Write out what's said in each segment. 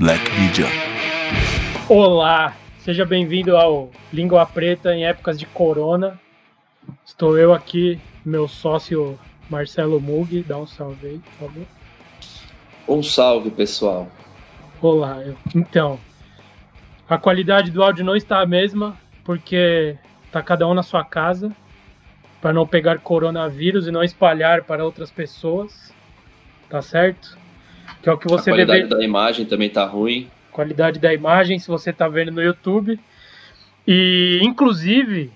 Black Media. Olá, seja bem-vindo ao Língua Preta em épocas de corona. Estou eu aqui, meu sócio Marcelo Mug, dá um salve aí, por favor. Um salve, pessoal. Olá, eu- então, a qualidade do áudio não está a mesma, porque tá cada um na sua casa, para não pegar coronavírus e não espalhar para outras pessoas, tá certo? Que é o que a você qualidade deve... da imagem também tá ruim. qualidade da imagem, se você está vendo no YouTube. E, inclusive,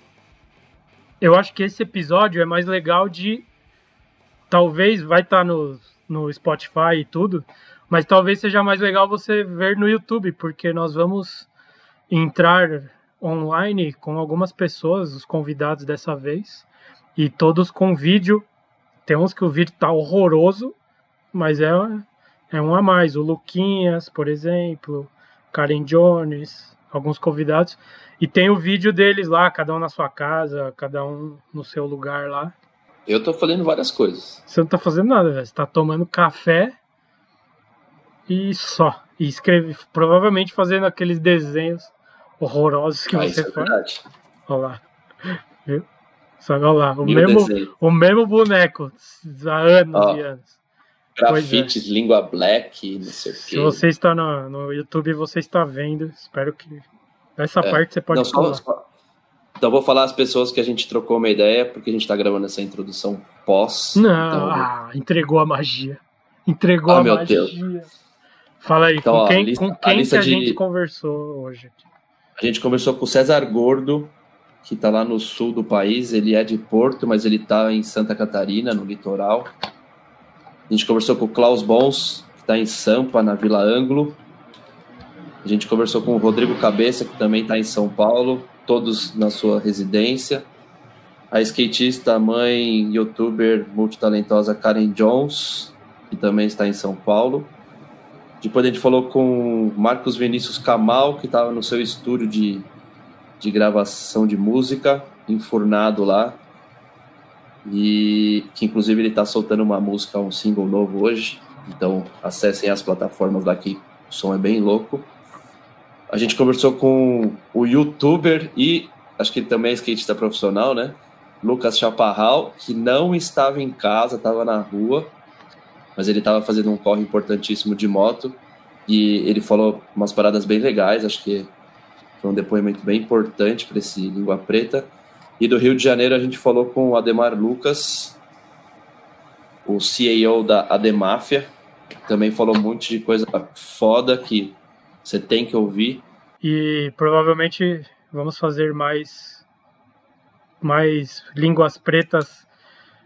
eu acho que esse episódio é mais legal de. Talvez vai estar no, no Spotify e tudo, mas talvez seja mais legal você ver no YouTube, porque nós vamos entrar online com algumas pessoas, os convidados dessa vez, e todos com vídeo. Tem uns que o vídeo tá horroroso, mas é, é um a mais. O Luquinhas, por exemplo, Karen Jones, alguns convidados. E tem o vídeo deles lá, cada um na sua casa, cada um no seu lugar lá. Eu tô fazendo várias coisas. Você não tá fazendo nada, velho. Você tá tomando café e só. E escreve, provavelmente fazendo aqueles desenhos horrorosos que Ah, isso você é faz. verdade. Olha lá. Viu? Só olha lá. O mesmo, desenho. o mesmo boneco há anos Ó. e anos. É. Grafites, língua black, não sei o Se quê. você está no, no YouTube, você está vendo. Espero que. Nessa É. parte você pode Não, pular. só- Então vou falar às pessoas que a gente trocou uma ideia, porque a gente tá gravando essa introdução pós. Não, Então, ah, entregou a magia. Entregou Ah, a meu magia. Deus. Fala aí, Então, com ó, quem, a lista- com a quem que lista a de- gente conversou hoje? A gente conversou com o César Gordo, que tá lá no sul do país. Ele é de Porto, mas ele tá em Santa Catarina, no litoral. A gente conversou com o Klaus Bons, que tá em Sampa, na Vila Anglo. A gente conversou com o Rodrigo Cabeça, que também tá em São Paulo, todos na sua residência. A skatista, mãe, youtuber multitalentosa Karen Jones, que também está em São Paulo. Depois a gente falou com Marcos Vinícius Camal, que estava no seu estúdio de, de gravação de música, enfurnado lá. E que inclusive ele está soltando uma música, um single novo hoje. Então acessem as plataformas daqui, o som é bem louco. A gente conversou com o youtuber e acho que também é skatista profissional, né? Lucas Chaparral, que não estava em casa, estava na rua, mas ele estava fazendo um corre importantíssimo de moto e ele falou umas paradas bem legais, acho que foi um depoimento bem importante para esse Língua Preta. E do Rio de Janeiro a gente falou com o Ademar Lucas, o CEO da Ademáfia, também falou um monte de coisa foda que você tem que ouvir. E provavelmente vamos fazer mais mais línguas pretas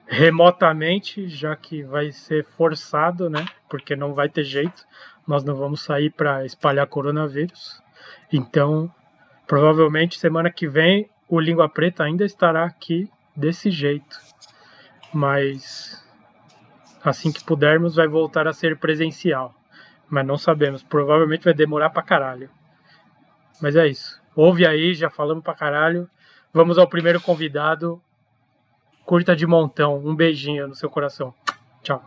remotamente, já que vai ser forçado, né? Porque não vai ter jeito. Nós não vamos sair para espalhar coronavírus. Então, provavelmente semana que vem o Língua Preta ainda estará aqui desse jeito. Mas assim que pudermos vai voltar a ser presencial. Mas não sabemos, provavelmente vai demorar pra caralho. Mas é isso. Ouve aí, já falamos pra caralho. Vamos ao primeiro convidado. Curta de montão. Um beijinho no seu coração. Tchau.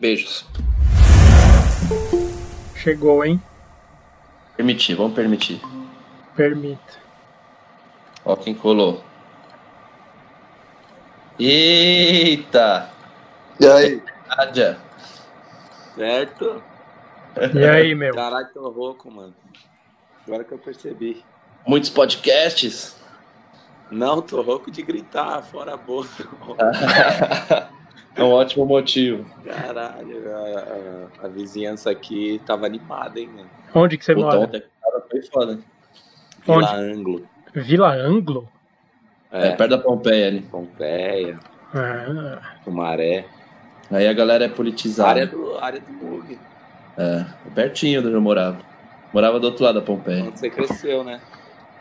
Beijos. Chegou, hein? Permitir, vamos permitir. Permita. Ó quem colou. Eita! E aí? Nádia. Certo? E aí, meu? Caralho, tô rouco, mano. Agora que eu percebi. Muitos podcasts. Não, tô rouco de gritar fora a boca. é um ótimo motivo. Caralho, a, a- a vizinhança aqui tava animada, hein, mano? Onde que você Puta, mora? ontem cara, foi foda. Vila Onde? Anglo. Vila Anglo? É, É, perto da Pompeia ali. Pompeia, Ah, Sumaré. Aí a galera é politizada. Área do, área do Mug. É, pertinho de onde eu morava. Morava do outro lado da Pompeia. Onde você cresceu, né?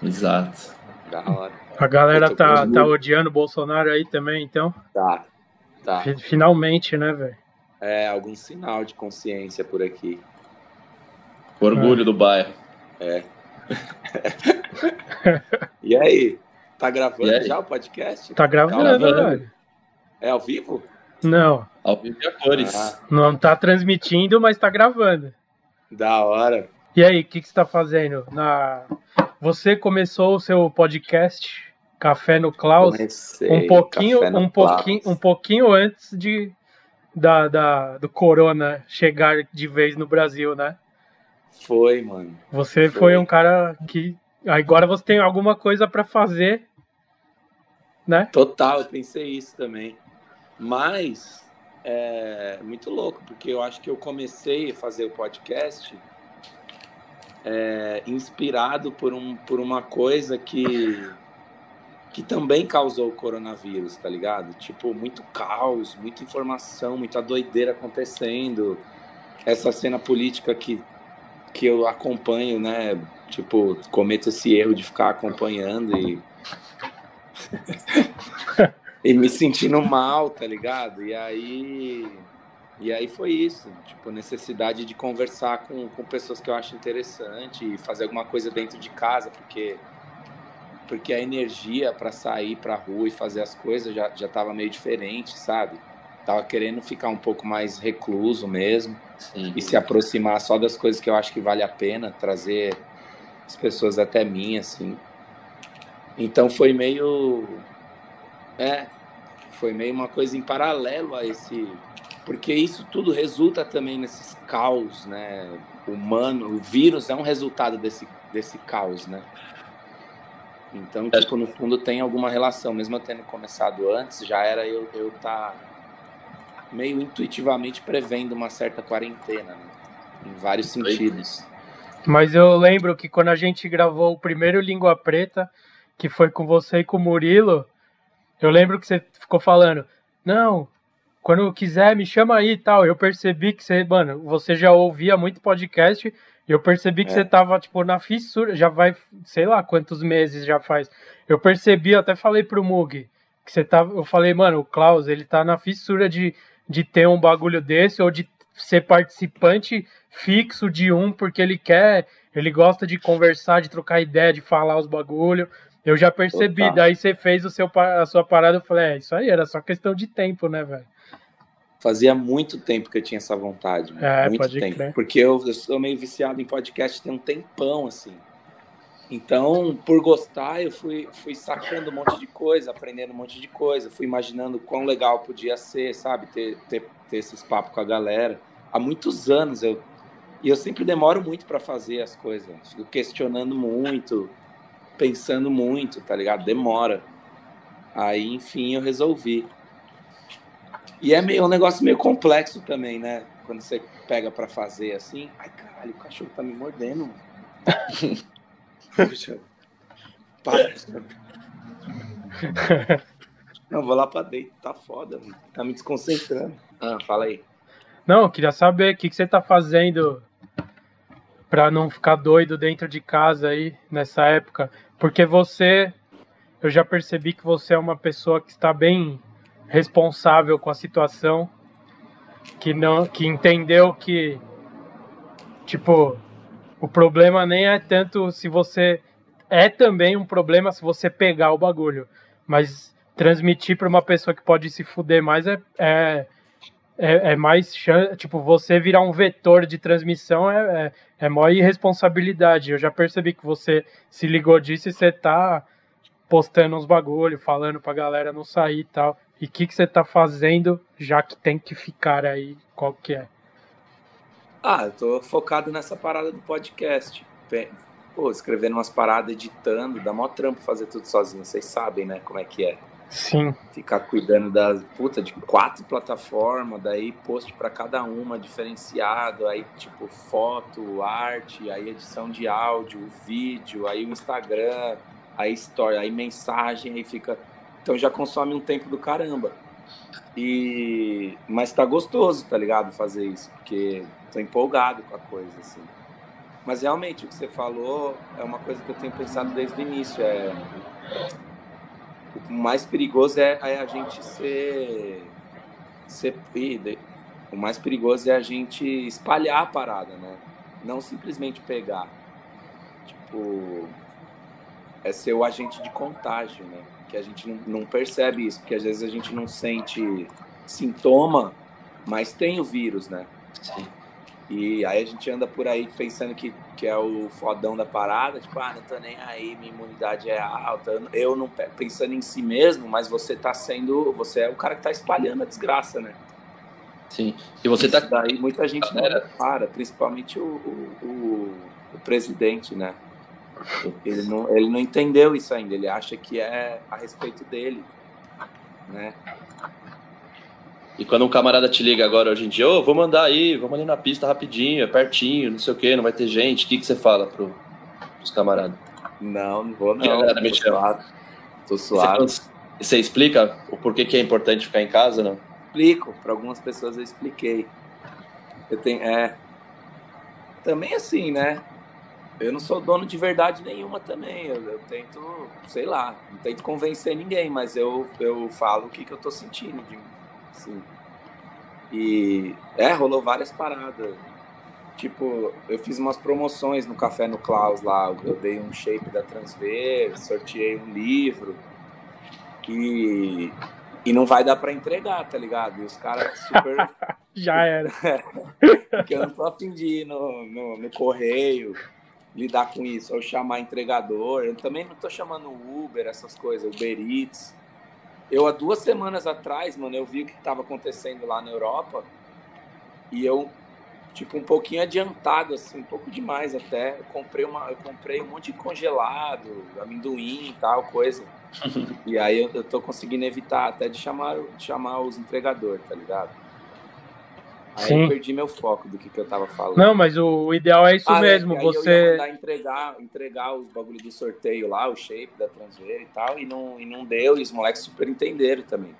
Exato. Da hora. a galera tá, tá odiando o Bolsonaro aí também, então. Tá. Tá. Fi- Finalmente, né, velho? É, algum sinal de consciência por aqui. Orgulho do bairro. E aí? Tá gravando aí? já o podcast? Tá gravando, gravando. velho. É ao vivo? Não, Ao vivo e a cores. Ah, não tá transmitindo, mas tá gravando. Da hora. E aí, o que, que você está fazendo? Na... Você começou o seu podcast Café no Klaus Comecei, um pouquinho, um Klaus. pouquinho, um pouquinho antes de da, da, do Corona chegar de vez no Brasil, né? Foi, mano. Você foi, Foi. um cara que agora você tem alguma coisa para fazer, né? Total, eu pensei isso também. Mas é muito louco, porque eu acho que eu comecei a fazer o podcast é, inspirado por, um, por uma coisa que, que também causou o coronavírus, tá ligado? Tipo, muito caos, muita informação, muita doideira acontecendo. Essa cena política que, que eu acompanho, né? Tipo, cometo esse erro de ficar acompanhando e e me sentindo mal, tá ligado? E aí, e aí foi isso, tipo, necessidade de conversar com, com pessoas que eu acho interessante e fazer alguma coisa dentro de casa, porque porque a energia para sair pra rua e fazer as coisas já, já tava meio diferente, sabe? Tava querendo ficar um pouco mais recluso mesmo Sim. e se aproximar só das coisas que eu acho que vale a pena, trazer as pessoas até mim, assim. Então foi meio. É, foi meio uma coisa em paralelo a esse. Porque isso tudo resulta também nesses caos, né? Humano, o vírus é um resultado desse, desse caos, né? Então, tipo, no fundo tem alguma relação. Mesmo eu tendo começado antes, já era eu estar eu tá meio intuitivamente prevendo uma certa quarentena, né? Em vários sentidos. Mas eu lembro que quando a gente gravou o primeiro Língua Preta, que foi com você e com o Murilo, eu lembro que você ficou falando, não, quando quiser me chama aí e tal. Eu percebi que você, mano, você já ouvia muito podcast e eu percebi que É. você tava, tipo, na fissura, já vai, sei lá quantos meses já faz. Eu percebi, eu até falei pro Mug, que você tava, eu falei, mano, o Klaus, ele tá na fissura de, de ter um bagulho desse ou de ser participante fixo de um, porque ele quer, ele gosta de conversar, de trocar ideia, de falar os bagulho. Eu já percebi, Total. daí você fez o seu, a sua parada, eu falei, é, isso aí era só questão de tempo, né, velho? Fazia muito tempo que eu tinha essa vontade. É, muito tempo. crer. Porque eu, eu sou meio viciado em podcast tem um tempão, assim. Então, por gostar, eu fui, fui sacando um monte de coisa, aprendendo um monte de coisa, fui imaginando quão legal podia ser, sabe? Ter, ter, ter esses papos com a galera. Há muitos anos eu. E eu sempre demoro muito para fazer as coisas. Fico questionando muito, pensando muito, tá ligado? Demora. Aí, enfim, eu resolvi. E é meio, um negócio meio complexo também, né? Quando você pega pra fazer assim. Ai, caralho, o cachorro tá me mordendo. Para. Não, vou lá pra dentro. Tá foda, mano. Tá me desconcentrando. Ah, fala aí. Não, eu queria saber o que, que você tá fazendo pra não ficar doido dentro de casa aí nessa época. Porque você, eu já percebi que você é uma pessoa que está bem responsável com a situação, que não, que entendeu que tipo o problema nem é tanto se você é também um problema se você pegar o bagulho, mas transmitir para uma pessoa que pode se fuder mais é, é é, é mais chan- tipo você virar um vetor de transmissão é, é, é maior irresponsabilidade. Eu já percebi que você se ligou disso e você tá postando uns bagulho, falando pra galera não sair e tal. E o que, que você tá fazendo já que tem que ficar aí? Qual que é? Ah, eu tô focado nessa parada do podcast. Pô, escrevendo umas paradas, editando, dá mó trampo fazer tudo sozinho. Vocês sabem, né, como é que é. Sim, Ficar cuidando das puta de quatro plataformas, daí post pra cada uma diferenciado, aí tipo foto, arte, aí edição de áudio, vídeo, aí o Instagram, aí story, aí mensagem, aí fica. Então já consome um tempo do caramba. E mas tá gostoso, tá ligado? Fazer isso, porque tô empolgado com a coisa assim. Mas realmente o que você falou é uma coisa que eu tenho pensado desde o início, é o mais perigoso é, é a gente ser, ser o mais perigoso é a gente espalhar a parada, né? Não simplesmente pegar. Tipo, é ser o agente de contágio, né? Que a gente não, não percebe isso, porque às vezes a gente não sente sintoma, mas tem o vírus, né? Sim. E aí a gente anda por aí pensando que, que é o fodão da parada, tipo, ah, não tô nem aí, minha imunidade é alta. Eu não pensando em si mesmo, mas você tá sendo. Você é o cara que tá espalhando a desgraça, né? Sim. E você tá. Daí muita gente não para, principalmente o, o, o, o presidente, né? Ele não, ele não entendeu isso ainda, ele acha que é a respeito dele, né? E quando um camarada te liga agora hoje em dia, ô, oh, vou mandar aí, vamos ali na pista rapidinho, é pertinho, não sei o que, não vai ter gente, o que, que você fala pro, pros camaradas? Não, não vou não. tô suave. Tô suave. Você, você, explica o porquê que é importante ficar em casa, não? Explico, para algumas pessoas eu expliquei. Eu tenho, é, também assim, né? Eu não sou dono de verdade nenhuma também. Eu, eu, tento, sei lá, não tento convencer ninguém, mas eu, eu falo o que, que eu tô sentindo de, Sim. E é, rolou várias paradas. Tipo, eu fiz umas promoções no Café no Klaus lá. Eu dei um shape da Transver, sorteei um livro. E, e não vai dar para entregar, tá ligado? E os caras super. Já era. Porque eu não tô afim de ir no, no, no correio lidar com isso, ou chamar entregador. Eu também não tô chamando Uber, essas coisas, Uber Eats. Eu, há duas semanas atrás, mano, eu vi o que estava acontecendo lá na Europa e eu, tipo, um pouquinho adiantado, assim, um pouco demais até. Eu comprei, uma, eu comprei um monte de congelado, amendoim e tal, coisa. e aí eu, eu tô conseguindo evitar até de chamar, de chamar os entregadores, tá ligado? Aí Sim. eu perdi meu foco do que, que eu tava falando. Não, mas o ideal é isso ah, mesmo. É, você. Eu ia mandar entregar, entregar os bagulhos do sorteio lá, o shape da Transveira e tal, e não, e não deu, e os moleques super entenderam também.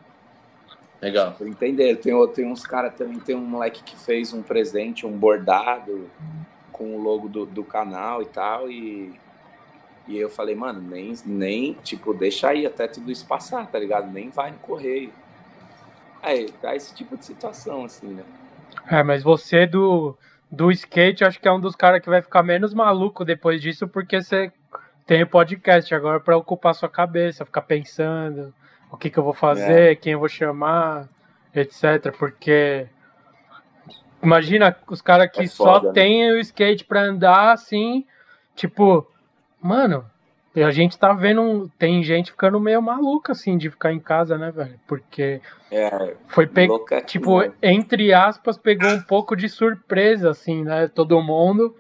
Legal. Super entenderam. Tem, tem uns caras também, tem um moleque que fez um presente, um bordado com o logo do, do canal e tal, e. E eu falei, mano, nem, nem, tipo, deixa aí até tudo isso passar, tá ligado? Nem vai no correio. Aí, tá esse tipo de situação, assim, né? É, mas você do, do skate, acho que é um dos caras que vai ficar menos maluco depois disso, porque você tem o podcast agora para ocupar sua cabeça, ficar pensando o que, que eu vou fazer, é. quem eu vou chamar, etc. Porque imagina os caras que é foda, só né? tem o skate para andar assim, tipo, mano, e a gente tá vendo, tem gente ficando meio maluca, assim, de ficar em casa, né, velho? Porque é, foi, pe... tipo, entre aspas, pegou um pouco de surpresa, assim, né? Todo mundo.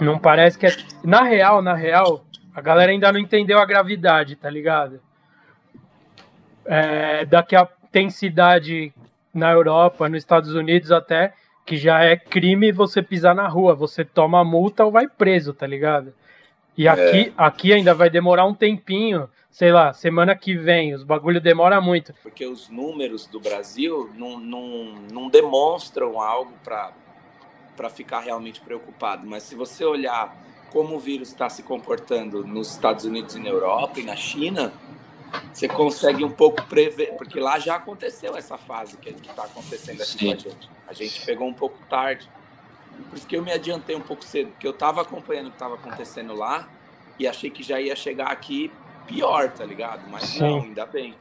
Não parece que é. Na real, na real, a galera ainda não entendeu a gravidade, tá ligado? É, daqui a tem cidade na Europa, nos Estados Unidos até, que já é crime você pisar na rua. Você toma multa ou vai preso, tá ligado? E aqui, é. aqui ainda vai demorar um tempinho, sei lá, semana que vem, os bagulho demora muito. Porque os números do Brasil não, não, não demonstram algo para ficar realmente preocupado. Mas se você olhar como o vírus está se comportando nos Estados Unidos e na Europa e na China, você consegue um pouco prever, porque lá já aconteceu essa fase que está acontecendo aqui Sim. com a gente. A gente pegou um pouco tarde. Por isso que eu me adiantei um pouco cedo, porque eu estava acompanhando o que estava acontecendo lá e achei que já ia chegar aqui pior, tá ligado? Mas Sim. não, ainda bem.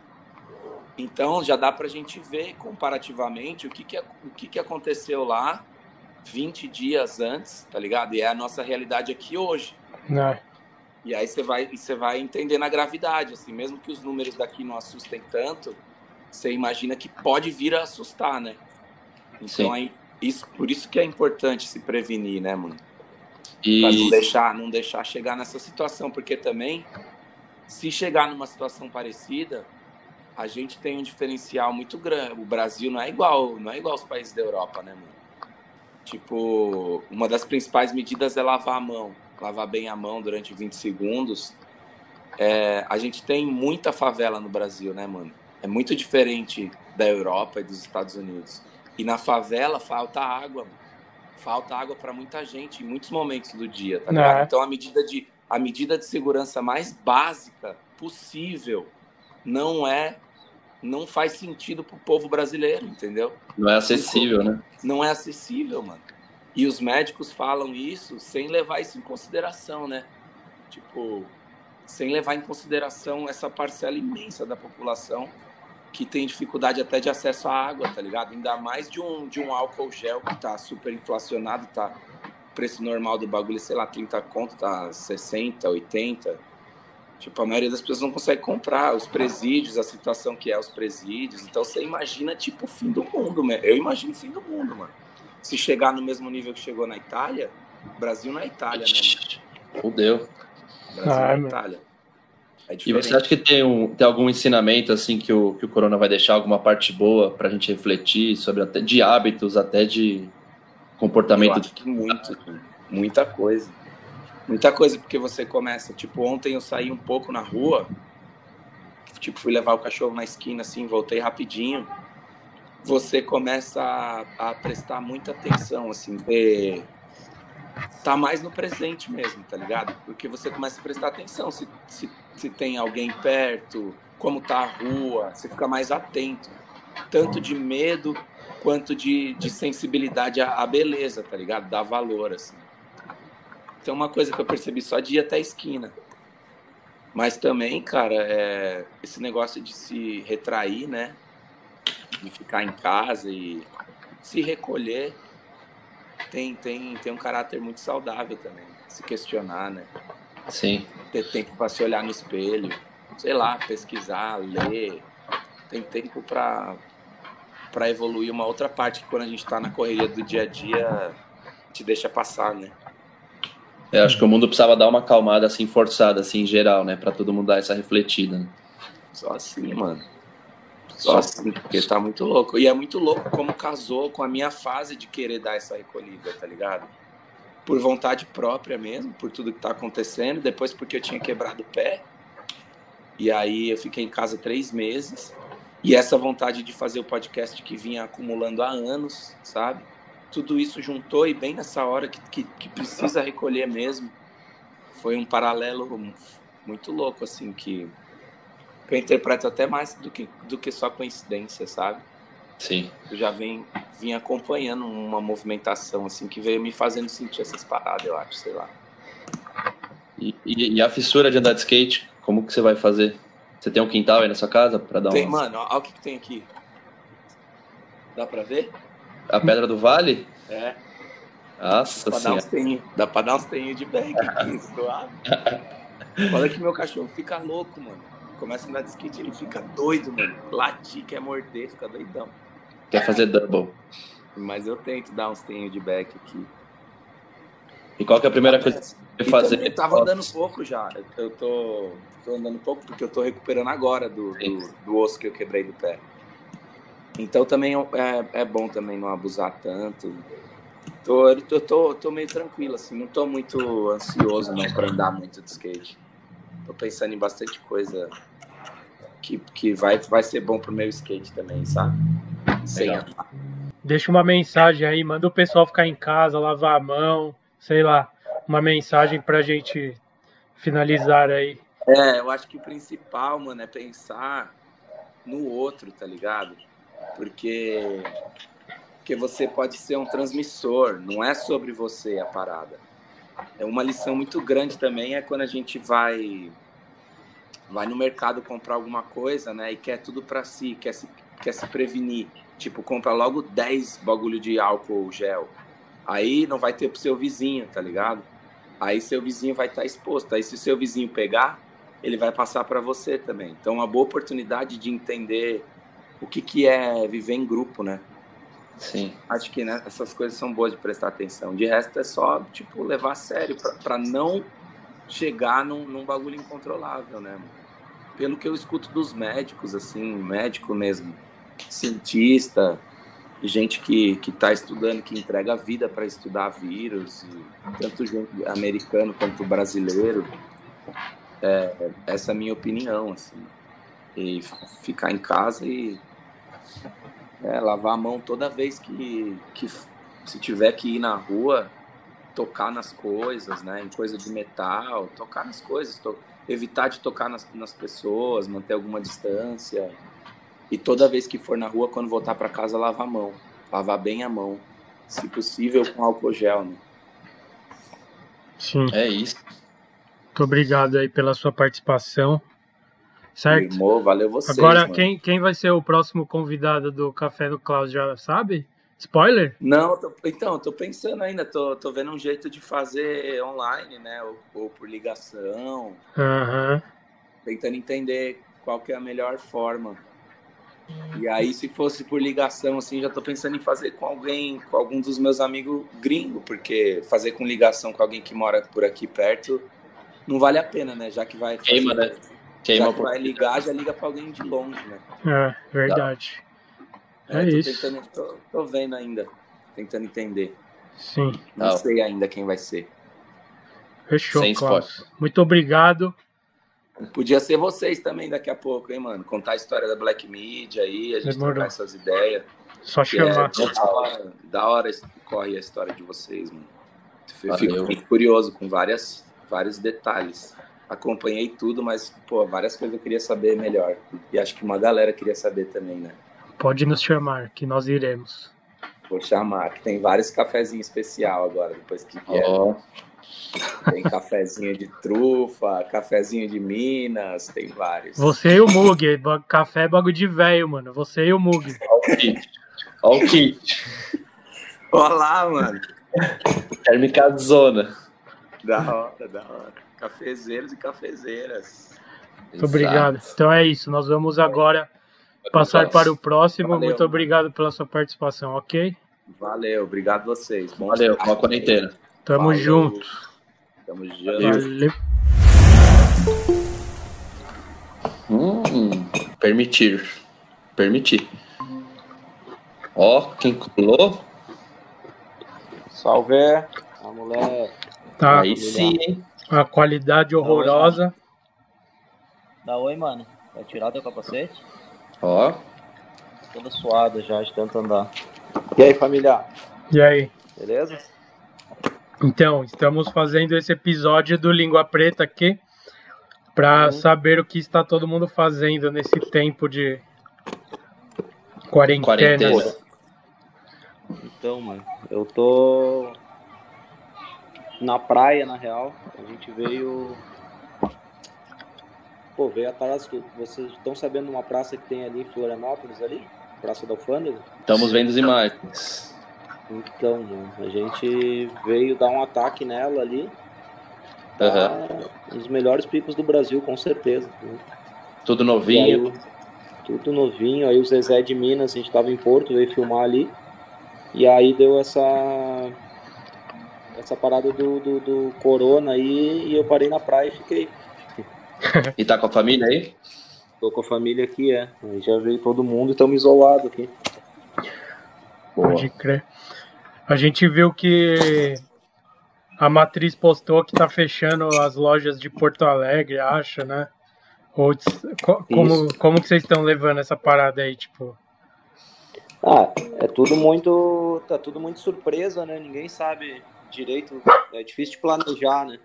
Então já dá para a gente ver comparativamente o que, que, o que, que aconteceu lá 20 dias antes, tá ligado? E é a nossa realidade aqui hoje. Não. É. E aí você vai, você vai entendendo a gravidade, assim, mesmo que os números daqui não assustem tanto, você imagina que pode vir a assustar, né? Então aí isso, por isso que é importante se prevenir, né, mano? E... Pra não deixar, não deixar chegar nessa situação, porque também, se chegar numa situação parecida, a gente tem um diferencial muito grande. O Brasil não é igual, não é igual aos países da Europa, né, mano? Tipo, uma das principais medidas é lavar a mão, lavar bem a mão durante 20 segundos. É, a gente tem muita favela no Brasil, né, mano? É muito diferente da Europa e dos Estados Unidos. E na favela falta água, falta água para muita gente em muitos momentos do dia, tá ligado? É. Então a medida de a medida de segurança mais básica possível não é não faz sentido pro povo brasileiro, entendeu? Não é acessível, né? Não é acessível, mano. E os médicos falam isso sem levar isso em consideração, né? Tipo, sem levar em consideração essa parcela imensa da população que tem dificuldade até de acesso à água, tá ligado? Ainda mais de um, de um álcool gel que tá super inflacionado, tá preço normal do bagulho, sei lá, 30 conto, tá 60, 80. Tipo, a maioria das pessoas não consegue comprar os presídios, a situação que é os presídios. Então você imagina, tipo, o fim do mundo, mano. Eu imagino o fim do mundo, mano. Se chegar no mesmo nível que chegou na Itália, Brasil na Itália, né, mano? Fudeu. Brasil ah, na Itália. É e você acha que tem, um, tem algum ensinamento assim que o, que o Corona vai deixar, alguma parte boa para a gente refletir sobre até de hábitos, até de comportamento? Eu acho que muito, muita coisa. Muita coisa, porque você começa, tipo, ontem eu saí um pouco na rua, tipo, fui levar o cachorro na esquina, assim, voltei rapidinho. Você começa a, a prestar muita atenção, assim, ver tá mais no presente mesmo, tá ligado? Porque você começa a prestar atenção se, se, se tem alguém perto, como tá a rua, você fica mais atento. Tanto de medo quanto de, de sensibilidade à, beleza, tá ligado? Dá valor, assim. Então, uma coisa que eu percebi só de ir até a esquina. Mas também, cara, é, esse negócio de se retrair, né? De ficar em casa e se recolher tem, tem, tem um caráter muito saudável também. Se questionar, né? Sim. Ter tempo para se olhar no espelho, sei lá, pesquisar, ler. Tem tempo para para evoluir uma outra parte que quando a gente está na correria do dia a dia te deixa passar, né? Eu acho que o mundo precisava dar uma acalmada assim forçada assim em geral, né, para todo mundo dar essa refletida. Né? Só assim, mano. Só assim, porque tá muito louco. E é muito louco como casou com a minha fase de querer dar essa recolhida, tá ligado? Por vontade própria mesmo, por tudo que tá acontecendo. Depois porque eu tinha quebrado o pé. E aí eu fiquei em casa três meses. E essa vontade de fazer o podcast que vinha acumulando há anos, sabe? Tudo isso juntou e bem nessa hora que, que, que precisa recolher mesmo. Foi um paralelo muito louco, assim, que que eu interpreto até mais do que, do que só coincidência, sabe? Sim. Eu já vim, vim acompanhando uma movimentação assim que veio me fazendo sentir essas paradas, eu acho, sei lá. E, e, e, a fissura de andar de skate, como que você vai fazer? Você tem um quintal aí na sua casa para dar Tem, mano, olha o que, que tem aqui. Dá pra ver? A Pedra do Vale? É. Nossa dá pra, senhora. dá pra dar uns tenhos de bag aqui, suave. Olha que meu cachorro fica louco, mano começa a andar de skate, ele fica doido, mano. Latir, quer morder, fica doidão. Quer fazer double. Mas eu tento dar uns tenhos de back aqui. E qual que é a primeira coisa que você fazer? Eu tava andando pouco já. Eu tô, tô andando pouco porque eu tô recuperando agora do, do, do, osso que eu quebrei do pé. Então também é, é bom também não abusar tanto. Tô, eu tô, tô meio tranquilo, assim, não tô muito ansioso não pra andar muito de skate. Tô pensando em bastante coisa que, que vai, vai ser bom pro meu skate também, sabe? Sem Deixa uma mensagem aí, manda o pessoal ficar em casa, lavar a mão, sei lá, uma mensagem pra gente finalizar aí. É, eu acho que o principal, mano, é pensar no outro, tá ligado? Porque, porque você pode ser um transmissor, não é sobre você a parada é uma lição muito grande também é quando a gente vai vai no mercado comprar alguma coisa, né, e quer tudo para si, quer se quer se prevenir. Tipo, compra logo 10 bagulho de álcool gel. Aí não vai ter pro seu vizinho, tá ligado? Aí seu vizinho vai estar tá exposto. Aí se o seu vizinho pegar, ele vai passar para você também. Então, uma boa oportunidade de entender o que, que é viver em grupo, né? Sim. Acho que né, essas coisas são boas de prestar atenção. De resto, é só, tipo, levar a sério para não chegar num, num bagulho incontrolável, né? Pelo que eu escuto dos médicos, assim, médico mesmo, cientista, gente que, que tá estudando, que entrega a vida para estudar vírus, tanto gente americano quanto brasileiro. É, essa é a minha opinião, assim. E ficar em casa e é, lavar a mão toda vez que, que se tiver que ir na rua, tocar nas coisas, né? Em coisa de metal, tocar nas coisas, to... evitar de tocar nas, nas pessoas, manter alguma distância. E toda vez que for na rua, quando voltar para casa, lavar a mão. Lavar bem a mão. Se possível, com álcool gel, né? Sim. É isso. Muito obrigado aí pela sua participação. Certo? Firmou, valeu vocês. Agora, mano. quem, quem vai ser o próximo convidado do Café do Klaus, já sabe? Spoiler? Não, tô- então, tô pensando ainda, tô, tô vendo um jeito de fazer online, né? Ou, ou por ligação, Aham. tentando entender qual que é a melhor forma. E aí, se fosse por ligação, assim, já tô pensando em fazer com alguém, com algum dos meus amigos gringos, porque fazer com ligação com alguém que mora por aqui perto não vale a pena, né? Já que vai. fazer- Queima, né? Queima Já que vai ligar, já liga pra alguém de longe, né? É, verdade. É tô isso. Tentando, tô, tô vendo ainda, tentando entender. Sim. Não Tá. sei ainda quem vai ser. Fechou, Sem. Muito obrigado. Podia ser vocês também daqui a pouco, hein, mano? Contar a história da Black Media aí, a gente Demorou. trocar essas ideias. Só é chamar. da hora, da hora corre a história de vocês, mano. Eu Valeu. fico muito curioso com várias, vários detalhes. Acompanhei tudo, mas, pô, várias coisas eu queria saber melhor. E acho que uma galera queria saber também, né? Pode nos chamar, que nós iremos. Vou chamar, que tem vários cafezinhos especial agora, depois que vier. Ó, Tem cafezinho de trufa, cafezinho de Minas, tem vários. Você e o Mug. ba- Café é bagulho de velho, mano. Você e o Mug. ó o kit. Ó o kit. Olá, mano. Térmica zona. Da hora, da hora. Cafezeiros e cafezeiras. Muito obrigado. Então é isso. Nós vamos agora passar para o próximo. Valeu. Muito obrigado pela sua participação, ok? Valeu, obrigado a vocês. Bom Valeu, boa quarentena. Tamo Falou. junto. Tamo junto. Valeu. Hum, permitir. Permitir. Ó, quem colou? Salve! A mulher Tá. Aí sim, hein? A qualidade horrorosa. dá oi, mano. Vai tirar teu capacete? Ó, Toda suada já de tanto andar. E aí, família? E aí? Beleza? Então, estamos fazendo esse episódio do Língua Preta aqui para Uhum. saber o que está todo mundo fazendo nesse tempo de quarentena. quarentena. Então, mano, eu tô na praia, na real. A gente veio. Pô, veio atrás. do- Vocês estão sabendo de uma praça que tem ali em Florianópolis ali? Praça da Alfândega? Estamos vendo as imagens. Então, mano, a gente veio dar um ataque nela ali. Tá Aham. Um dos melhores picos do Brasil, com certeza. Tudo E novinho. aí, tudo novinho. Aí o Zezé de Minas, a gente tava em Porto, veio filmar ali. E aí deu essa essa parada do, do, do corona aí e eu parei na praia e fiquei. E tá com a família aí? Tô com a família aqui, é. Aí já veio todo mundo e estamos isolados aqui. Boa. Pode crer. A gente viu que a matriz postou que tá fechando as lojas de Porto Alegre, acha, né? Ou, co- como, como que vocês estão levando essa parada aí, tipo? Ah, é tudo muito. Tá tudo muito surpresa, né? Ninguém sabe direito. É difícil de planejar, né?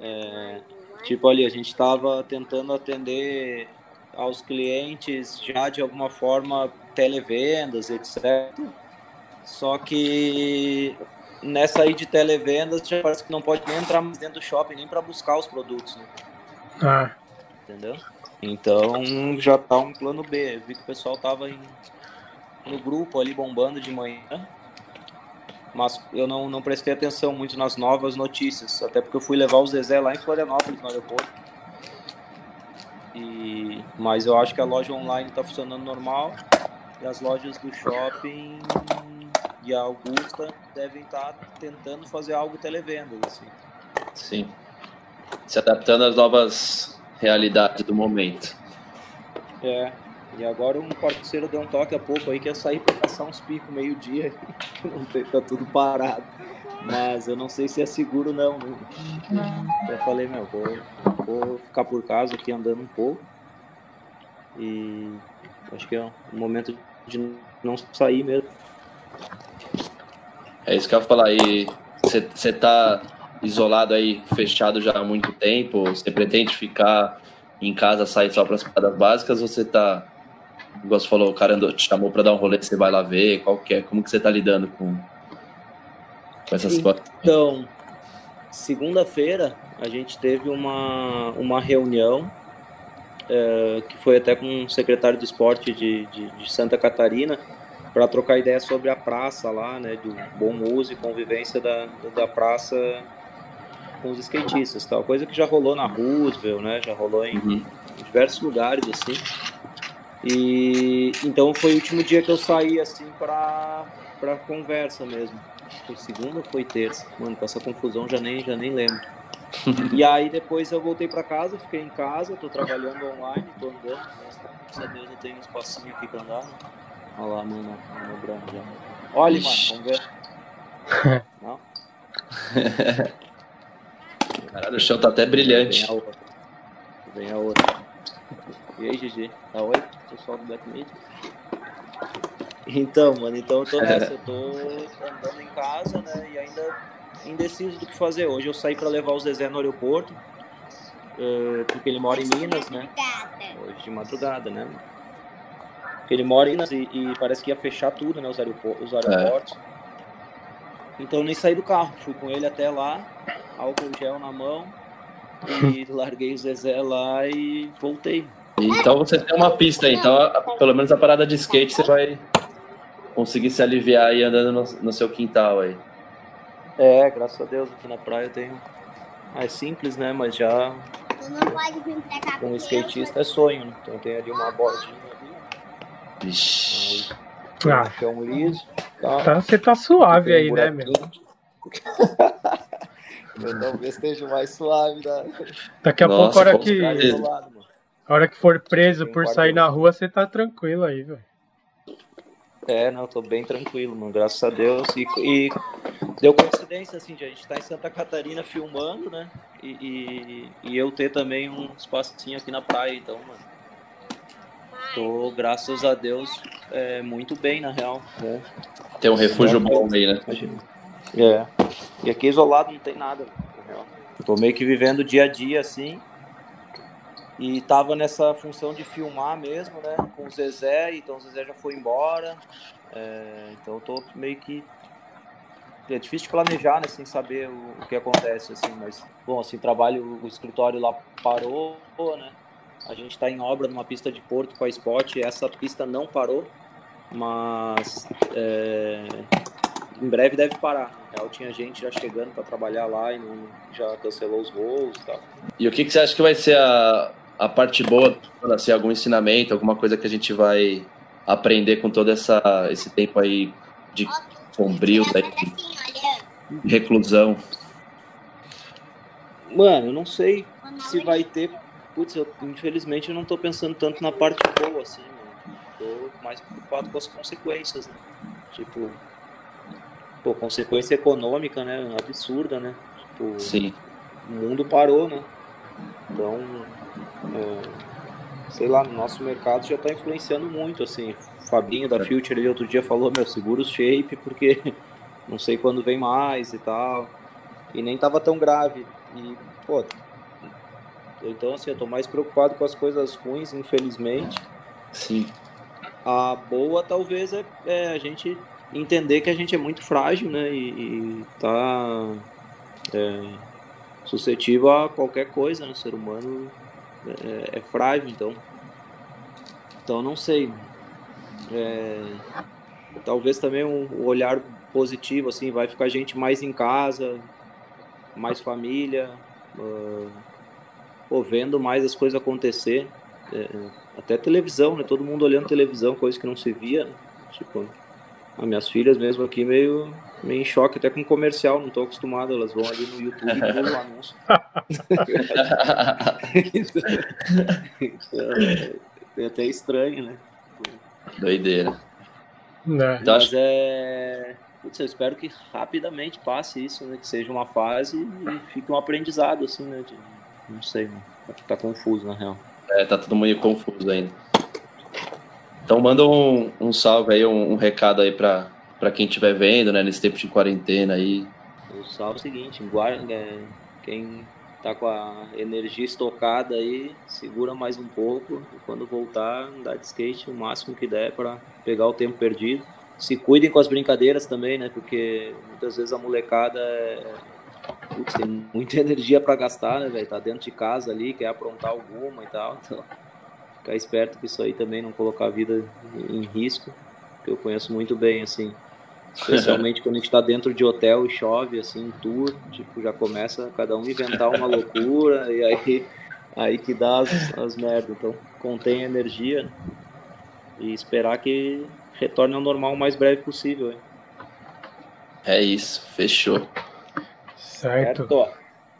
É, tipo ali, a gente estava tentando atender aos clientes já de alguma forma televendas, etc. Só que nessa aí de televendas já parece que não pode nem entrar mais dentro do shopping nem para buscar os produtos, né? Ah, entendeu? Então já tá um plano B. Eu vi que o pessoal tava em, no grupo ali bombando de manhã, mas eu não, não prestei atenção muito nas novas notícias, até porque eu fui levar o Zezé lá em Florianópolis, no aeroporto. E, mas eu acho que a loja online tá funcionando normal e as lojas do shopping e a Augusta devem estar tentando fazer algo televendas, assim. Sim. Se adaptando às novas realidades do momento. É, e agora um parceiro deu um toque há pouco aí que ia sair pra caçar uns picos meio-dia. Não tem, tá tudo parado. Mas eu não sei se é seguro não. Eu falei, meu, vou, vou ficar por casa aqui andando um pouco. E acho que é um momento de não sair mesmo. É isso que eu ia falar. Você tá isolado aí, fechado já há muito tempo? Você pretende ficar em casa, sair só para as paradas básicas? Ou você tá, igual você falou, o cara te chamou para dar um rolê, você vai lá ver? Qual que é? Como que você tá lidando com, com essa situação? Então, segunda-feira a gente teve uma, uma reunião é, que foi até com o secretário de esporte de, de, de Santa Catarina, para trocar ideia sobre a praça lá, né, do bom uso e convivência da, da praça com os skatistas, tal coisa que já rolou na Roosevelt, né, já rolou em, uhum. em diversos lugares assim. E então foi o último dia que eu saí assim para para conversa mesmo. Foi segunda ou foi terça? Mano, com essa confusão já nem já nem lembro. e aí depois eu voltei para casa, fiquei em casa, tô trabalhando online, tô andando, graças a Deus eu tenho um espacinho aqui para andar. Olha lá, mano. Olha, mano, vamos ver. Não? Caralho, o chão tá até brilhante. Vem a outra. Vem a outra. E aí, GG? Tá oi? Pessoal do Black Media. Então, mano, então eu tô nessa, eu tô andando em casa, né? E ainda indeciso do que fazer. Hoje eu saí para levar o Zezé no aeroporto, uh, porque ele mora em Minas, né? Hoje de madrugada, né? Porque ele mora em Minas e, e parece que ia fechar tudo, né? Os, aeroportos. Os aeroportos. É. Então eu nem saí do carro, fui com ele até lá, álcool gel na mão, e larguei o Zezé lá e voltei. Então você tem uma pista aí, então pelo menos a parada de skate você vai conseguir se aliviar aí andando no, no seu quintal aí. É, graças a Deus aqui na praia. Ah, é simples, né? Mas já. Um skatista é sonho, né? Então tem ali uma bordinha. Vixe. Ah, é um liso. Tá. Tá, você tá suave aí, um né, meu? eu talvez esteja mais suave. Da... Daqui a Nossa, pouco, a hora que. A hora que for preso por sair na rua, você tá tranquilo aí, velho. É, não, tô bem tranquilo, mano, graças a Deus. E, e deu coincidência, assim, de a gente tá em Santa Catarina filmando, né? E, e, e, eu ter também um espacinho aqui na praia, então, mano. Tô, graças a Deus, é, muito bem, na real. Né? Tem um refúgio bom aí, né? É. E aqui isolado não tem nada, na real. Tô meio que vivendo dia a dia, assim. E tava nessa função de filmar mesmo, né? Com o Zezé, então o Zezé já foi embora. É, então eu tô meio que. É difícil de planejar, né? Sem saber o, o, que acontece, assim. Mas, bom, assim, trabalho, o escritório lá parou, né? A gente está em obra numa pista de Porto com a Spot. Essa pista não parou, mas é, em breve deve parar. Na real, tinha gente já chegando para trabalhar lá e não, já cancelou os voos e tal. E o que, que você acha que vai ser a, a parte boa, assim, algum ensinamento, alguma coisa que a gente vai aprender com todo essa, esse tempo aí de sombrio, de reclusão? Mano, eu não sei se vai ter. Putz, eu, infelizmente eu não tô pensando tanto na parte boa, assim, mano. Tô mais preocupado com as consequências, né? Tipo, pô, consequência econômica, né? Absurda, né? Tipo, Sim. O mundo parou, né? Então, é, sei lá, no nosso mercado já está influenciando muito, assim. O Fabinho da é. Future ali outro dia falou, meu, segura o shape, porque não sei quando vem mais e tal. E nem tava tão grave. E, pô, então assim, eu tô mais preocupado com as coisas ruins, infelizmente. Sim. A boa talvez é, é a gente entender que a gente é muito frágil, né? E, e tá é, suscetível a qualquer coisa, né? O ser humano é, é frágil, então. Então não sei. É, talvez também um, olhar positivo, assim, vai ficar a gente mais em casa, mais família, uh, pô, vendo mais as coisas acontecer. É, até televisão, né? Todo mundo olhando televisão, coisa que não se via. Né? Tipo, as minhas filhas mesmo aqui meio, meio em choque, até com comercial, não estou acostumado, elas vão ali no YouTube e pulam o anúncio. então, é até estranho, né? Doideira. Né? Mas é. Putz, eu espero que rapidamente passe isso, né? Que seja uma fase e fique um aprendizado, assim, né? De... Não sei, né? Tá confuso, na real. É, tá todo mundo confuso ainda. Então manda um, um salve aí, um, um recado aí para quem estiver vendo, né, nesse tempo de quarentena aí. O salve é o seguinte, guarda, é, quem tá com a energia estocada aí, segura mais um pouco e quando voltar, andar de skate o máximo que der para pegar o tempo perdido. Se cuidem com as brincadeiras também, né? Porque muitas vezes a molecada é... Putz, tem muita energia para gastar, né, velho? Tá dentro de casa ali, quer aprontar alguma e tal. Então, ficar esperto com isso aí também, não colocar a vida em risco, que eu conheço muito bem, assim. Especialmente quando a gente está dentro de hotel e chove, assim, tour, tipo, já começa cada um inventar uma loucura e aí, aí que dá as, as merdas. Então, contém a energia e esperar que retorne ao normal o mais breve possível. Hein? É isso, fechou. Certo. certo.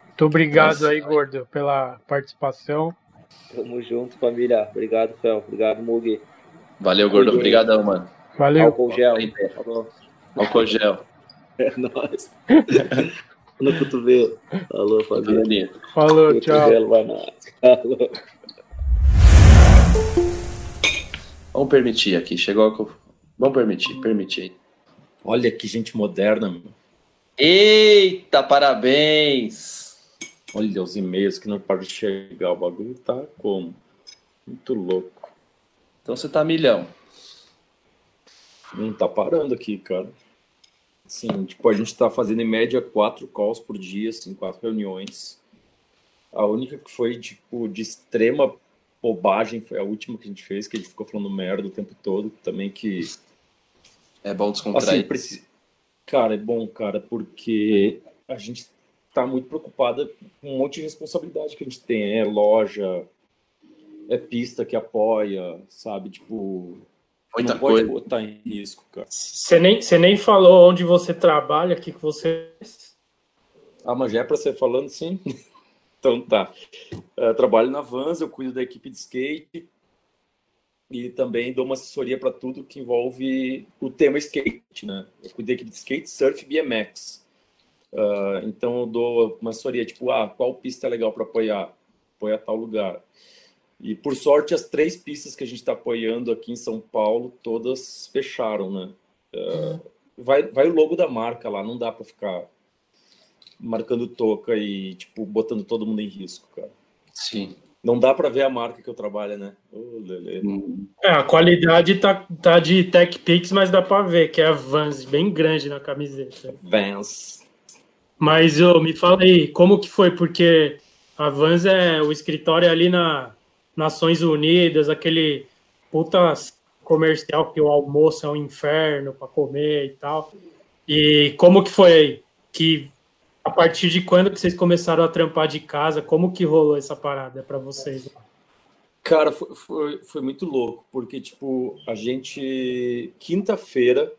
Muito obrigado Nossa. aí, Gordo, pela participação. Tamo junto, família. Obrigado, Fel. Obrigado, Mugi. Valeu, Gordo. Obrigadão, mano. Valeu. Álcool gel. Falou. Álcool gel. É nóis. no cotovelo. Falou, família. Falou, tchau. Cotovelo, vai Falou. Vamos permitir aqui. Chegou. Vamos permitir, permitir. Olha que gente moderna. Meu. Eita, parabéns! Olha os e-mails que não param de chegar. O bagulho tá como? Muito louco. Então você tá milhão. Não tá parando aqui, cara. Sim, tipo, a gente tá fazendo em média quatro calls por dia, assim, quatro reuniões. A única que foi, tipo, de extrema bobagem foi a última que a gente fez, que a gente ficou falando merda o tempo todo. Também que. É bom descontrair. Assim, preci... Cara, é bom, cara, porque a gente tá muito preocupada com um monte de responsabilidade que a gente tem. É loja, é pista que apoia, sabe? Tipo. Muita não coisa. pode botar em risco, cara. Você nem, você nem falou onde você trabalha, o que, que você. Ah, mas já é pra você falando, sim. Então tá. Eu trabalho na Vans, eu cuido da equipe de skate e também dou uma assessoria para tudo que envolve o tema skate, né? Eu cuido da equipe de skate, surf BMX. Uh, então eu dou uma assessoria tipo, ah, qual pista é legal para apoiar? Apoiar tal lugar. E por sorte, as três pistas que a gente está apoiando aqui em São Paulo, todas fecharam, né? Uh, vai, vai o logo da marca lá, não dá para ficar marcando toca e, tipo, botando todo mundo em risco, cara. Sim. Não dá para ver a marca que eu trabalho, né? Oh, é, a qualidade tá, tá de Tech Pix, mas dá para ver que é a Vans, bem grande na camiseta. Vans. Mas eu me fala aí, como que foi? Porque a Vans é o escritório ali na Nações Unidas, aquele puta comercial que o almoço é um inferno para comer e tal. E como que foi aí? Que a partir de quando que vocês começaram a trampar de casa? Como que rolou essa parada para vocês? Cara, foi, foi, foi, muito louco, porque, tipo, a gente, quinta-feira,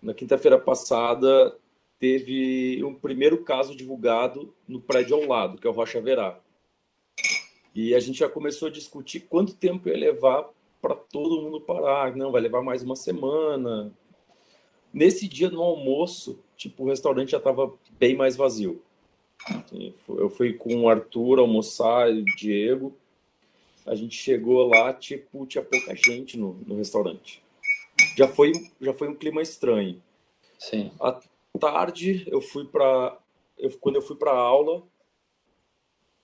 na quinta-feira passada, teve um primeiro caso divulgado no prédio ao lado, que é o Rocha Verá. E a gente já começou a discutir quanto tempo ia levar para todo mundo parar. Não, vai levar mais uma semana. Nesse dia, no almoço, tipo, o restaurante já estava bem mais vazio. Eu fui com o Arthur almoçar e o Diego. A gente chegou lá, tipo, tinha pouca gente no, no restaurante. Já foi, já foi um clima estranho. Sim. À tarde, eu fui para eu, quando eu fui para aula,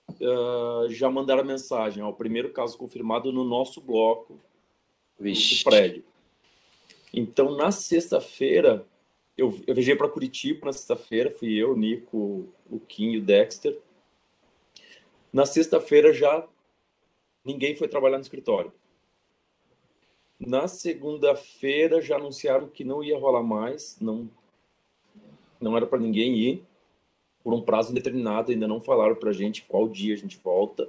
uh, já mandaram mensagem. Ó, o primeiro caso confirmado no nosso bloco Vixe. do prédio. Então, na sexta-feira, eu, eu viajei para Curitiba na sexta-feira, fui eu, Nico, o Kim e o Dexter. Na sexta-feira já ninguém foi trabalhar no escritório. Na segunda-feira já anunciaram que não ia rolar mais, não não era para ninguém ir por um prazo indeterminado, ainda não falaram para a gente qual dia a gente volta.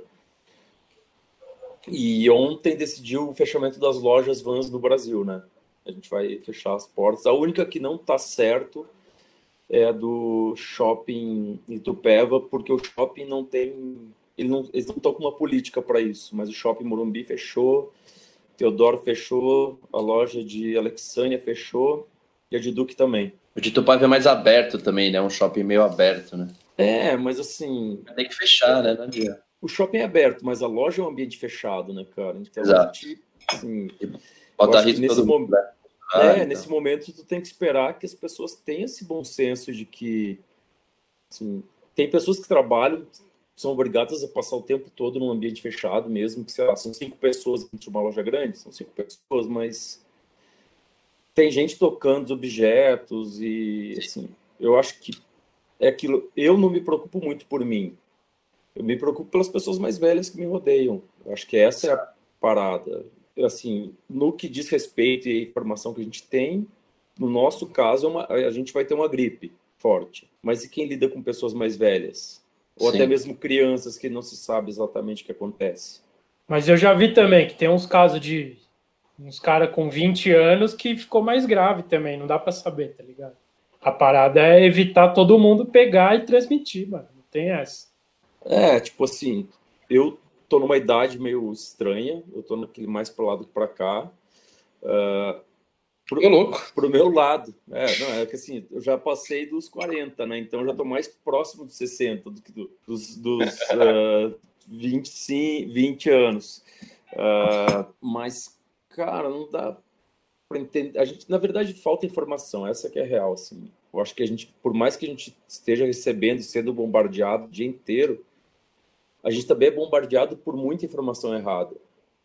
E ontem decidiu o fechamento das lojas Vans no Brasil, né? A gente vai fechar as portas. A única que não está certo é a do shopping Itupeva, porque o shopping não tem. Ele não, eles não estão com uma política para isso, mas o shopping Morumbi fechou, Teodoro fechou, a loja de Alexânia fechou e a de Duque também. O de Tupaiva é mais aberto também, né? Um shopping meio aberto, né? É, mas assim. Tem que fechar, né? Não adianta. O shopping é aberto, mas a loja é um ambiente fechado, né, cara? Então, Exato. Gente, assim, Bota risco nesse todo momento. Né? Ah, é, então. nesse momento tu tem que esperar que as pessoas tenham esse bom senso de que assim, tem pessoas que trabalham, são obrigadas a passar o tempo todo num ambiente fechado, mesmo que, sei lá, são cinco pessoas dentro de uma loja grande, são cinco pessoas, mas tem gente tocando objetos e, assim, eu acho que é aquilo. Eu não me preocupo muito por mim. Eu me preocupo pelas pessoas mais velhas que me rodeiam. Eu acho que essa é a parada. Assim, no que diz respeito e informação que a gente tem, no nosso caso, é uma, a gente vai ter uma gripe forte. Mas e quem lida com pessoas mais velhas? Ou Sim. até mesmo crianças que não se sabe exatamente o que acontece? Mas eu já vi também que tem uns casos de uns caras com 20 anos que ficou mais grave também, não dá para saber, tá ligado? A parada é evitar todo mundo pegar e transmitir, mano. Não tem essa. É, tipo assim, eu tô numa idade meio estranha, eu tô naquele mais pro lado para cá. Uh, pro, louco. pro meu lado. É, não, é que assim, eu já passei dos 40, né? Então eu já tô mais próximo dos 60 do que do, dos, dos uh, 25, 20 anos. Uh, mas, cara, não dá para entender. A gente, na verdade, falta informação, essa que é real, assim. Eu acho que a gente, por mais que a gente esteja recebendo sendo bombardeado o dia inteiro, a gente também é bombardeado por muita informação errada.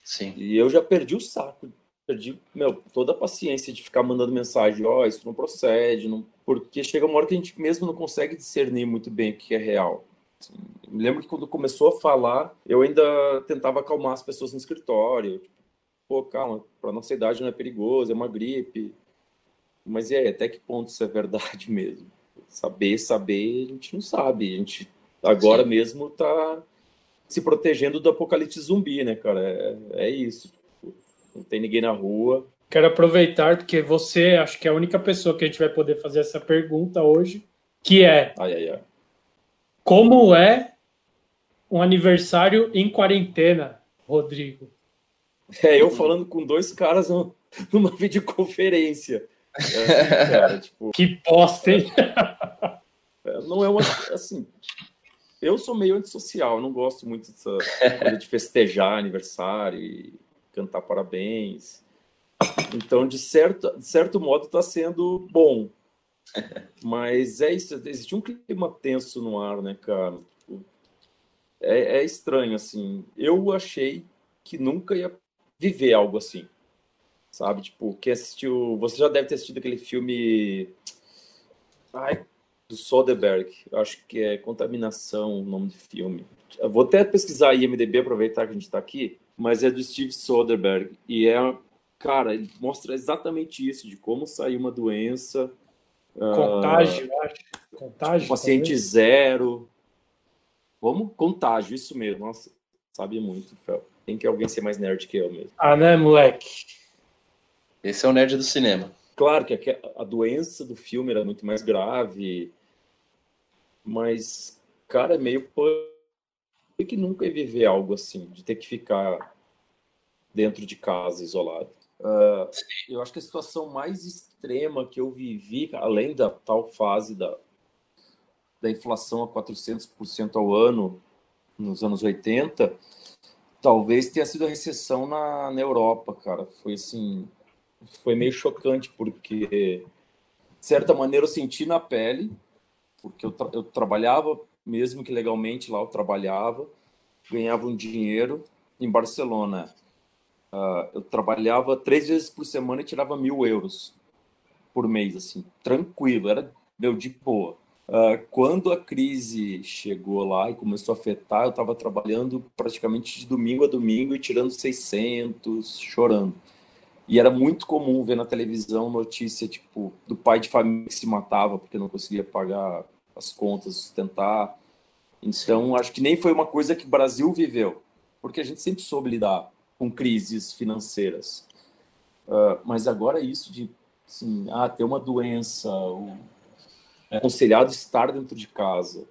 Sim. E eu já perdi o saco, perdi meu, toda a paciência de ficar mandando mensagem, ó, oh, isso não procede, não... porque chega uma hora que a gente mesmo não consegue discernir muito bem o que é real. Assim, me lembro que quando começou a falar, eu ainda tentava acalmar as pessoas no escritório. Tipo, Pô, calma, para nossa idade não é perigoso, é uma gripe. Mas e aí, até que ponto isso é verdade mesmo? Saber, saber, a gente não sabe. A gente agora Sim. mesmo tá se protegendo do apocalipse zumbi, né, cara? É, é isso. Não tem ninguém na rua. Quero aproveitar, porque você acho que é a única pessoa que a gente vai poder fazer essa pergunta hoje, que é ai, ai, ai. como é um aniversário em quarentena, Rodrigo? É, eu falando com dois caras numa videoconferência. É, cara, tipo, que bosta, hein? É, não é uma. Assim, eu sou meio antissocial, não gosto muito dessa coisa de festejar aniversário e cantar parabéns. Então, de certo, de certo modo, está sendo bom. Mas é isso, existe um clima tenso no ar, né, cara? É, é estranho, assim. Eu achei que nunca ia viver algo assim. Sabe? Tipo, quem assistiu. Você já deve ter assistido aquele filme. Ai, do Soderbergh. Eu acho que é Contaminação o nome do filme. Eu vou até pesquisar aí IMDB, aproveitar que a gente está aqui. Mas é do Steve Soderbergh. E é. Cara, ele mostra exatamente isso, de como sair uma doença. Contágio, uh, eu acho. Contágio. Tipo, paciente talvez. zero. Como? Contágio, isso mesmo. Nossa, sabe muito, Fel. Tem que alguém ser mais nerd que eu mesmo. Ah, né, moleque? Esse é o nerd do cinema. Claro que a doença do filme era muito mais grave, mas, cara, é meio que nunca ia viver algo assim, de ter que ficar dentro de casa, isolado. Uh, eu acho que a situação mais extrema que eu vivi, além da tal fase da, da inflação a 400% ao ano nos anos 80, talvez tenha sido a recessão na, na Europa, cara. Foi assim, foi meio chocante, porque, de certa maneira, eu senti na pele, porque eu, tra eu trabalhava, mesmo que legalmente lá eu trabalhava, ganhava um dinheiro em Barcelona. Uh, eu trabalhava três vezes por semana e tirava mil euros por mês, assim, tranquilo, era meu de boa. Uh, quando a crise chegou lá e começou a afetar, eu estava trabalhando praticamente de domingo a domingo e tirando 600, chorando. E era muito comum ver na televisão notícia tipo do pai de família que se matava porque não conseguia pagar as contas, sustentar. Então, acho que nem foi uma coisa que o Brasil viveu, porque a gente sempre soube lidar com crises financeiras. Uh, mas agora isso de assim, ah, ter uma doença, é aconselhado estar dentro de casa.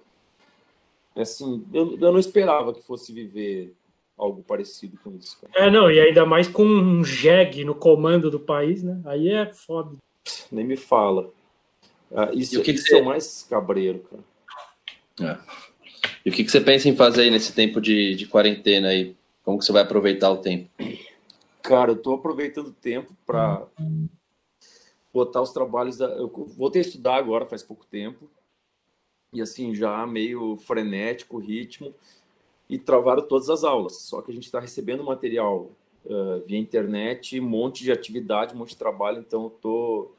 É assim, eu, eu não esperava que fosse viver algo parecido com isso. Cara. É, não, e ainda mais com um jegue no comando do país, né? Aí é foda. Nem me fala. Ah, isso, e o que, que você... é mais cabreiro, cara. É. E o que, que você pensa em fazer aí nesse tempo de, de quarentena aí? Como que você vai aproveitar o tempo? Cara, eu tô aproveitando o tempo para botar os trabalhos. Da... Eu voltei a estudar agora faz pouco tempo, e assim, já meio frenético o ritmo, e travaram todas as aulas. Só que a gente está recebendo material uh, via internet, um monte de atividade, um monte de trabalho, então eu estou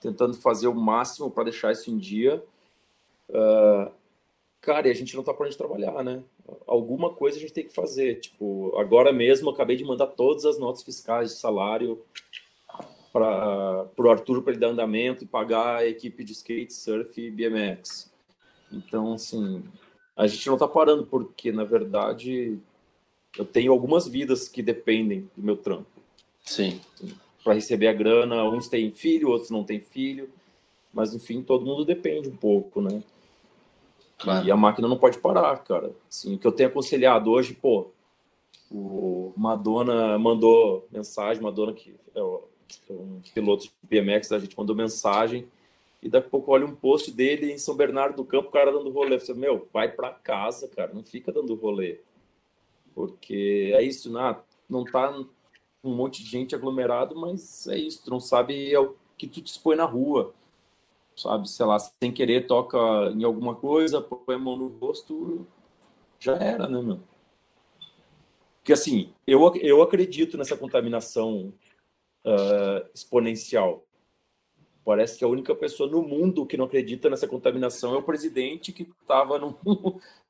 tentando fazer o máximo para deixar isso em dia. Uh, Cara, e a gente não tá parando de trabalhar, né? Alguma coisa a gente tem que fazer. Tipo, agora mesmo acabei de mandar todas as notas fiscais de salário para o Arthur para ele dar andamento e pagar a equipe de skate, surf e BMX. Então, assim, a gente não tá parando porque, na verdade, eu tenho algumas vidas que dependem do meu trampo. Sim. Para receber a grana, uns têm filho, outros não têm filho, mas enfim, todo mundo depende um pouco, né? Claro. E a máquina não pode parar, cara. Assim, o que eu tenho aconselhado hoje, pô, o Madonna mandou mensagem, Madonna que é um piloto de BMX, a gente mandou mensagem e daqui a pouco olha um post dele em São Bernardo do Campo, o cara dando rolê. Eu falei, meu, vai para casa, cara, não fica dando rolê. Porque é isso, não, não tá um monte de gente aglomerado, mas é isso, tu não sabe é o que tu te expõe na rua sabe? Sei lá, sem querer toca em alguma coisa, põe a mão no rosto, já era, né, meu? Porque assim, eu, eu acredito nessa contaminação uh, exponencial. Parece que a única pessoa no mundo que não acredita nessa contaminação é o presidente que estava num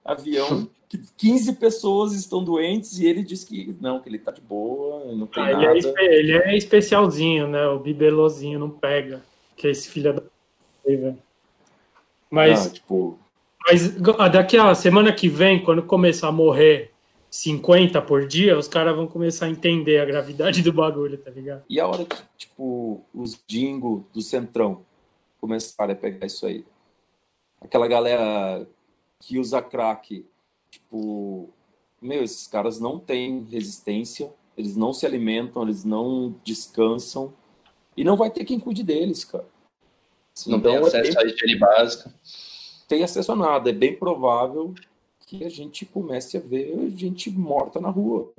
avião que 15 pessoas estão doentes e ele diz que não, que ele está de boa, não tem ah, nada. Ele é, ele é especialzinho, né? O bibelozinho não pega, que é esse filho da mas, ah, tipo... mas daqui a semana que vem, quando começar a morrer 50 por dia, os caras vão começar a entender a gravidade do bagulho, tá ligado? E a hora que, tipo, os dingo do Centrão começarem a pegar isso aí? Aquela galera que usa crack, tipo, meu, esses caras não têm resistência, eles não se alimentam, eles não descansam, e não vai ter quem cuide deles, cara. Não então, tem é acesso é bem... à higiene básica. Tem acesso a nada. É bem provável que a gente comece a ver gente morta na rua.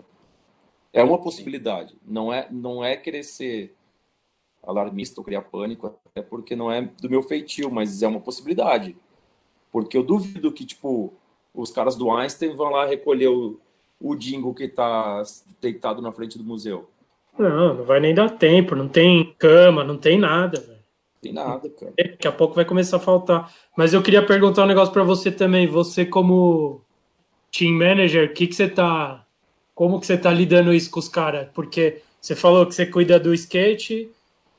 É uma possibilidade. Não é, não é querer ser alarmista ou criar pânico, até porque não é do meu feitio, mas é uma possibilidade. Porque eu duvido que, tipo, os caras do Einstein vão lá recolher o, o dingo que está deitado na frente do museu. Não, não vai nem dar tempo, não tem cama, não tem nada, velho. Tem nada, cara. Daqui a pouco vai começar a faltar. Mas eu queria perguntar um negócio para você também. Você como team manager, o que que você tá como que você tá lidando isso com os caras? Porque você falou que você cuida do skate,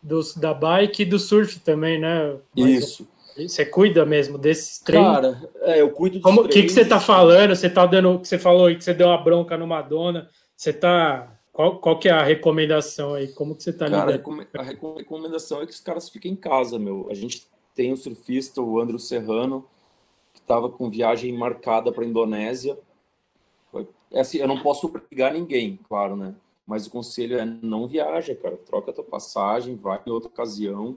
do, da bike e do surf também, né? Mas isso. Você cuida mesmo desses três? Cara, é, eu cuido dos Como, O que, que você tá falando? Você tá dando. que você falou que você deu uma bronca no Madonna. Você tá qual, qual que é a recomendação aí? Como que você está lidando? A recomendação é que os caras fiquem em casa, meu. A gente tem o surfista, o Andrew Serrano, que estava com viagem marcada para a Indonésia. É assim, eu não posso obrigar ninguém, claro, né? Mas o conselho é não viaja, cara. Troca a tua passagem, vai em outra ocasião.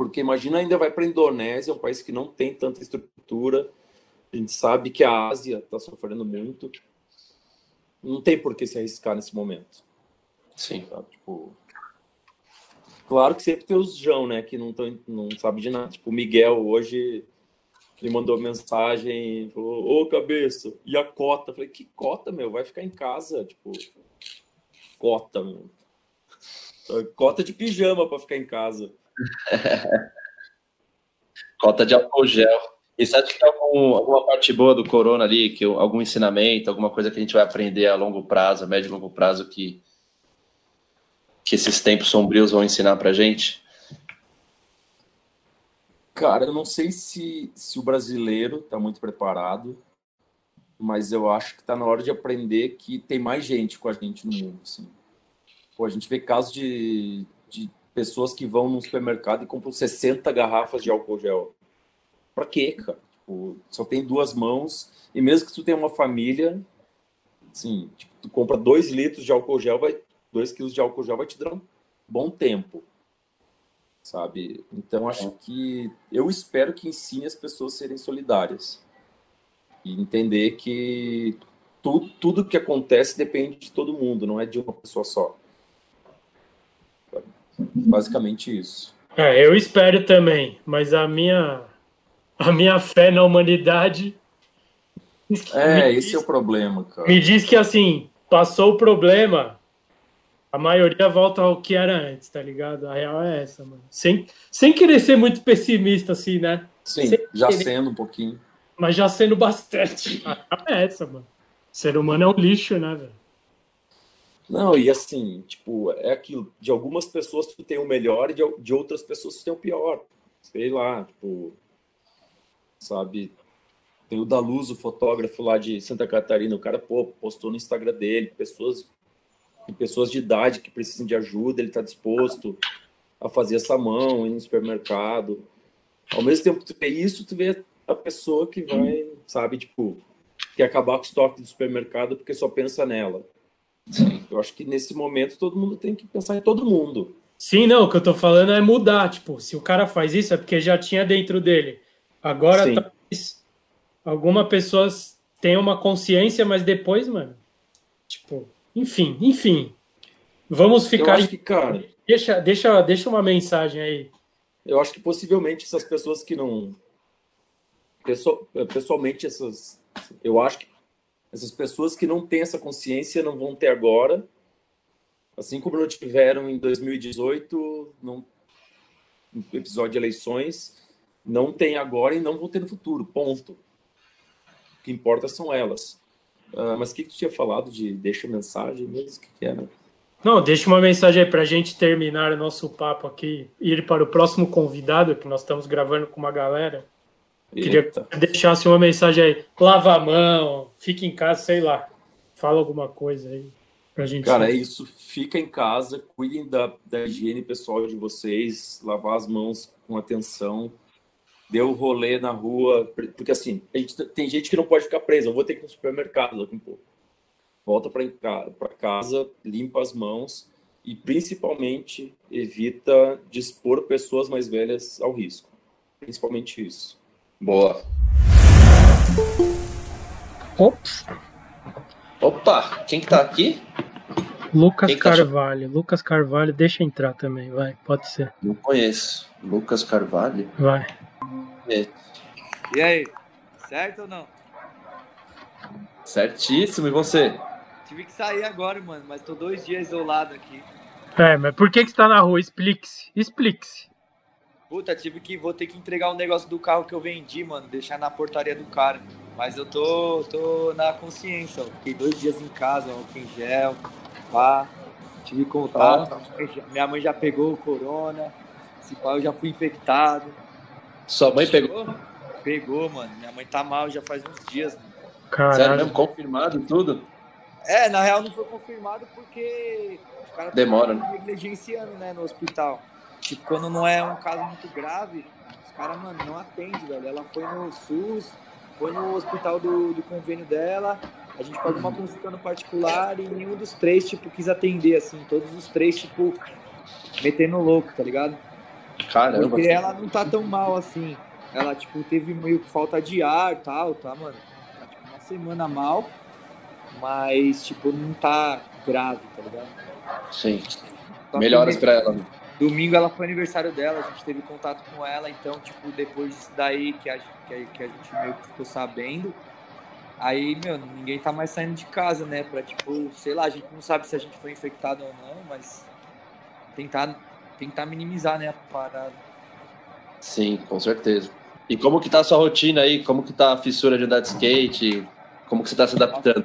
Porque imagina ainda vai para a Indonésia, um país que não tem tanta estrutura. A gente sabe que a Ásia está sofrendo muito não tem por que se arriscar nesse momento. Sim. Tipo, claro que sempre tem os João, né, que não, tão, não sabe de nada. Tipo, o Miguel hoje ele mandou mensagem, falou, ô cabeça, e a cota? Eu falei, que cota, meu? Vai ficar em casa, tipo, cota, meu. Cota de pijama para ficar em casa. cota de álcool gel. E você acha que tem algum, alguma parte boa do corona ali, que algum ensinamento, alguma coisa que a gente vai aprender a longo prazo, a médio e longo prazo, que, que esses tempos sombrios vão ensinar pra gente? Cara, eu não sei se, se o brasileiro está muito preparado, mas eu acho que está na hora de aprender que tem mais gente com a gente no mundo. Assim. Pô, a gente vê casos de, de pessoas que vão no supermercado e compram 60 garrafas de álcool gel. Pra quê, cara? Tipo, só tem duas mãos. E mesmo que tu tenha uma família, assim, tipo, tu compra dois litros de álcool gel, vai, dois quilos de álcool gel vai te dar um bom tempo. Sabe? Então, acho é. que. Eu espero que ensine as pessoas a serem solidárias. E entender que tudo, tudo que acontece depende de todo mundo, não é de uma pessoa só. Basicamente isso. É, eu espero também, mas a minha a minha fé na humanidade. É, esse diz, é o problema, cara. Me diz que assim, passou o problema, a maioria volta ao que era antes, tá ligado? A real é essa, mano. Sem, sem querer ser muito pessimista, assim, né? Sim, sem já querer. sendo um pouquinho. mas já sendo bastante. é essa, mano. ser humano é um lixo, né, velho? Não, e assim, tipo, é aquilo. De algumas pessoas tu tem o melhor e de, de outras pessoas tu tem o pior. Sei lá, tipo. Sabe? Tem o da Luz, o fotógrafo lá de Santa Catarina. O cara, pô, postou no Instagram dele. Pessoas, pessoas de idade que precisam de ajuda. Ele tá disposto a fazer essa mão, ir no supermercado. Ao mesmo tempo que tu vê isso, tu vê a pessoa que vai, sabe, tipo, quer acabar com o estoque do supermercado porque só pensa nela. Sim. Eu acho que nesse momento todo mundo tem que pensar em todo mundo. Sim, não, o que eu tô falando é mudar. Tipo, se o cara faz isso é porque já tinha dentro dele. Agora, Sim. talvez alguma pessoa tenha uma consciência, mas depois, mano. Tipo, enfim, enfim. Vamos ficar. Eu acho que, cara. Deixa, deixa, deixa uma mensagem aí. Eu acho que possivelmente essas pessoas que não. Pessoalmente, essas. Eu acho que essas pessoas que não têm essa consciência não vão ter agora, assim como não tiveram em 2018, no episódio de eleições, não tem agora e não vão ter no futuro, ponto. O que importa são elas. Uh, mas o que, que tu tinha falado de deixa mensagem mesmo? Que, que era? Não, deixa uma mensagem aí para a gente terminar o nosso papo aqui, ir para o próximo convidado, que nós estamos gravando com uma galera. Queria que deixasse uma mensagem aí. Lava a mão, fique em casa, sei lá. Fala alguma coisa aí pra gente. Cara, saber. é isso. Fica em casa, cuidem da, da higiene pessoal de vocês, lavar as mãos com atenção. Dê o rolê na rua, porque assim, gente, tem gente que não pode ficar presa. Eu vou ter que ir no supermercado daqui um pouco. Volta para casa, limpa as mãos e principalmente evita dispor pessoas mais velhas ao risco. Principalmente isso. Boa. Ops. Opa, quem que tá aqui? Lucas tá Carvalho. Tá... Lucas Carvalho, deixa entrar também, vai, pode ser. Não conheço. Lucas Carvalho? Vai. É. E aí, certo ou não? Certíssimo, e você? Tive que sair agora, mano, mas tô dois dias isolado aqui. É, mas por que que você tá na rua? Explique-se, explique-se. Puta, tive que. Vou ter que entregar um negócio do carro que eu vendi, mano. Deixar na portaria do cara. Mas eu tô, tô na consciência, ó. Fiquei dois dias em casa, álcool em gel, pá. Tive contato. Ah. Minha mãe já pegou o corona. Esse pá, eu já fui infectado. Sua mãe pegou? Pegou, mano. Minha mãe tá mal já faz uns dias, mano. Caralho. Sério mesmo? Confirmado tudo? É, na real não foi confirmado porque os caras Demora, né? negligenciando, né, no hospital. Tipo, quando não é um caso muito grave, os caras, mano, não atendem, velho. Ela foi no SUS, foi no hospital do, do convênio dela, a gente pagou uma consulta no particular e nenhum dos três, tipo, quis atender, assim. Todos os três, tipo, metendo louco, tá ligado? Caramba. Porque ela não tá tão mal assim. Ela, tipo, teve meio que falta de ar e tal, tá, mano? Tá, tipo, uma semana mal, mas, tipo, não tá grave, tá ligado? Sim. Só Melhoras pra ela, né? Domingo ela foi aniversário dela, a gente teve contato com ela, então, tipo, depois disso daí que a, que que a gente meio que ficou sabendo, aí, meu, ninguém tá mais saindo de casa, né? Pra, tipo, sei lá, a gente não sabe se a gente foi infectado ou não, mas tentar, tentar minimizar, né, a parada. Sim, com certeza. E como que tá a sua rotina aí? Como que tá a fissura de andar de skate? Como que você tá se adaptando?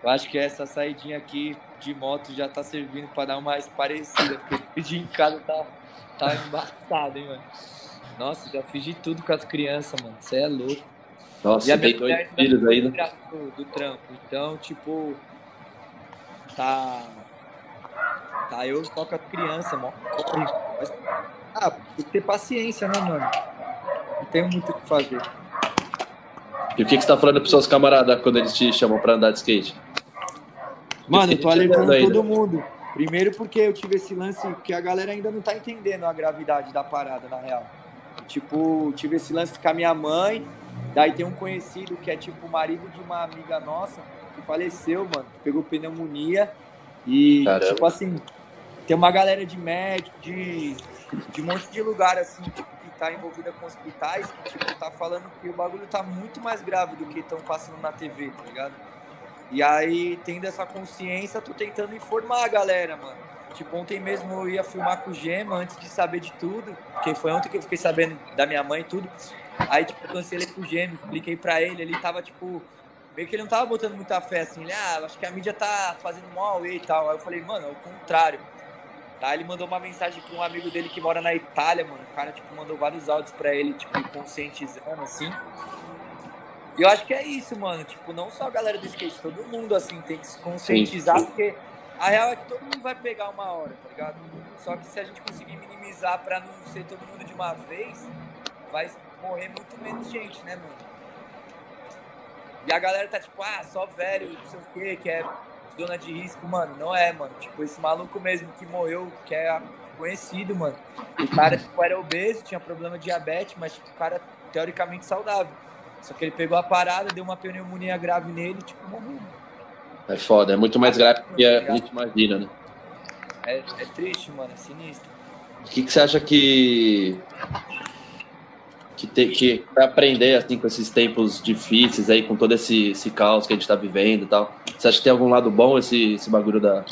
Eu acho que essa saidinha aqui de moto já tá servindo para dar uma mais parecida, porque dia em casa tá, tá embaçado, hein, mano. Nossa, já fiz de tudo com as crianças, mano. Você é louco. Nossa, e tem dois filhos ainda. Do, do trampo. Então, tipo, tá. Tá, eu toco a criança, mano. Mas, ah, tem que ter paciência, né, mano? Não tenho muito o que fazer. E o que, que você tá falando pros seus camaradas quando eles te chamam pra andar de skate? Mano, eu tô alertando todo mundo. Primeiro porque eu tive esse lance que a galera ainda não tá entendendo a gravidade da parada, na real. Tipo, tive esse lance com a minha mãe, daí tem um conhecido que é tipo o marido de uma amiga nossa, que faleceu, mano, pegou pneumonia e, Caramba. tipo assim, tem uma galera de médico, de, de um monte de lugar, assim, tipo, que tá envolvida com hospitais, que, tipo, tá falando que o bagulho tá muito mais grave do que estão passando na TV, tá ligado? E aí, tendo essa consciência, tô tentando informar a galera, mano. Tipo, ontem mesmo eu ia filmar com o Gema antes de saber de tudo, porque foi ontem que eu fiquei sabendo da minha mãe e tudo. Aí, tipo, cancelei pro gêmeo, expliquei pra ele, ele tava, tipo, meio que ele não tava botando muita fé, assim, ele, ah, acho que a mídia tá fazendo mal e tal. Aí eu falei, mano, é o contrário. Tá, ele mandou uma mensagem pra um amigo dele que mora na Itália, mano. O cara, tipo, mandou vários áudios pra ele, tipo, conscientizando, assim. E eu acho que é isso, mano. Tipo, não só a galera do skate, todo mundo, assim, tem que se conscientizar, sim, porque a real é que todo mundo vai pegar uma hora, tá ligado? Só que se a gente conseguir minimizar pra não ser todo mundo de uma vez, vai morrer muito menos gente, né, mano? E a galera tá tipo, ah, só velho, não sei o quê, que é dona de risco, mano. Não é, mano. Tipo, esse maluco mesmo que morreu, que é conhecido, mano. O cara, tipo, era obeso, tinha problema de diabetes, mas, tipo, o cara teoricamente saudável. Só que ele pegou a parada, deu uma pneumonia grave nele e, tipo, morreu. É foda, é muito mais grave do que a gente imagina, né? É, é triste, mano, é sinistro. O que, que você acha que. Que, tem, que aprender assim com esses tempos difíceis aí, com todo esse, esse caos que a gente tá vivendo e tal. Você acha que tem algum lado bom esse, esse bagulho da,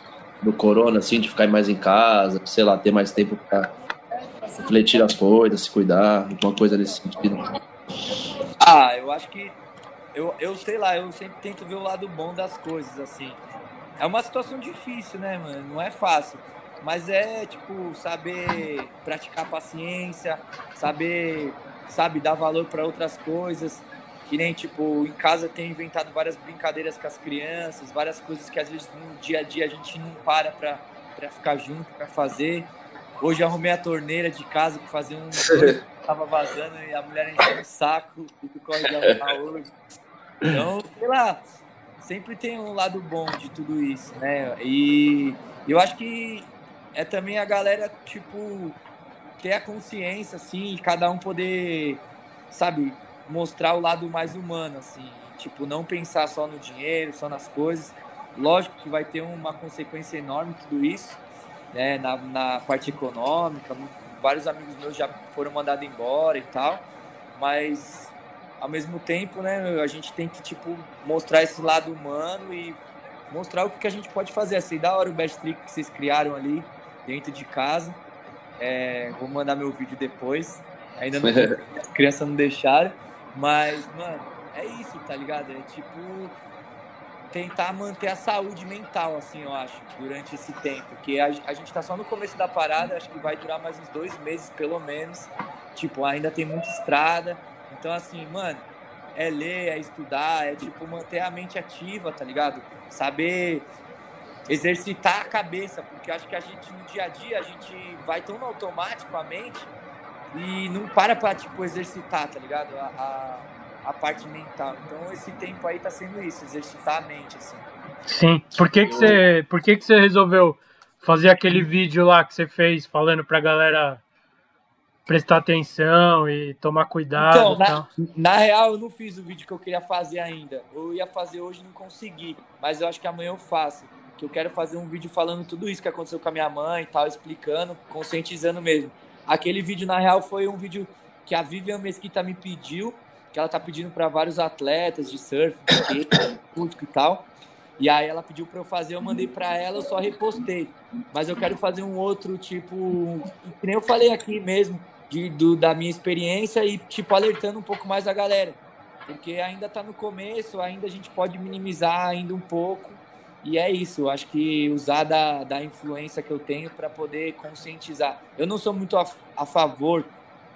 do corona, assim, de ficar mais em casa, sei lá, ter mais tempo pra refletir as coisas, se cuidar, alguma coisa nesse sentido? Ah, eu acho que. Eu, eu sei lá, eu sempre tento ver o lado bom das coisas, assim. É uma situação difícil, né, mano? Não é fácil. Mas é, tipo, saber praticar paciência, saber, sabe, dar valor para outras coisas. Que nem, tipo, em casa tem inventado várias brincadeiras com as crianças, várias coisas que às vezes no dia a dia a gente não para pra, pra ficar junto, pra fazer. Hoje arrumei a torneira de casa que fazia um tava vazando e a mulher encheu o saco e de arrumar hoje. Então, sei lá, sempre tem um lado bom de tudo isso, né? E eu acho que é também a galera, tipo, ter a consciência, assim, e cada um poder, sabe, mostrar o lado mais humano, assim. Tipo, não pensar só no dinheiro, só nas coisas. Lógico que vai ter uma consequência enorme tudo isso, né, na, na parte econômica. Vários amigos meus já foram mandados embora e tal, mas ao mesmo tempo, né, a gente tem que tipo mostrar esse lado humano e mostrar o que a gente pode fazer. Assim, da hora o best trick que vocês criaram ali dentro de casa. É, vou mandar meu vídeo depois. Ainda não, as crianças não deixaram, mas mano, é isso, tá ligado? É tipo tentar manter a saúde mental, assim, eu acho, durante esse tempo. Porque a, a gente tá só no começo da parada, acho que vai durar mais uns dois meses, pelo menos. Tipo, ainda tem muita estrada. Então, assim, mano, é ler, é estudar, é, tipo, manter a mente ativa, tá ligado? Saber exercitar a cabeça, porque acho que a gente, no dia a dia, a gente vai tão automático a mente e não para pra, tipo, exercitar, tá ligado? A, a a parte mental. Então esse tempo aí tá sendo isso, exercitar a mente, assim. Sim. Por que que você, por que que você resolveu fazer aquele vídeo lá que você fez falando pra galera prestar atenção e tomar cuidado? Então, na, na, real, eu não fiz o vídeo que eu queria fazer ainda. Eu ia fazer hoje e não consegui, mas eu acho que amanhã eu faço. Que eu quero fazer um vídeo falando tudo isso que aconteceu com a minha mãe e tal, explicando, conscientizando mesmo. Aquele vídeo, na real, foi um vídeo que a Vivian Mesquita me pediu que ela tá pedindo para vários atletas de surf, de skate, e tal. E aí ela pediu para eu fazer, eu mandei para ela, eu só repostei. Mas eu quero fazer um outro tipo, que nem eu falei aqui mesmo, de, do, da minha experiência e tipo alertando um pouco mais a galera, porque ainda está no começo, ainda a gente pode minimizar ainda um pouco. E é isso, eu acho que usar da, da influência que eu tenho para poder conscientizar. Eu não sou muito a, a favor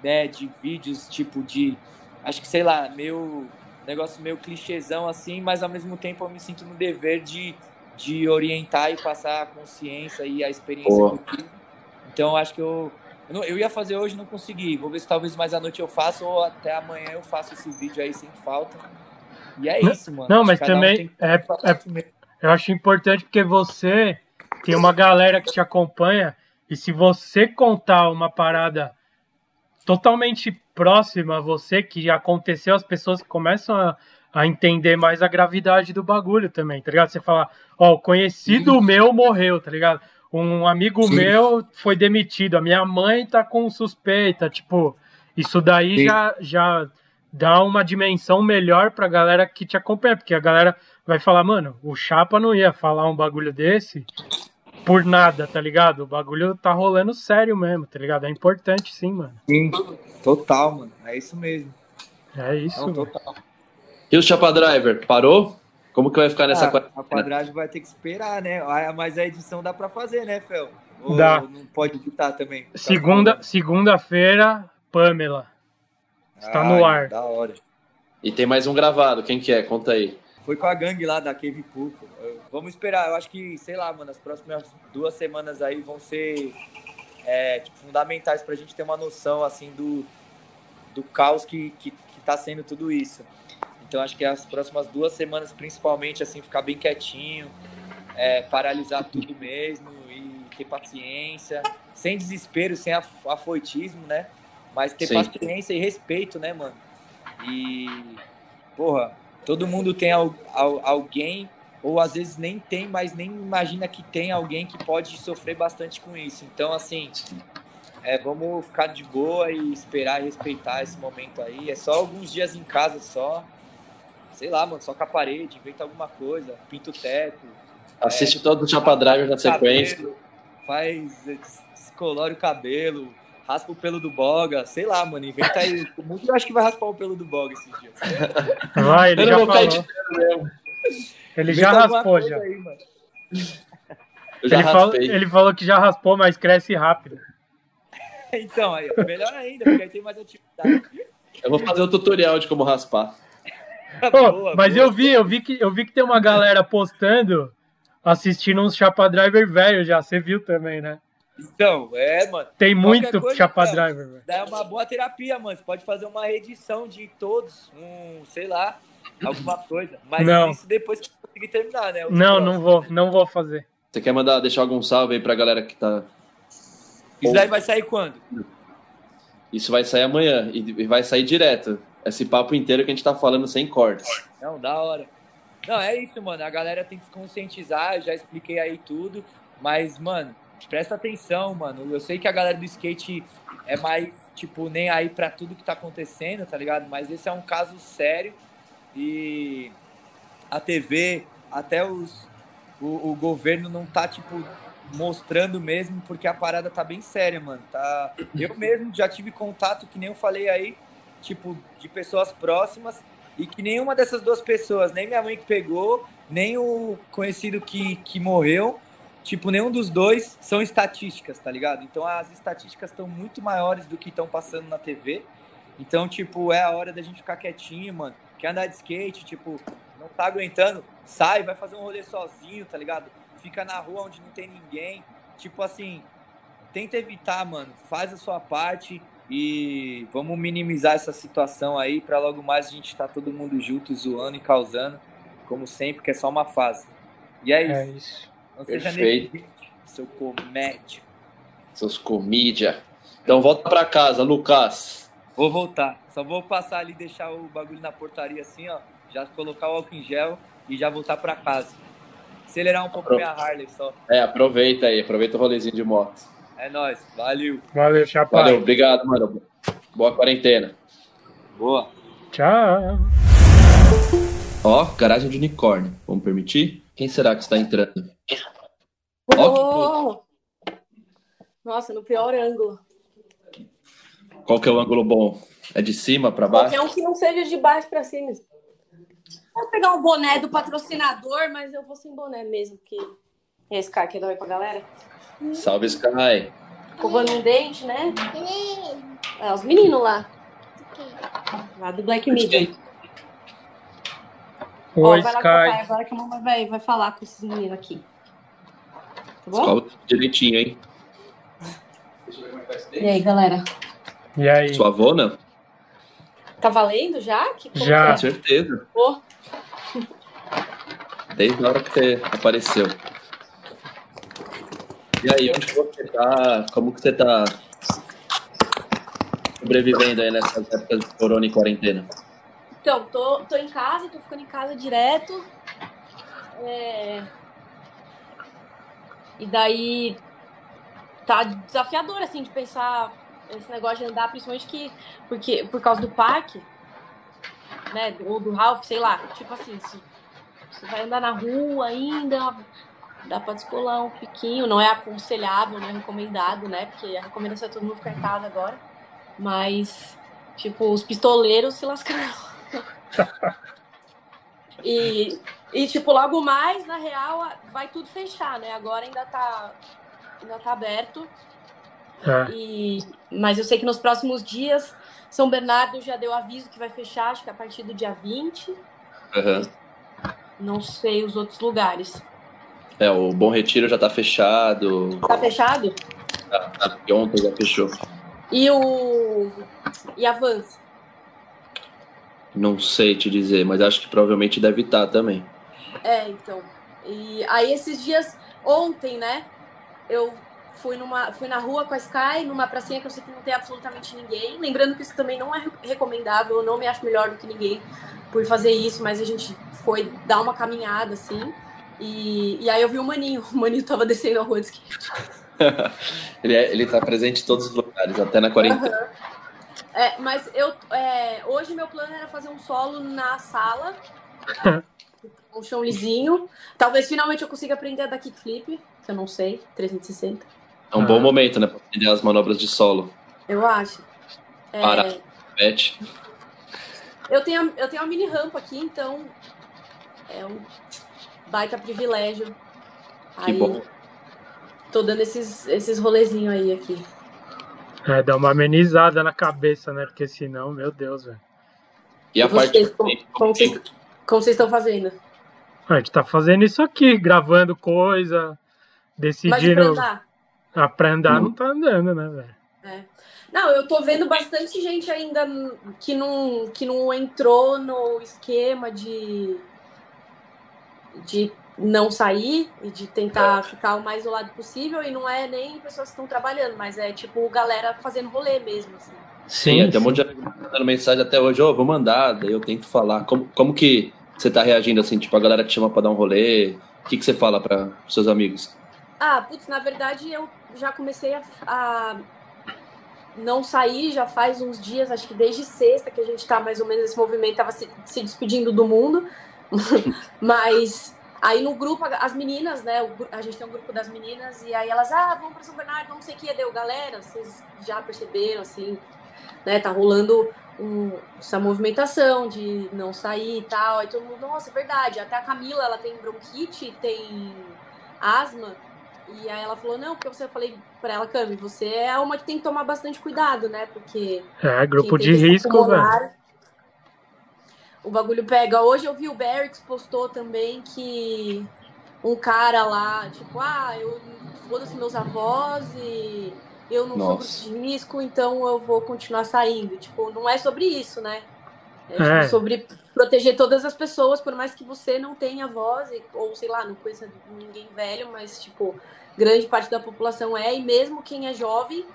né, de vídeos tipo de acho que, sei lá, meu negócio meio clichêzão assim, mas ao mesmo tempo eu me sinto no dever de, de orientar e passar a consciência e a experiência Pô. que eu tive. Então acho que eu, eu, não, eu ia fazer hoje não consegui. Vou ver se talvez mais à noite eu faça ou até amanhã eu faço esse vídeo aí sem falta. E é isso, mano. Não, mas também um é, é, eu acho importante porque você tem uma galera que te acompanha e se você contar uma parada totalmente próxima a você que aconteceu, as pessoas começam a, a entender mais a gravidade do bagulho também, tá ligado? Você fala, ó, o conhecido Sim. meu morreu, tá ligado? Um amigo Sim. meu foi demitido, a minha mãe tá com suspeita, tipo, isso daí já, já dá uma dimensão melhor pra galera que te acompanha, porque a galera vai falar, mano, o Chapa não ia falar um bagulho desse por nada, tá ligado? O bagulho tá rolando sério mesmo, tá ligado? É importante sim, mano. Sim, total, mano. É isso mesmo. É isso. Não, total. E o Chapa Driver, parou? Como que vai ficar nessa ah, A quadragem vai ter que esperar, né? Ah, mas a edição dá pra fazer, né, Fel? Ou Dá. não pode editar também? Tá Segunda, segunda-feira, Pamela. Está no ar. Da hora. E tem mais um gravado, quem que é? Conta aí. Foi com a gangue lá da Cave. Eu- Vamos esperar. Eu acho que, sei lá, mano, as próximas duas semanas aí vão ser é, tipo, fundamentais pra gente ter uma noção, assim, do, do caos que, que, que tá sendo tudo isso. Então, acho que as próximas duas semanas, principalmente, assim, ficar bem quietinho, é, paralisar tudo mesmo e ter paciência, sem desespero, sem af- afoitismo, né? Mas ter Sim. paciência e respeito, né, mano? E, porra, todo mundo tem al- al- alguém, ou às vezes nem tem, mas nem imagina que tem alguém que pode sofrer bastante com isso. Então, assim, é, vamos ficar de boa e esperar e respeitar esse momento aí. É só alguns dias em casa só. Sei lá, mano, só com a parede, inventa alguma coisa, pinta o teto. Assiste todo o Chapa Driver na sequência. cabelo, faz, des- descolore o cabelo, raspa o pelo do boga, sei lá, mano, inventa aí. O mundo eu acho que vai raspar o pelo do boga esses dias. Vai, ele Eu já falou. Ele já Inventa raspou, já. Aí, mano. Eu já Ele, falou, ele falou que já raspou, mas cresce rápido. Então, aí, melhor ainda, porque aí tem mais atividade. Eu vou fazer o tutorial de como raspar. Pô, Boa, mas boa. eu vi, eu vi que eu vi que tem uma galera postando assistindo uns Chapa Driver velho já, você viu também, né? Então, é, mano. Tem muito coisa, Chapa cara. Driver, velho. É uma boa terapia, mano. Você pode fazer uma reedição de todos, um, sei lá, alguma coisa. Mas Não. isso depois que conseguir terminar, né? Os Não, próximos. não vou, não vou fazer. Você quer mandar, deixar algum salve aí pra galera que tá. Isso daí vai sair quando? Isso vai sair amanhã e e vai sair direto. Esse papo inteiro que a gente tá falando sem cortes. Não, da hora. Não, é isso, mano. A galera tem que se conscientizar. eu Já expliquei aí tudo. Mas, mano, presta atenção, mano. Eu sei que a galera do skate é mais, tipo, nem aí pra tudo que tá acontecendo, tá ligado? Mas esse é um caso sério. E a TV, até os, o, o governo não tá, tipo, mostrando mesmo, porque a parada tá bem séria, mano. Tá... Eu mesmo já tive contato, que nem eu falei aí, tipo, de pessoas próximas, e que nenhuma dessas duas pessoas, nem minha mãe que pegou, nem o conhecido que, que morreu, tipo, nenhum dos dois são estatísticas, tá ligado? Então as estatísticas estão muito maiores do que estão passando na TV. Então, tipo, é a hora da gente ficar quietinho, mano. Quer andar de skate, tipo, não tá aguentando, sai, vai fazer um rolê sozinho, tá ligado? Fica na rua onde não tem ninguém. Tipo assim, tenta evitar, mano. Faz a sua parte e vamos minimizar essa situação aí pra logo mais a gente estar todo mundo junto, zoando e causando, como sempre, que é só uma fase. E é isso. É isso. Não Perfeito. seu comédia. Seus comídia. Então volta pra casa, Lucas. Vou voltar. Só vou passar ali, deixar o bagulho na portaria assim, ó. Já colocar o álcool em gel e já voltar pra casa. Acelerar um pouco Pronto. minha Harley só. É, aproveita aí, aproveita o rolezinho de moto. É nóis. Valeu. Valeu, Chapa. Valeu, obrigado, mano. Boa quarentena. Boa. Tchau. Ó, garagem de unicórnio. Vamos permitir? Quem será que está entrando? Ó, que Oh! Nossa, no pior ângulo. Qual que é o ângulo bom? É de cima pra baixo? Qualquer um que não seja de baixo pra cima. Vou pegar um boné do patrocinador, mas eu vou sem boné mesmo, porque esse cara quer dar oi pra galera. Salve, Sky. Covando um dente, né? É, os meninos lá. Lá do Black Media. Oi, vai lá com o papai Sky. agora que a mamãe vai, vai falar com esses meninos aqui. Tá bom? Escola direitinho, hein? E aí, galera? E aí? Sua avona? Tá valendo já? Que Já. Com é? certeza. Pô, Desde a hora que você apareceu. E aí, onde você tá? Como que você tá sobrevivendo aí nessas épocas de corona e quarentena? Então, tô, tô em casa, tô ficando em casa direto. É... E daí tá desafiador, assim, de pensar esse negócio de andar, principalmente que, porque, por causa do parque, né? Ou do Ralph, sei lá. Tipo assim, se você vai andar na rua ainda, dá pra descolar um piquinho. Não é aconselhável, não é recomendado, né? Porque a recomendação é todo mundo ficar em casa agora. Mas Tipo, os pistoleiros se lascaram. E, e, tipo, logo mais, na real, vai tudo fechar, né? Agora ainda tá, ainda tá aberto. É. E, mas eu sei que nos próximos dias, São Bernardo já deu aviso que vai fechar, acho que a partir do dia 20. Uhum. Não sei os outros lugares. É, o Bom Retiro já tá fechado. Tá fechado? Tá, tá, ontem já fechou. E o. E a Vans? Não sei te dizer, mas acho que provavelmente deve estar tá também. É, então. E aí esses dias, ontem, né? Eu fui, numa, fui na rua com a Sky, numa pracinha que eu sei que não tem absolutamente ninguém. Lembrando que isso também não é recomendável, eu não me acho melhor do que ninguém por fazer isso, mas a gente foi dar uma caminhada, assim. E, e aí eu vi o Maninho, o Maninho tava descendo a rua de skate. ele, é, ele tá presente em todos os lugares, até na quarentena. Uhum. É, mas eu é, hoje meu plano era fazer um solo na sala, um chão lisinho. Talvez finalmente eu consiga aprender a dar kickflip, que eu não sei, 360. É um bom momento, né, para aprender as manobras de solo. Eu acho. É... Para, pet. Eu tenho, eu tenho uma mini rampa aqui, então é um baita privilégio. Que aí, bom. Tô dando esses, esses rolezinhos aí aqui. É, dá uma amenizada na cabeça, né? Porque senão, meu Deus, velho. E a parte. Como, como, vocês, como vocês estão fazendo? A gente tá fazendo isso aqui, gravando coisa, decidindo. Mas pra andar? Ah, pra andar hum. não tá andando, né, velho? É. Não, eu tô vendo bastante gente ainda que não, que não entrou no esquema de, de não sair e de tentar ficar o mais isolado possível. E não é nem pessoas que estão trabalhando, mas é tipo galera fazendo rolê mesmo. Assim. Sim, até um monte de mandando mensagem até hoje, ô, oh, vou mandar, daí eu tento falar. Como, como que você tá reagindo assim, tipo, a galera te chama pra dar um rolê? O que, que você fala para seus amigos? Ah, putz, na verdade eu já comecei a, a, não sair já faz uns dias, acho que desde sexta que a gente tá mais ou menos nesse movimento, tava se, se despedindo do mundo. Mas aí no grupo, as meninas, né? A gente tem um grupo das meninas, e aí elas, ah, vamos para São Bernardo, não sei o que, deu. Galera, vocês já perceberam, assim, né? Tá rolando um, essa movimentação de não sair e tal. Aí todo mundo, nossa, é verdade. Até a Camila, ela tem bronquite, tem asma. E aí ela falou, não, porque você falei para ela, Cami, você é uma que tem que tomar bastante cuidado, né? Porque. É, grupo de risco, velho. O bagulho pega. Hoje eu vi o Barracks postou também que um cara lá, tipo, ah, eu foda-se meus avós e eu não Nossa. sou de risco, então eu vou continuar saindo. Tipo, não é sobre isso, né? É, tipo, é. sobre proteger todas as pessoas, por mais que você não tenha voz, ou sei lá, não conheça ninguém velho, mas, tipo, grande parte da população é, e mesmo quem é jovem,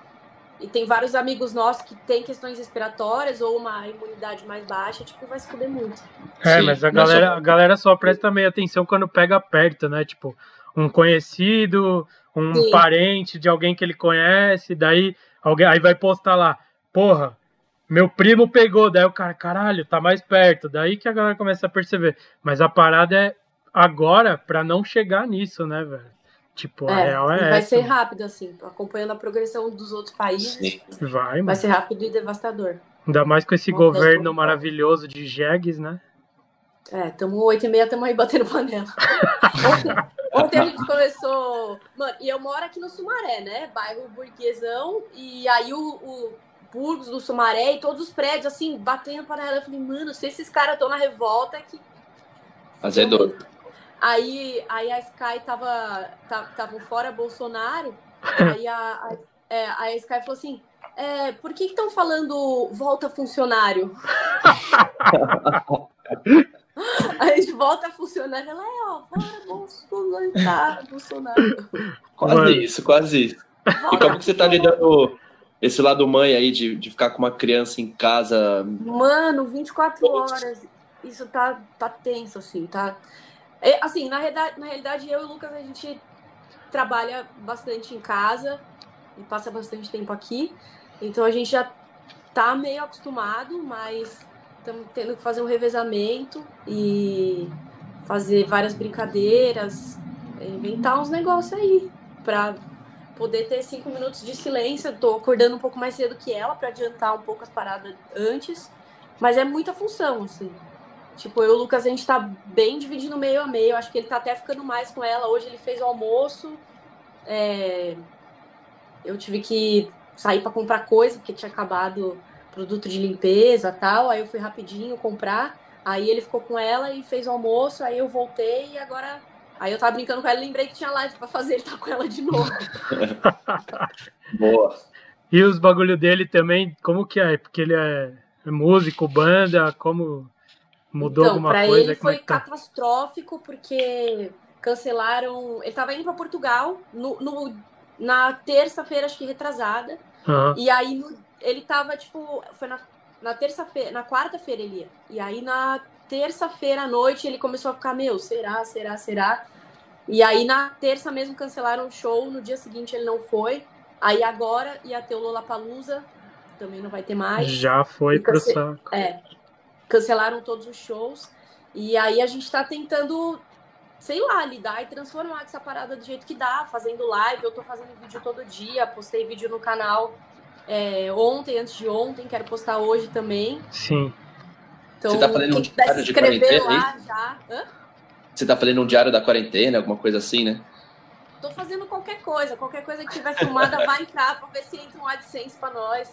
e tem vários amigos nossos que têm questões respiratórias ou uma imunidade mais baixa, tipo, vai se fuder muito. É, Sim, mas a galera, só... a galera só presta também atenção quando pega perto, né? Tipo, um conhecido, um Sim. parente de alguém que ele conhece, daí alguém aí vai postar lá, porra, meu primo pegou, daí o cara, caralho, tá mais perto, daí que a galera começa a perceber. Mas a parada é agora para não chegar nisso, né, velho? Tipo, é, a real é Vai essa. ser rápido, assim, acompanhando a progressão dos outros países. Sim. Vai, vai ser rápido e devastador. Ainda mais com esse Vamos governo maravilhoso de jegues, né? É, estamos oito e meia, estamos aí batendo panela. ontem, ontem, a gente começou. Mano, e eu moro aqui no Sumaré, né? Bairro burguesão. E aí o, o Burgos do Sumaré e todos os prédios, assim, batendo panela. Eu falei, mano, se esses caras estão na revolta, é que. Azedou. Aí, aí a Sky tava, tava fora Bolsonaro, aí a, a, é, a Sky falou assim, é, por que estão falando volta funcionário? a gente volta funcionário, ela é, ó, fora Bolsonaro, tá, Bolsonaro. Quase Mano. isso, quase isso. Volta e como que você tá lidando esse lado mãe aí de, de ficar com uma criança em casa? Mano, 24 horas. Isso tá, tá tenso, assim, tá? É, assim, na realidade, na realidade, eu e o Lucas, a gente trabalha bastante em casa e passa bastante tempo aqui. Então a gente já tá meio acostumado, mas estamos tendo que fazer um revezamento e fazer várias brincadeiras, inventar uns negócios aí para poder ter cinco minutos de silêncio. Eu tô acordando um pouco mais cedo que ela para adiantar um pouco as paradas antes. Mas é muita função, assim. Tipo, eu e o Lucas, a gente tá bem dividindo meio a meio. Acho que ele tá até ficando mais com ela. Hoje ele fez o almoço. É... Eu tive que sair para comprar coisa, porque tinha acabado produto de limpeza tal. Aí eu fui rapidinho comprar. Aí ele ficou com ela e fez o almoço. Aí eu voltei e agora. Aí eu tava brincando com ela e lembrei que tinha live para fazer. Ele tá com ela de novo. Boa. E os bagulho dele também, como que é? Porque ele é músico, banda, como mudou então, alguma pra coisa? ele é foi que tá? catastrófico porque cancelaram. Ele tava indo para Portugal no, no- na terça-feira, acho que retrasada. Aham. E aí no- ele tava, tipo, foi na, na terça-feira, na quarta-feira ele ia. E aí na terça-feira à noite ele começou a ficar, meu, será, será, será? E aí na terça mesmo cancelaram o show, no dia seguinte ele não foi. Aí agora ia ter o Lollapalooza, também não vai ter mais. Já foi E pro cance- saco. É, cancelaram todos os shows. E aí a gente tá tentando, sei lá, lidar e transformar essa parada do jeito que dá, fazendo live. Eu tô fazendo vídeo todo dia, postei vídeo no canal é, ontem, antes de ontem, quero postar hoje também. Sim. Então, Você tá fazendo um diário se de inscrever quarentena, lá já. Hã? Você tá fazendo um diário da quarentena, alguma coisa assim, né? Tô fazendo qualquer coisa, qualquer coisa que tiver filmada vai entrar pra ver se entra um AdSense pra nós.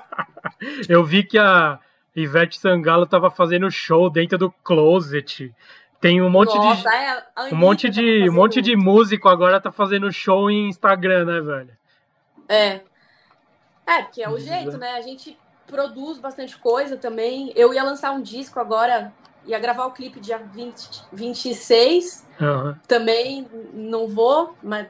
Eu vi que a Ivete Sangalo tava fazendo show dentro do closet. Tem um monte de Nossa, é, a um monte tá de um monte de músico agora tá fazendo show em Instagram, né, velho? É. É, porque é o Exato. jeito, né? A gente produz bastante coisa também. Eu ia lançar um disco agora, ia gravar o clipe dia 20, 26. Aham. Também não vou, mas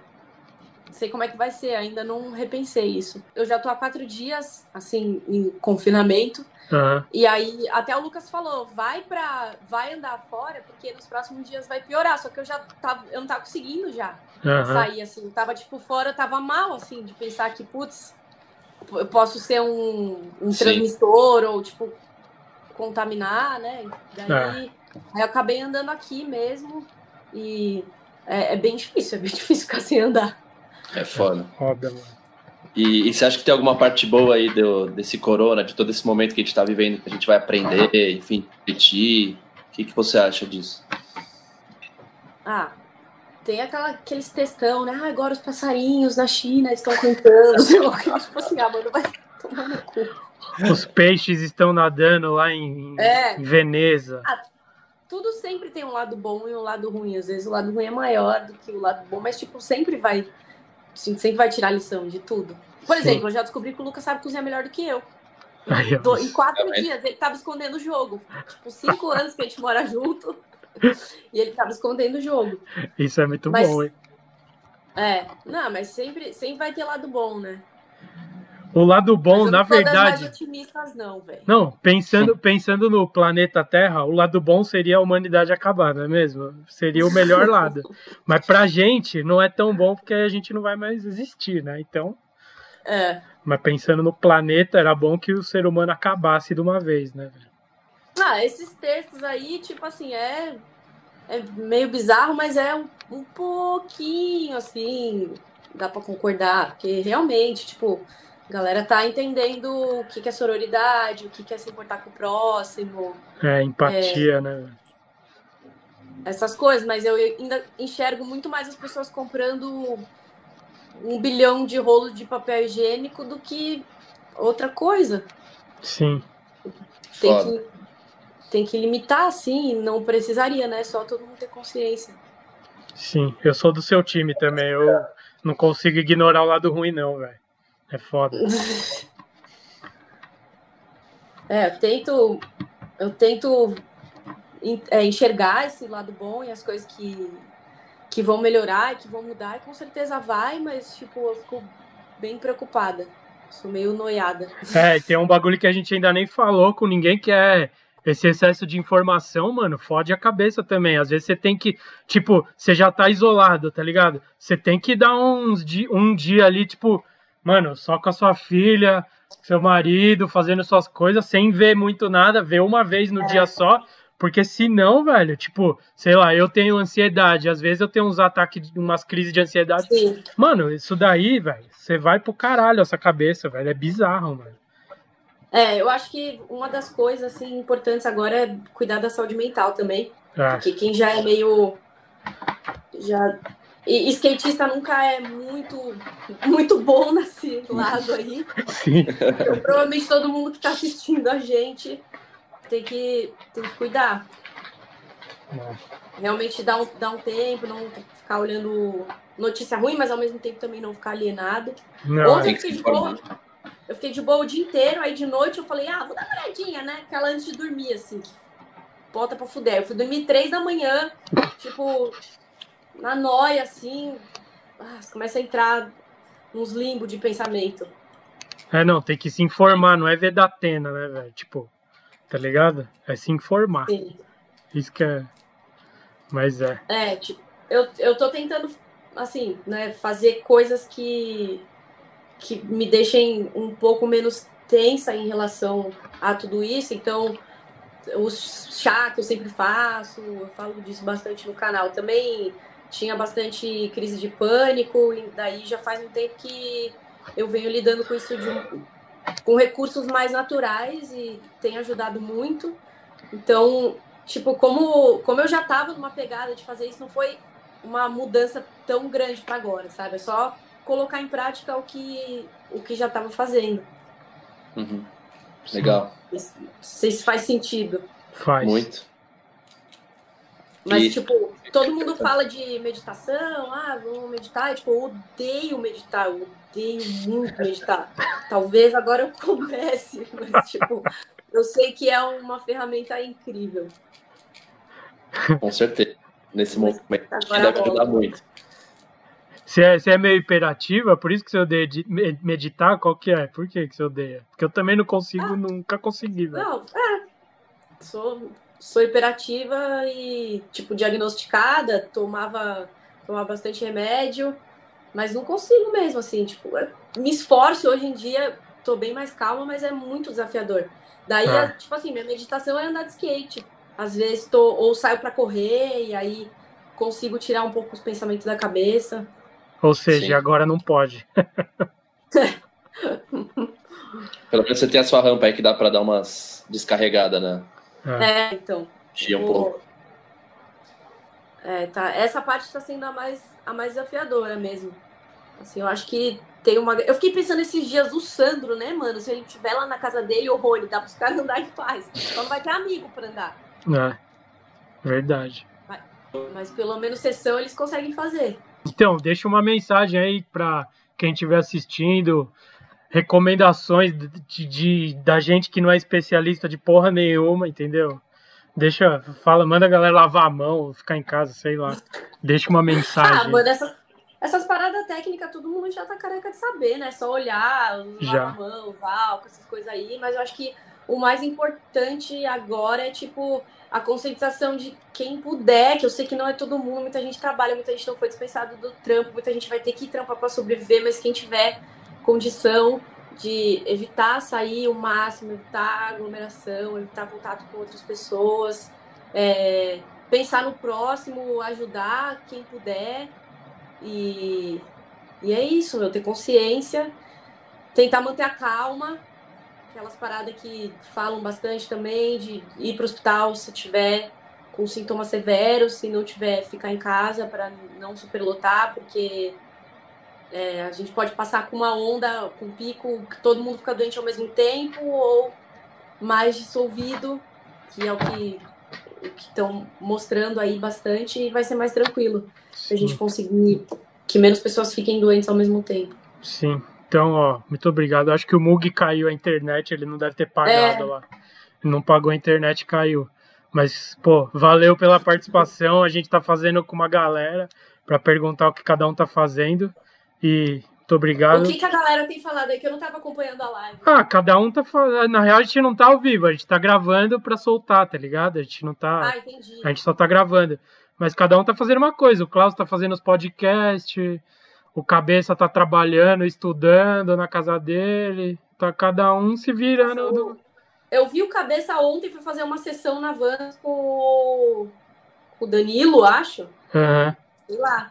sei como é que vai ser, ainda não repensei isso. Eu já tô há quatro dias, assim, em confinamento. Aham. E aí, até o Lucas falou, vai para vai andar fora, porque nos próximos dias vai piorar. Só que eu já tava, eu não tava conseguindo já Aham. sair, assim. Eu tava, tipo, fora, eu tava mal, assim, de pensar que, putz, eu posso ser um, um transmissor ou, tipo, contaminar, né? Daí, É. aí eu acabei andando aqui mesmo e é, é bem difícil, é bem difícil ficar sem andar. É foda. Foda, mano. E, e você acha que tem alguma parte boa aí do, desse corona, de todo esse momento que a gente tá vivendo, que a gente vai aprender, enfim, repetir? O que, que você acha disso? Ah, tem aquela, aqueles textão, né? Ah, agora os passarinhos na China estão cantando. sei lá tipo assim, ah, mano, vai tomar no cu. Os peixes estão nadando lá em, É. em Veneza. tudo sempre tem um lado bom e um lado ruim. Às vezes o lado ruim é maior do que o lado bom, mas tipo, sempre vai. Assim, Sempre vai tirar lição de tudo. Por Sim. exemplo, eu já descobri que o Lucas sabe cozinhar melhor do que eu. Do- em quatro dias ele tava escondendo o jogo. Tipo, cinco anos que a gente mora junto. E ele tava escondendo o jogo. Isso é muito Mas- bom, hein? É, não, mas sempre, sempre vai ter lado bom, né? O lado bom, na verdade. não, velho. Não, pensando, pensando no planeta Terra, o lado bom seria a humanidade acabar, não é mesmo? Seria o melhor lado. Mas pra gente não é tão bom porque a gente não vai mais existir, né? Então, É. mas pensando no planeta, era bom que o ser humano acabasse de uma vez, né? velho? Ah, esses textos aí, tipo assim, é, é meio bizarro, mas é um, um pouquinho assim, dá pra concordar, porque realmente, tipo, a galera tá entendendo o que, que é sororidade, o que, que é se importar com o próximo, É, empatia, né? velho? essas coisas, mas eu ainda enxergo muito mais as pessoas comprando um bilhão de rolos de papel higiênico do que outra coisa. Sim. Tem Foda. que, tem que limitar, assim, não precisaria, né? Só todo mundo ter consciência. Sim, eu sou do seu time também. Eu não consigo ignorar o lado ruim, não, velho. É foda. É, eu tento, eu tento en- é, enxergar esse lado bom e as coisas que, que vão melhorar e que vão mudar, e com certeza vai, mas, tipo, eu fico bem preocupada. Sou meio noiada. É, tem um bagulho que a gente ainda nem falou com ninguém, que é esse excesso de informação, mano, fode a cabeça também. Às vezes você tem que, tipo, você já tá isolado, tá ligado? Você tem que dar uns um dia ali, tipo, mano, só com a sua filha, seu marido, fazendo suas coisas, sem ver muito nada, ver uma vez no dia só, porque senão, velho, tipo, sei lá, eu tenho ansiedade, às vezes eu tenho uns ataques, umas crises de ansiedade. Sim. Mano, isso daí, velho, você vai pro caralho essa cabeça, velho, é bizarro, mano. É, eu acho que uma das coisas assim, importantes agora é cuidar da saúde mental também. É. Porque quem já é meio. Já. E skatista nunca é muito, muito bom nesse lado aí. Sim. Então, provavelmente todo mundo que está assistindo a gente tem que, tem que cuidar. Realmente dar um, dar um tempo, não ficar olhando notícia ruim, mas ao mesmo tempo também não ficar alienado. Não, Ontem eu fiquei de boa. Eu fiquei de boa o dia inteiro, aí de noite eu falei, ah, vou dar uma olhadinha, né? Aquela antes de dormir, assim. Bota pra fuder. Eu fui dormir três da manhã, tipo, na noia, assim. Ah, começa a entrar uns limbos de pensamento. É, não, tem que se informar, não é ver da Atena, né, velho? Tipo, tá ligado? É se informar. Sim. Isso que é. Mas é. É, tipo, eu, eu tô tentando, assim, né, fazer coisas que, que me deixem um pouco menos tensa em relação a tudo isso. Então, o chá que eu sempre faço, eu falo disso bastante no canal. Também tinha bastante crise de pânico, e daí já faz um tempo que eu venho lidando com isso de um- com recursos mais naturais e tem ajudado muito. Então, tipo, como, como eu já tava numa pegada de fazer isso, não foi uma mudança tão grande para agora, sabe? É só colocar em prática o que, o que já tava fazendo. Uhum. Legal, Não sei se faz sentido. Faz. muito. Mas, E- tipo, todo mundo fala de meditação, ah, vamos meditar. E, tipo, eu odeio meditar, eu odeio muito meditar. Talvez agora eu comece, mas, tipo, eu sei que é uma ferramenta incrível. Com certeza. Nesse Mas momento agora deve ajudar muito. Você é, você é meio hiperativa, por isso que você odeia de- me- meditar? Qual que é? Por que, que você odeia? Porque eu também não consigo, nunca consegui, velho. Não, é. Sou, sou hiperativa e, tipo, diagnosticada, tomava, tomava bastante remédio, mas não consigo mesmo, assim, tipo, me esforço hoje em dia, tô bem mais calma, mas é muito desafiador. Daí, Ah. é, tipo assim, minha meditação é andar de skate. Às vezes tô, ou saio pra correr e aí consigo tirar um pouco os pensamentos da cabeça. Ou seja, Sim. agora não pode. Pelo menos você tem a sua rampa aí que dá pra dar umas descarregadas, né? É. É, então. Chia um Tipo, pouco. É, tá. Essa parte está sendo a mais, a mais desafiadora mesmo. Assim, eu acho que tem uma. Eu fiquei pensando esses dias o Sandro, né, mano? Se ele estiver lá na casa dele, o Rony, dá para os caras andar em paz. Só não vai ter amigo para andar. É. Verdade. Mas pelo menos sessão eles conseguem fazer. Então, deixa uma mensagem aí pra quem estiver assistindo. Recomendações de, de- de- da gente que não é especialista de porra nenhuma, entendeu? Deixa, fala, manda a galera lavar a mão, ficar em casa, sei lá. Deixa uma Ah, mensagem. mano, essas, essas paradas técnicas todo mundo já tá careca de saber, né? Só olhar, Já. lavar a mão, álcool, essas coisas aí. Mas eu acho que o mais importante agora é, tipo, a conscientização de quem puder, que eu sei que não é todo mundo, muita gente trabalha, muita gente não foi dispensado do trampo, muita gente vai ter que trampar para sobreviver, mas quem tiver condição de evitar sair o máximo, evitar aglomeração, evitar contato com outras pessoas, é, pensar no próximo, ajudar quem puder. E, e é isso, meu, ter consciência, tentar manter a calma, aquelas paradas que falam bastante também, de ir para o hospital se tiver com sintomas severos, se não tiver, ficar em casa para não superlotar, porque é, a gente pode passar com uma onda, com um pico, que todo mundo fica doente ao mesmo tempo, ou mais dissolvido, que é o que estão mostrando aí bastante, e vai ser mais tranquilo. Se a gente conseguir que menos pessoas fiquem doentes ao mesmo tempo. Sim. Então, ó, muito obrigado. Acho que o Mug caiu a internet, ele não deve ter pagado É. lá. Não pagou a internet caiu. Mas, pô, valeu pela participação. A gente tá fazendo com uma galera pra perguntar o que cada um tá fazendo. E muito obrigado. O que, que a galera tem falado aí que eu não tava acompanhando a live? Ah, cada um tá falando. Na real, a gente não tá ao vivo, a gente tá gravando pra soltar, tá ligado? A gente não tá. Ah, entendi. A gente só tá gravando. Mas cada um tá fazendo uma coisa. O Klaus tá fazendo os podcasts, o Cabeça tá trabalhando, estudando na casa dele. Tá cada um se virando. do- eu vi o Cabeça ontem, fui fazer uma sessão na van com o, Danilo, acho. Aham. Sei lá.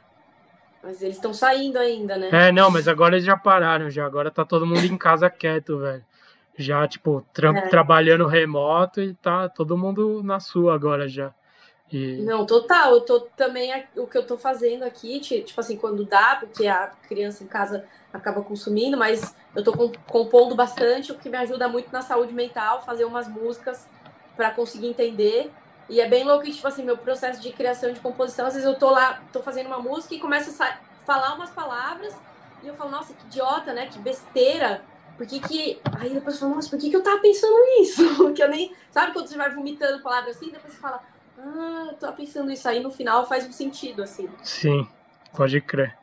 Mas eles estão saindo ainda, né? É, não, mas agora eles já pararam, já. Agora tá todo mundo em casa quieto, velho. Já, tipo, tra- É. trabalhando remoto e tá todo mundo na sua agora já. E, Não, total. Eu tô também o que eu tô fazendo aqui, ti- tipo assim, quando dá, porque a criança em casa acaba consumindo, mas eu tô com- compondo bastante, o que me ajuda muito na saúde mental, fazer umas músicas para conseguir entender. E é bem louco, que, tipo assim, meu processo de criação de composição, às vezes eu tô lá, tô fazendo uma música e começo a falar umas palavras e eu falo, nossa, que idiota, né? Que besteira. Por que que... Aí depois eu falo, nossa, por que que eu tava pensando nisso? que eu nem... Sabe quando você vai vomitando palavras assim, depois você fala, ah, eu tava pensando isso aí, no final faz um sentido, assim. sim, pode crer.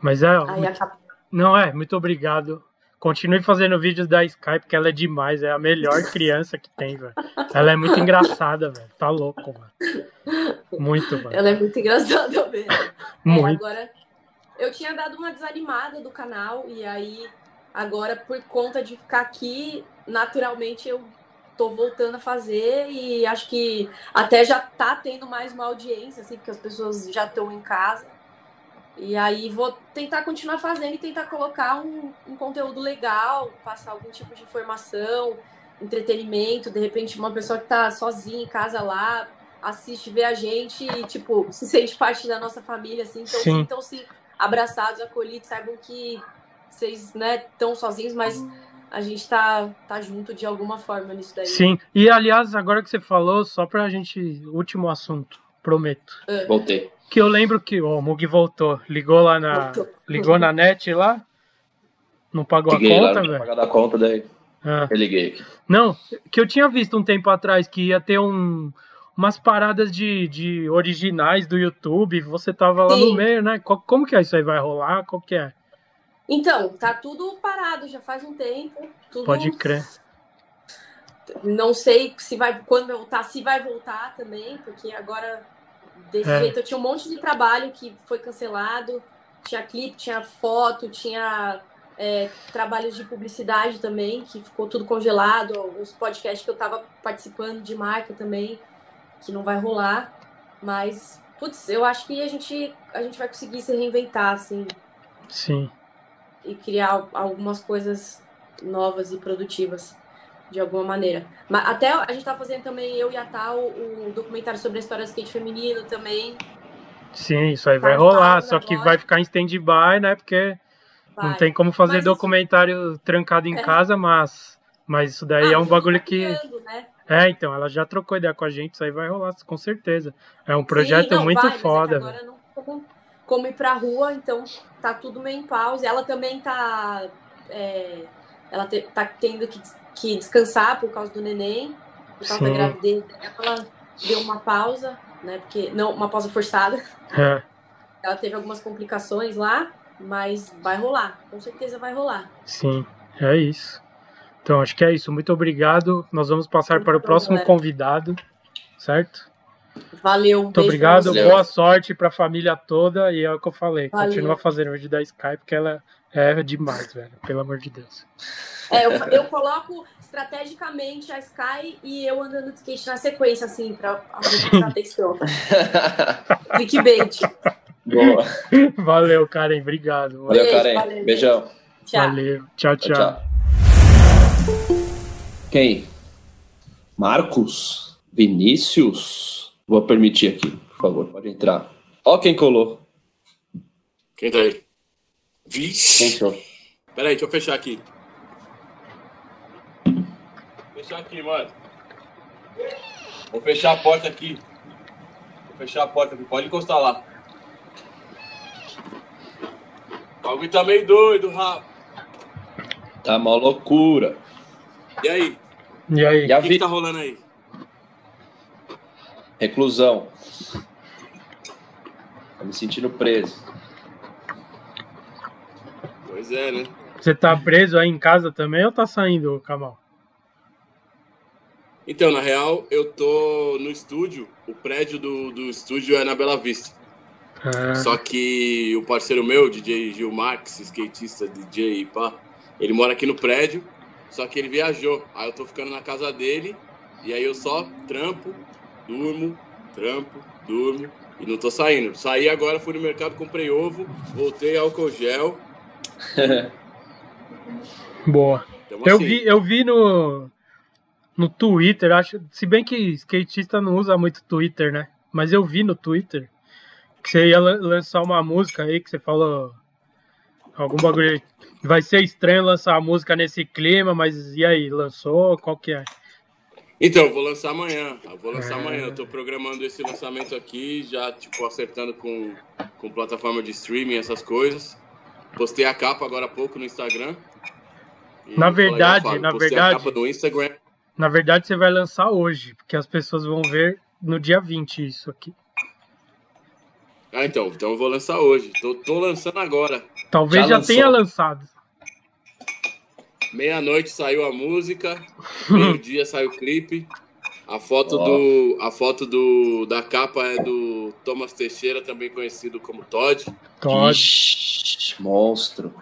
Mas é, Aí acaba... não é, muito obrigado. Continue fazendo vídeos da Skype, porque ela é demais, é a melhor criança que tem, velho. Ela é muito engraçada, velho. Tá louco, velho. Muito, velho. Ela é muito engraçada mesmo. É, Muito. agora, eu tinha dado uma desanimada do canal, e aí, agora, por conta de ficar aqui, naturalmente eu tô voltando a fazer, e acho que até já tá tendo mais uma audiência, assim, porque as pessoas já estão em casa. E aí vou tentar continuar fazendo e tentar colocar um, um conteúdo legal, passar algum tipo de informação, entretenimento, de repente uma pessoa que tá sozinha em casa lá, assiste, vê a gente e, tipo, se sente parte da nossa família, assim, então Sim. sintam-se abraçados, acolhidos, saibam que vocês, né, estão sozinhos, mas a gente tá, tá junto de alguma forma nisso daí. Sim. E aliás, agora que você falou, só pra gente. Último assunto, prometo. Voltei. Que eu lembro que ó, o Mug voltou. Ligou lá na. Voltou. Ligou na net lá. Não pagou Liguei a conta, não tinha velho. pagado a conta, daí Ah. eu liguei. Não, que eu tinha visto um tempo atrás que ia ter um, umas paradas de, de originais do YouTube. Você tava lá no Sim. meio, né? Co- Como que é isso aí? Vai rolar? Qual que é? Então, tá tudo parado já faz um tempo. Tudo... Pode crer. Não sei se vai quando vai voltar, se vai voltar também, porque agora desse É. jeito eu tinha um monte de trabalho que foi cancelado. Tinha clipe, tinha foto, tinha é, trabalhos de publicidade também, que ficou tudo congelado. Alguns podcasts que eu tava participando de marca também, que não vai rolar. Mas, putz, eu acho que a gente, a gente vai conseguir se reinventar, assim, Sim. e criar algumas coisas novas e produtivas de alguma maneira. Mas até a gente tá fazendo também, eu e a Tal, o documentário sobre a história do skate feminino também. Sim, isso aí vai Tá rolar. Só que agora. vai ficar em stand-by, né? Porque não Vai. tem como fazer Mas isso- documentário trancado em É. casa, mas. Mas isso daí Ah, é um bagulho tá que. criando, né? É, então, ela já trocou ideia com a gente, isso aí vai rolar, com certeza. É um projeto Sim, não, muito vai, é foda, agora velho. não como, como ir pra rua, então tá tudo meio em pausa. Ela também tá. é, ela te- tá tendo que, que descansar por causa do neném, por causa Sim. da gravidez dela. Ela deu uma pausa, né? Porque. Não, uma pausa forçada. É, Ela teve algumas complicações lá, mas vai rolar. Com certeza vai rolar. sim, é isso. Então, acho que é isso. Muito obrigado. Nós vamos passar para o próximo galera. convidado, certo? Valeu, um Muito obrigado, boa sorte para a família toda. E é o que eu falei, Valeu. continua fazendo vídeo da Skype, porque ela é demais, velho. Pelo amor de Deus. É, eu, eu coloco estrategicamente a Sky e eu andando de skate na sequência, assim, pra alguém prestar atenção. Clickbait. Boa. Valeu, Karen. Obrigado. Valeu, Beijo, Karen. valeu, Beijão. Tchau. Valeu. Tchau, Tchau, tchau. tchau. Quem? Marcos? Vinícius? Vou permitir aqui, por favor, pode entrar. Ó quem colou. Quem tá aí? Vixe. entrou? Pera aí, deixa eu fechar aqui. Fechar aqui, mano. Vou fechar a porta aqui. Vou fechar a porta aqui. Pode encostar lá. O bagulho tá meio doido, Rafa. Tá uma loucura. E aí? E aí? E a O que, vi... que tá rolando aí? Reclusão. Tô me sentindo preso. Pois é, né? Você tá preso aí em casa também ou tá saindo, Kamal? Então, na real, eu tô no estúdio. O prédio do, do estúdio é na Bela Vista. Ah, Só que o parceiro meu, DJ Gil Max, skatista, DJ e pá, ele mora aqui no prédio. Só que ele viajou. Aí eu tô ficando na casa dele. E aí eu só trampo, durmo, trampo, durmo. E não tô saindo. Saí agora, fui no mercado, comprei ovo, voltei álcool gel. Boa. Então, eu, assim, vi, eu vi no, no Twitter, acho, se bem que skatista não usa muito Twitter, né? Mas eu vi no Twitter que você ia lançar uma música aí, que você falou algum bagulho aí. Vai ser estranho lançar a música nesse clima, mas e aí, lançou? Qual que é? Então, eu vou lançar amanhã. Eu vou lançar é... amanhã. Eu tô programando esse lançamento aqui, já, tipo, acertando com, com plataforma de streaming, essas coisas. Postei a capa agora há pouco no Instagram. Na verdade, na verdade. A capa do Instagram. Na verdade, você vai lançar hoje, porque as pessoas vão ver no dia 20 isso aqui. Ah, então. Então eu vou lançar hoje. Tô, tô lançando agora. Talvez já, já tenha lançado. Meia-noite saiu a música, meio-dia saiu o clipe. A foto, oh. do, a foto do, da capa é do Thomas Teixeira, também conhecido como Todd. Todd. Ixi, monstro.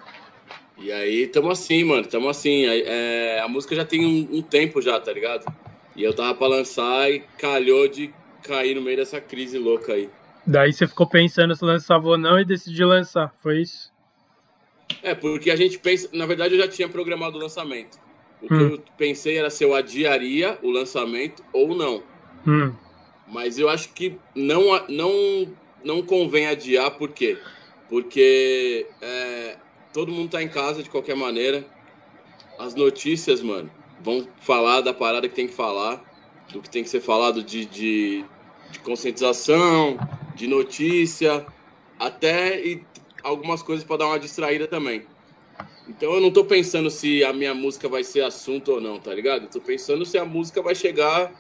E aí, tamo assim, mano, tamo assim. É, a música já tem um, um, tempo já, tá ligado? E eu tava pra lançar e calhou de cair no meio dessa crise louca aí. Daí você ficou pensando se lançava ou não e decidiu lançar, foi isso? É, porque a gente pensa. Na verdade, eu já tinha programado o lançamento. O hum. que eu pensei era se eu adiaria o lançamento ou não. Hum. Mas eu acho que não, não, não convém adiar, por quê? Porque é, todo mundo tá em casa de qualquer maneira. As notícias, mano, vão falar da parada que tem que falar, do que tem que ser falado de, de, de conscientização, de notícia, até e algumas coisas para dar uma distraída também. Então eu não tô pensando se a minha música vai ser assunto ou não, tá ligado? Eu tô pensando se a música vai chegar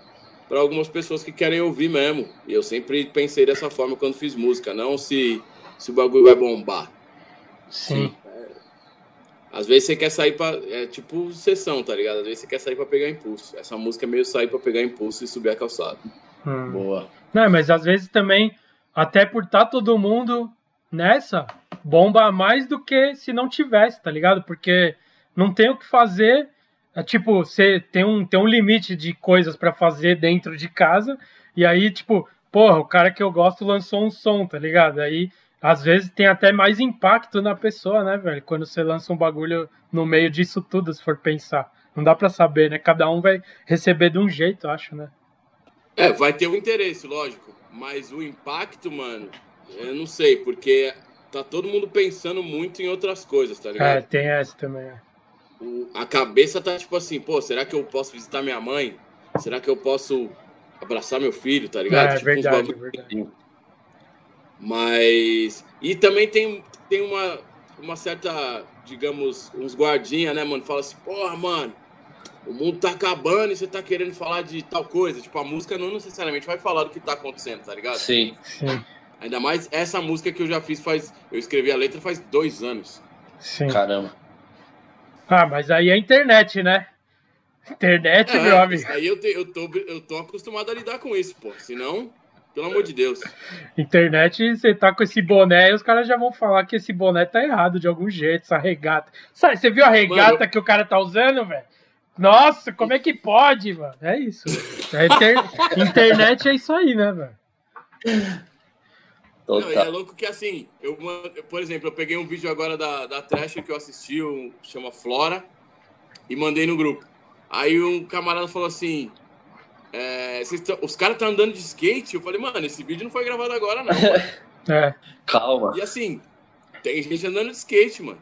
para algumas pessoas que querem ouvir mesmo. E eu sempre pensei dessa forma quando fiz música, não se, se o bagulho vai bombar. Sim. É, às vezes você quer sair para É tipo sessão, tá ligado? Às vezes você quer sair para pegar impulso. Essa música é meio sair para pegar impulso e subir a calçada. Hum. Boa. Não, mas às vezes também, até por estar tá todo mundo nessa, bomba mais do que se não tivesse, tá ligado? Porque não tem o que fazer. É, tipo, você tem um, tem um limite de coisas para fazer dentro de casa, e aí, tipo, porra, o cara que eu gosto lançou um som, tá ligado? Aí, às vezes, tem até mais impacto na pessoa, né, velho? Quando você lança um bagulho no meio disso tudo, se for pensar. Não dá para saber, né? Cada um vai receber de um jeito, acho, né? É, vai ter um interesse, lógico. Mas o impacto, mano, eu não sei, porque tá todo mundo pensando muito em outras coisas, tá ligado? É, tem essa também. É. O, a cabeça tá tipo assim, pô, será que eu posso visitar minha mãe? Será que eu posso abraçar meu filho, tá ligado? É, tipo, verdade, é verdade. Mas. E também tem, tem uma, uma certa, digamos, uns guardinha, né, mano? Fala assim, porra, mano, o mundo tá acabando e você tá querendo falar de tal coisa. Tipo, a música não necessariamente vai falar do que tá acontecendo, tá ligado? Sim. Sim. Ainda mais essa música que eu já fiz faz. Eu escrevi a letra faz dois anos. Sim. Caramba. Ah, mas aí é internet, né? Internet, é, meu amigo. Aí eu, te, eu, tô, eu tô acostumado a lidar com isso, pô. Senão, pelo amor de Deus. Internet, você tá com esse boné e os caras já vão falar que esse boné tá errado de algum jeito, essa regata. Sabe, você viu a regata mano, que o cara tá usando, velho? Nossa, como é que pode, mano? É isso. É inter... Internet é isso aí, né, velho? Não, é louco que assim, eu, por exemplo, eu peguei um vídeo agora da, da Trash que eu assisti, um, chama Flora, e mandei no grupo. Aí um camarada falou assim: é, os caras estão tá andando de skate? Eu falei, mano, esse vídeo não foi gravado agora, não. é. Calma. E assim, tem gente andando de skate, mano.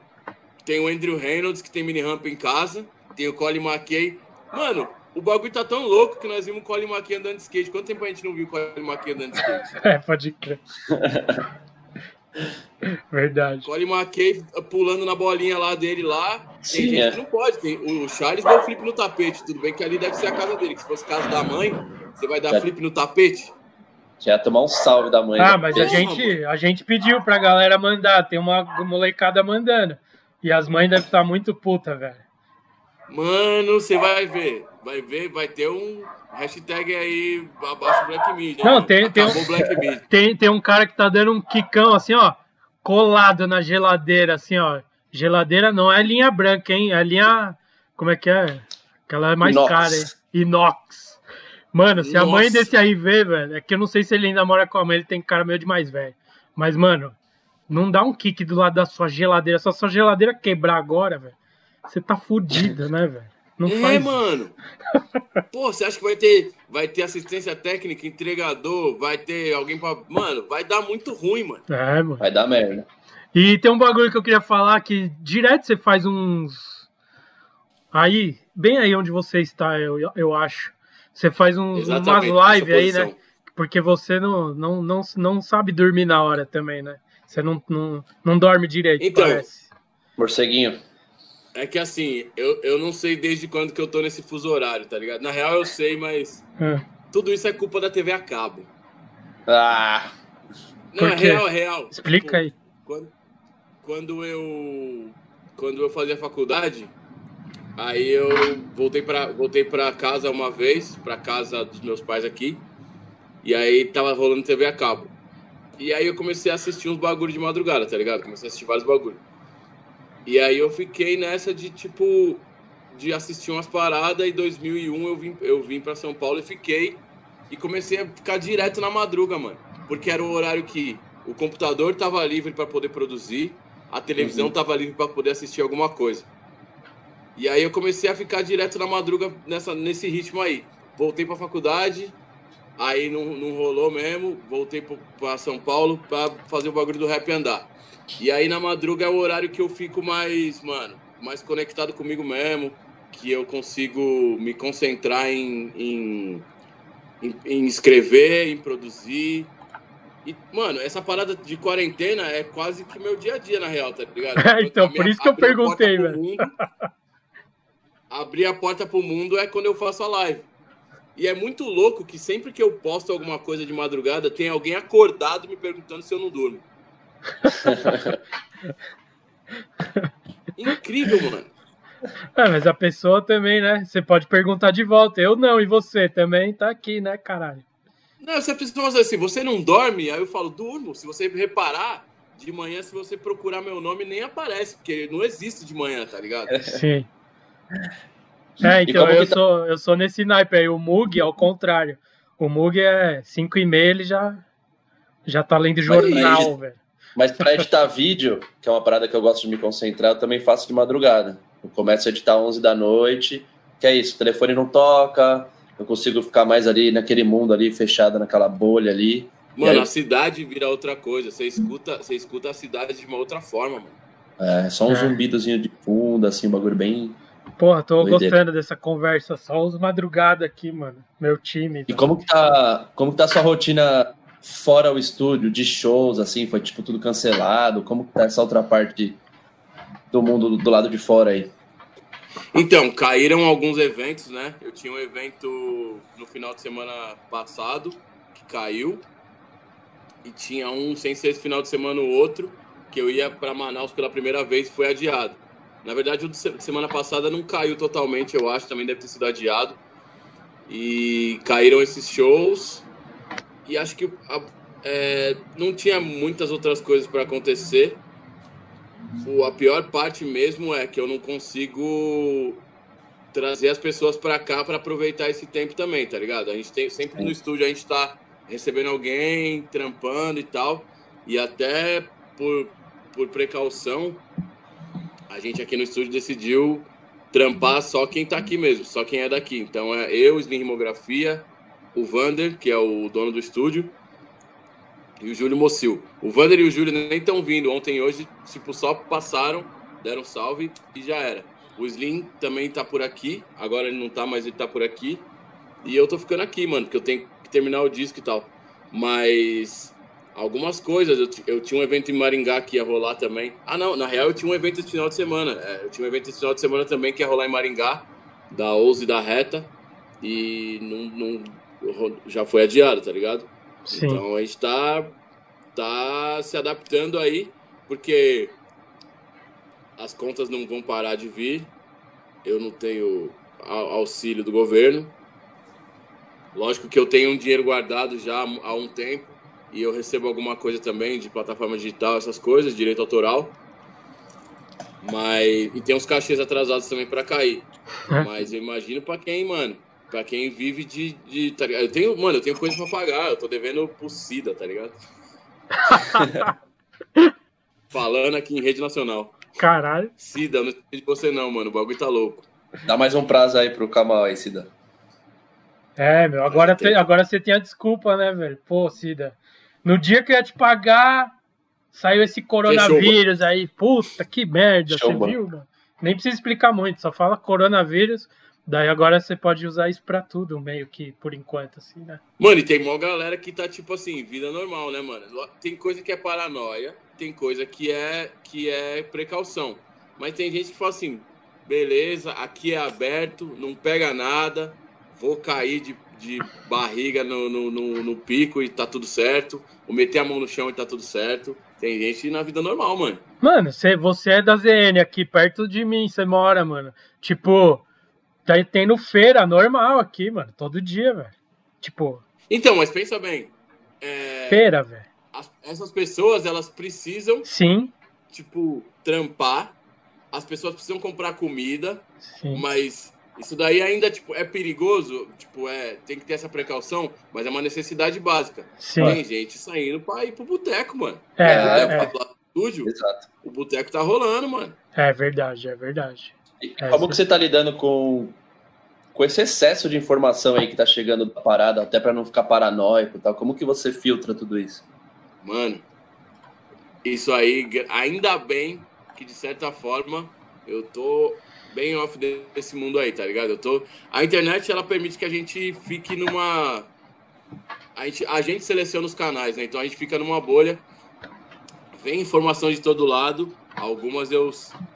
Tem o Andrew Reynolds que tem mini ramp em casa, tem o Colin McKay. Mano, o bagulho tá tão louco que nós vimos o Colin McKay andando de skate. Quanto tempo a gente não viu o Colin McKay andando de skate? É, pode crer. Verdade. Colin McKay pulando na bolinha lá dele lá. Tem Sim, gente é. que não pode. Tem, o Charles deu flip no tapete. Tudo bem que ali deve ser a casa dele. Que se fosse casa da mãe, você vai dar Já... flip no tapete? Já tomar um salve da mãe. Ah, mas a gente, a gente pediu pra galera mandar. Tem uma molecada mandando. E as mães devem estar muito puta, velho. Mano, você vai ver. Vai ver, vai ter um hashtag aí abaixo Black Media. Não, tem, tem, um, tem, tem um cara que tá dando um quicão assim, ó, colado na geladeira, assim, ó. Geladeira não é linha branca, hein? É linha Como é que é? Aquela é mais Inox. cara, hein? Inox. Mano, se Nossa. a mãe desse aí ver, velho, é que eu não sei se ele ainda mora com a mãe, ele tem cara meio de mais velho. Mas, mano, não dá um kick do lado da sua geladeira. Se a sua geladeira quebrar agora, velho, você tá fudido, né, velho? Não é, faz... mano. Pô, você acha que vai ter, vai ter assistência técnica, entregador, vai ter alguém pra. Mano, vai dar muito ruim, mano. É, mano. Vai dar merda. E tem um bagulho que eu queria falar que direto você faz uns. Aí, bem aí onde você está, eu, eu acho. Você faz uns, umas lives aí, né? Porque você não, não, não, não sabe dormir na hora também, né? Você não, não, não dorme direito, então, parece. Morceguinho. É que assim, eu, eu não sei desde quando que eu tô nesse fuso horário, tá ligado? Na real eu sei, mas é. tudo isso é culpa da TV a cabo. Ah! Não, é real, é real. Explica tipo, aí. Quando, quando eu quando eu fazia faculdade, aí eu voltei para voltei para casa uma vez, para casa dos meus pais aqui. E aí tava rolando TV a cabo. E aí eu comecei a assistir uns bagulho de madrugada, tá ligado? Comecei a assistir vários bagulhos. E aí eu fiquei nessa de tipo de assistir umas paradas e 2001 eu vim eu vim para São Paulo e fiquei e comecei a ficar direto na madruga, mano, porque era o horário que o computador tava livre para poder produzir, a televisão uhum. tava livre para poder assistir alguma coisa. E aí eu comecei a ficar direto na madruga nessa nesse ritmo aí. Voltei para faculdade, aí não, não rolou mesmo, voltei para São Paulo para fazer o bagulho do rap andar. E aí na madruga é o horário que eu fico mais, mano, mais conectado comigo mesmo, que eu consigo me concentrar em, em, em, em escrever, em produzir. E, mano, essa parada de quarentena é quase que meu dia a dia, na real, tá ligado? É, então, por isso que eu perguntei, velho. Abrir a porta pro mundo é quando eu faço a live. E é muito louco que sempre que eu posto alguma coisa de madrugada, tem alguém acordado me perguntando se eu não durmo. Incrível, mano. É, mas a pessoa também, né? Você pode perguntar de volta. Eu não, e você também tá aqui, né, caralho? Não, se a pessoa fazer assim, você não dorme? Aí eu falo, durmo. Se você reparar, de manhã, se você procurar meu nome, nem aparece, porque não existe de manhã, tá ligado? Sim. É, então eu, tá... sou, eu sou nesse naipe aí. O Mug, ao contrário. O Mug é 5 e meia, ele já, já tá lendo jornal, velho. Mas para editar vídeo, que é uma parada que eu gosto de me concentrar, eu também faço de madrugada. Eu começo a editar 11 da noite, que é isso, o telefone não toca, eu consigo ficar mais ali naquele mundo ali, fechado naquela bolha ali. Mano, aí... a cidade vira outra coisa, você escuta, você escuta a cidade de uma outra forma, mano. É, só um é. zumbidozinho de fundo, assim, um bagulho bem... Porra, tô gostando dessa conversa, só os madrugadas aqui, mano, meu time. E como que tá, como que tá a sua rotina fora o estúdio, de shows, assim, foi tipo tudo cancelado? Como tá essa outra parte do mundo do, do lado de fora aí? Então, caíram alguns eventos, né? Eu tinha um evento no final de semana passado que caiu. E tinha um sem ser esse final de semana o outro, que eu ia para Manaus pela primeira vez foi adiado. Na verdade, o de semana passada não caiu totalmente, eu acho, também deve ter sido adiado. E caíram esses shows e acho que é, não tinha muitas outras coisas para acontecer. O, a pior parte mesmo é que eu não consigo trazer as pessoas para cá para aproveitar esse tempo também, tá ligado? A gente tem sempre no estúdio a gente está recebendo alguém, trampando e tal, e até por, por precaução a gente aqui no estúdio decidiu trampar só quem tá aqui mesmo, só quem é daqui. Então é eu, Slim Rimografia, o Vander, que é o dono do estúdio, e o Júlio Mocil. O Vander e o Júlio nem estão vindo. Ontem e hoje, tipo, só passaram, deram salve e já era. O Slim também tá por aqui. Agora ele não tá, mas ele tá por aqui. E eu tô ficando aqui, mano, porque eu tenho que terminar o disco e tal. Mas algumas coisas. Eu, eu tinha um evento em Maringá que ia rolar também. Ah, não, na real eu tinha um evento esse final de semana. É, eu tinha um evento esse final de semana também que ia rolar em Maringá, da Ouse da Reta. E não, não já foi adiado, tá ligado? Sim. Então a gente tá, tá se adaptando aí, porque as contas não vão parar de vir. Eu não tenho auxílio do governo. Lógico que eu tenho um dinheiro guardado já há um tempo e eu recebo alguma coisa também de plataforma digital, essas coisas, direito autoral. Mas. E tem uns cachês atrasados também pra cair. É. Mas eu imagino pra quem, mano. Pra quem vive de. de tá eu tenho, mano, eu tenho coisa pra pagar. Eu tô devendo pro SIDA, tá ligado? Falando aqui em rede nacional. Caralho. Cida, não sei de você não, mano. O bagulho tá louco. Dá mais um prazo aí pro Kamal aí, Cida. É, meu, agora, te, agora você tem a desculpa, né, velho? Pô, Cida. No dia que eu ia te pagar, saiu esse coronavírus Fechou, aí. Puta, que merda, Show, você mano. viu, mano? Nem precisa explicar muito, só fala coronavírus. Daí agora você pode usar isso pra tudo, meio que por enquanto, assim, né? Mano, e tem uma galera que tá tipo assim, vida normal, né, mano? Tem coisa que é paranoia, tem coisa que é, que é precaução. Mas tem gente que fala assim, beleza, aqui é aberto, não pega nada, vou cair de, de barriga no, no, no, no pico e tá tudo certo, vou meter a mão no chão e tá tudo certo. Tem gente na vida normal, mano. Mano, você, você é da ZN aqui, perto de mim, você mora, mano. Tipo, Tá tendo feira normal aqui, mano. Todo dia, velho. Tipo. Então, mas pensa bem. É... Feira, velho. Essas pessoas, elas precisam. Sim. Tipo, trampar. As pessoas precisam comprar comida. Sim. Mas isso daí ainda tipo, é perigoso. Tipo, é, tem que ter essa precaução. Mas é uma necessidade básica. Sim. Tem gente saindo pra ir pro boteco, mano. É, é, é. Estúdio, Exato. O boteco tá rolando, mano. É verdade, é verdade. É, como que você tá lidando com, com esse excesso de informação aí que tá chegando da parada, até para não ficar paranoico e tal? Como que você filtra tudo isso? Mano, isso aí, ainda bem que de certa forma eu tô bem off desse mundo aí, tá ligado? Eu tô. A internet ela permite que a gente fique numa. A gente, a gente seleciona os canais, né? Então a gente fica numa bolha, vem informação de todo lado. Algumas eu,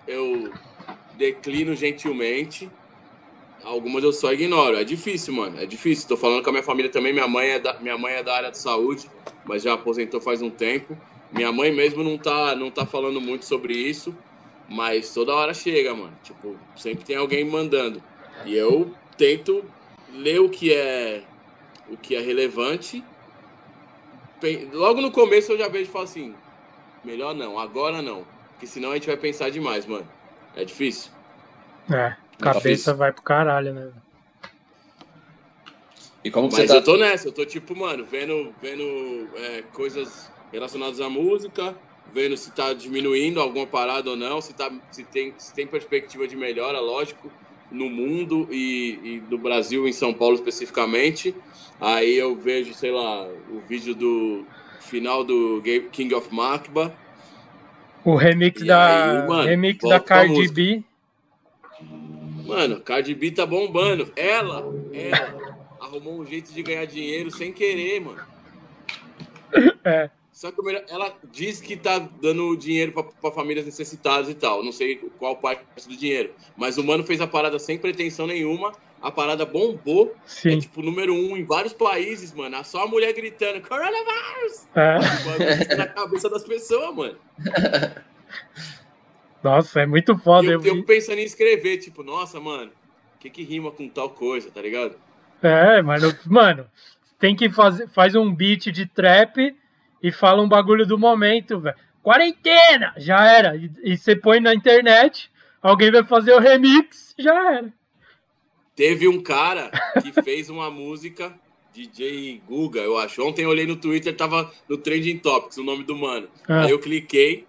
eu declino gentilmente. Algumas eu só ignoro. É difícil, mano. É difícil. Tô falando com a minha família também. Minha mãe é da, minha mãe é da área de saúde, mas já aposentou faz um tempo. Minha mãe mesmo não tá, não tá falando muito sobre isso, mas toda hora chega, mano. Tipo, sempre tem alguém mandando. E eu tento ler o que é o que é relevante. Logo no começo eu já vejo e falo assim: melhor não, agora não. Porque senão a gente vai pensar demais, mano. É difícil. É, é cabeça difícil. vai pro caralho, né? E como Mas tá... eu tô nessa, eu tô tipo, mano, vendo, vendo é, coisas relacionadas à música, vendo se tá diminuindo alguma parada ou não, se, tá, se, tem, se tem perspectiva de melhora, lógico, no mundo e, e no Brasil, em São Paulo especificamente. Aí eu vejo, sei lá, o vídeo do final do King of Makba o remix e da aí, mano, remix da Cardi B. Mano, Cardi B tá bombando. Ela, ela arrumou um jeito de ganhar dinheiro sem querer, mano. É. Só que ela diz que tá dando dinheiro para famílias necessitadas e tal. Não sei qual parte do dinheiro. Mas o mano fez a parada sem pretensão nenhuma a parada bombou. Sim. É tipo número um em vários países, mano. É só a mulher gritando: Coronavirus! É. na cabeça das pessoas, mano. Nossa, é muito foda. eu, eu pensando em escrever, tipo, nossa, mano, o que que rima com tal coisa, tá ligado? É, mano, mano, tem que fazer, faz um beat de trap e fala um bagulho do momento, velho. Quarentena! Já era. E, e você põe na internet, alguém vai fazer o remix, já era. Teve um cara que fez uma música, DJ Guga, eu acho. Ontem eu olhei no Twitter, tava no Trending Topics, o nome do mano. Ah. Aí eu cliquei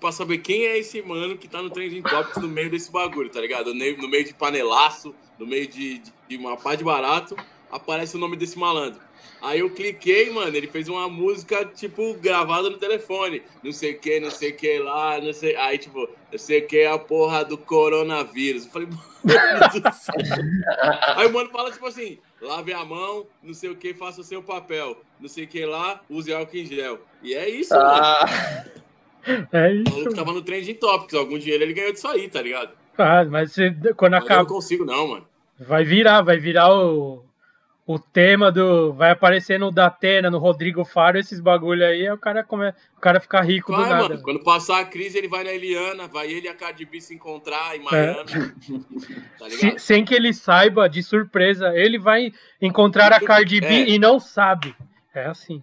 pra saber quem é esse mano que tá no Trending Topics no meio desse bagulho, tá ligado? No meio de panelaço, no meio de, de, de uma pá de barato, aparece o nome desse malandro. Aí eu cliquei, mano, ele fez uma música, tipo, gravada no telefone. Não sei o que, não sei o que lá, não sei. Aí, tipo, não sei o que é a porra do coronavírus. Eu falei, mano do céu. Aí o mano fala, tipo assim, lave a mão, não sei o que, faça o seu papel. Não sei o que lá, use álcool em gel. E é isso, ah. mano. É isso. O maluco tava no trem de tópicos. Algum dinheiro ele ganhou disso aí, tá ligado? Ah, mas quando mas acaba. Eu não consigo, não, mano. Vai virar, vai virar o o tema do. Vai aparecer no Datena, no Rodrigo Faro, esses bagulho aí, o cara, come, o cara fica rico vai, do nada. Mano, quando passar a crise, ele vai na Eliana, vai ele e a Cardi B se encontrar em Miami. É. Tá se, sem que ele saiba, de surpresa, ele vai encontrar a Cardi B é. e não sabe. É assim.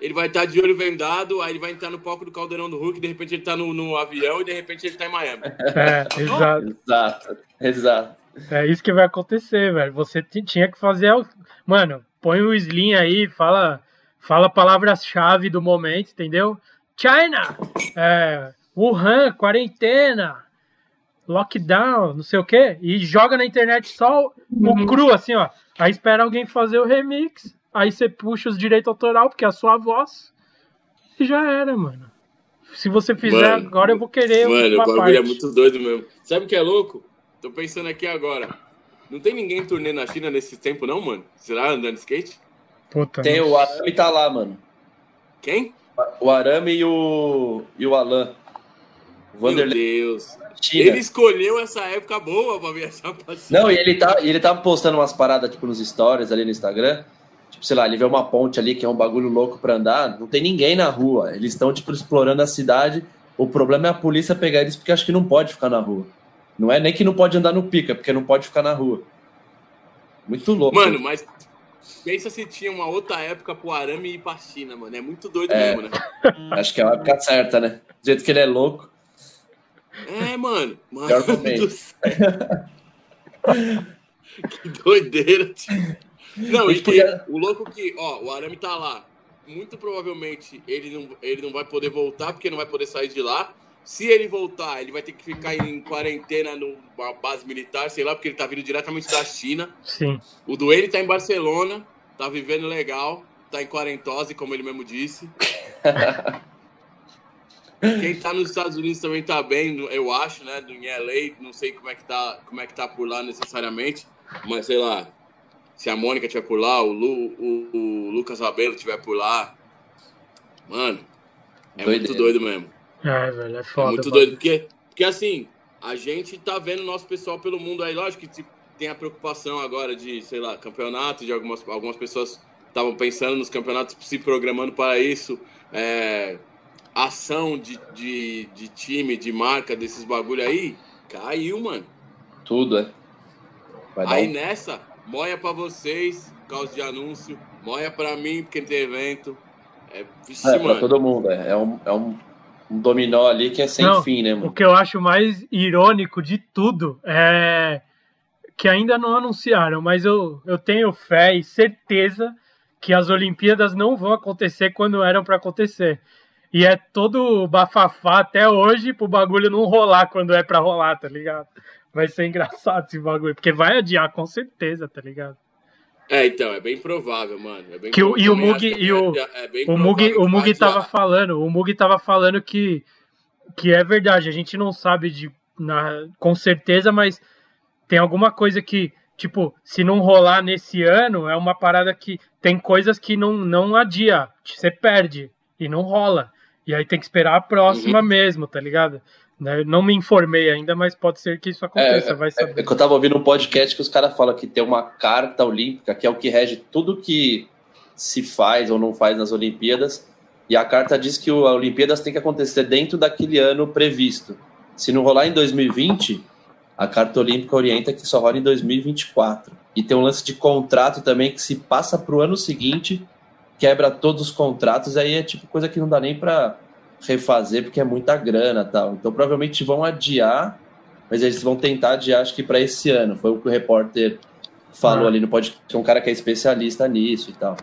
ele vai estar de olho vendado, aí ele vai entrar no palco do Caldeirão do Hulk, de repente ele tá no, no avião e de repente ele tá em Miami. É, exato. exato, exato. É isso que vai acontecer, velho. Você tinha que fazer. Mano, põe o Slim aí, fala, fala palavras-chave do momento, entendeu? China, é, Wuhan, quarentena, lockdown, não sei o quê, e joga na internet só o uhum. cru, assim, ó. Aí espera alguém fazer o remix, aí você puxa os direitos autoral, porque é a sua voz, e já era, mano. Se você fizer mano, agora, eu vou querer. Mano, o bagulho parte. é muito doido mesmo. Sabe o que é louco? Tô pensando aqui agora. Não tem ninguém em turnê na China nesse tempo, não, mano? Será andando de skate? Puta tem, nossa. o Arame tá lá, mano. Quem? O Arame e o, e o Alan. Vanderlei. Meu Deus. China. Ele escolheu essa época boa pra viajar pra China. Não, e ele tá, ele tá postando umas paradas, tipo, nos stories ali no Instagram. Tipo, sei lá, ele vê uma ponte ali que é um bagulho louco pra andar. Não tem ninguém na rua. Eles estão, tipo, explorando a cidade. O problema é a polícia pegar eles porque acho que não pode ficar na rua. Não é nem que não pode andar no pica, porque não pode ficar na rua. Muito louco. Mano, mas pensa se tinha uma outra época pro Arame ir pra China, mano. É muito doido é, mesmo, né? Acho que é a época certa, né? Do jeito que ele é louco. É, mano. Mano céu. que doideira, tio. Não, e podia... o louco que, ó, o Arame tá lá. Muito provavelmente ele não, ele não vai poder voltar, porque não vai poder sair de lá. Se ele voltar, ele vai ter que ficar em quarentena numa base militar, sei lá, porque ele tá vindo diretamente da China. Sim. O Duane tá em Barcelona, tá vivendo legal, tá em quarentose, como ele mesmo disse. Quem tá nos Estados Unidos também tá bem, eu acho, né? Do LA, não sei como é que tá, como é que tá por lá necessariamente, mas sei lá. Se a Mônica estiver por lá, o, Lu, o, o Lucas Rabelo estiver por lá. Mano, é Doideira. muito doido mesmo. É, velho, é foda. É muito doido, porque, porque assim, a gente tá vendo nosso pessoal pelo mundo aí, lógico que tem a preocupação agora de, sei lá, campeonato, de algumas, algumas pessoas estavam pensando nos campeonatos, se programando para isso, é, ação de, de, de time, de marca, desses bagulho aí, caiu, mano. Tudo, é. aí um... nessa, moia para vocês, causa de anúncio, moia para mim, porque tem evento. É, vixe, é pra todo mundo, é, é um, é um um dominó ali que é sem não, fim, né, mano? O que eu acho mais irônico de tudo é que ainda não anunciaram, mas eu, eu tenho fé e certeza que as Olimpíadas não vão acontecer quando eram para acontecer. E é todo bafafá até hoje pro bagulho não rolar quando é para rolar, tá ligado? Vai ser engraçado esse bagulho, porque vai adiar com certeza, tá ligado? É, então, é bem provável, mano. É bem que o, e o Mug, e o, é, é o Mug, o Mug tava falando, o Mug tava falando que, que é verdade, a gente não sabe de, na, com certeza, mas tem alguma coisa que, tipo, se não rolar nesse ano, é uma parada que tem coisas que não, não adia, você perde e não rola. E aí tem que esperar a próxima uhum. mesmo, tá ligado? Né? Não me informei ainda, mas pode ser que isso aconteça, é, vai saber. É, que eu tava ouvindo um podcast que os caras falam que tem uma carta olímpica, que é o que rege tudo que se faz ou não faz nas Olimpíadas, e a carta diz que a Olimpíadas tem que acontecer dentro daquele ano previsto. Se não rolar em 2020, a carta olímpica orienta que só rola em 2024. E tem um lance de contrato também que se passa para o ano seguinte, quebra todos os contratos, aí é tipo coisa que não dá nem para refazer porque é muita grana tal. Então provavelmente vão adiar, mas eles vão tentar adiar, acho que para esse ano. Foi o que o repórter falou ah. ali no podcast, que é um cara que é especialista nisso e tal.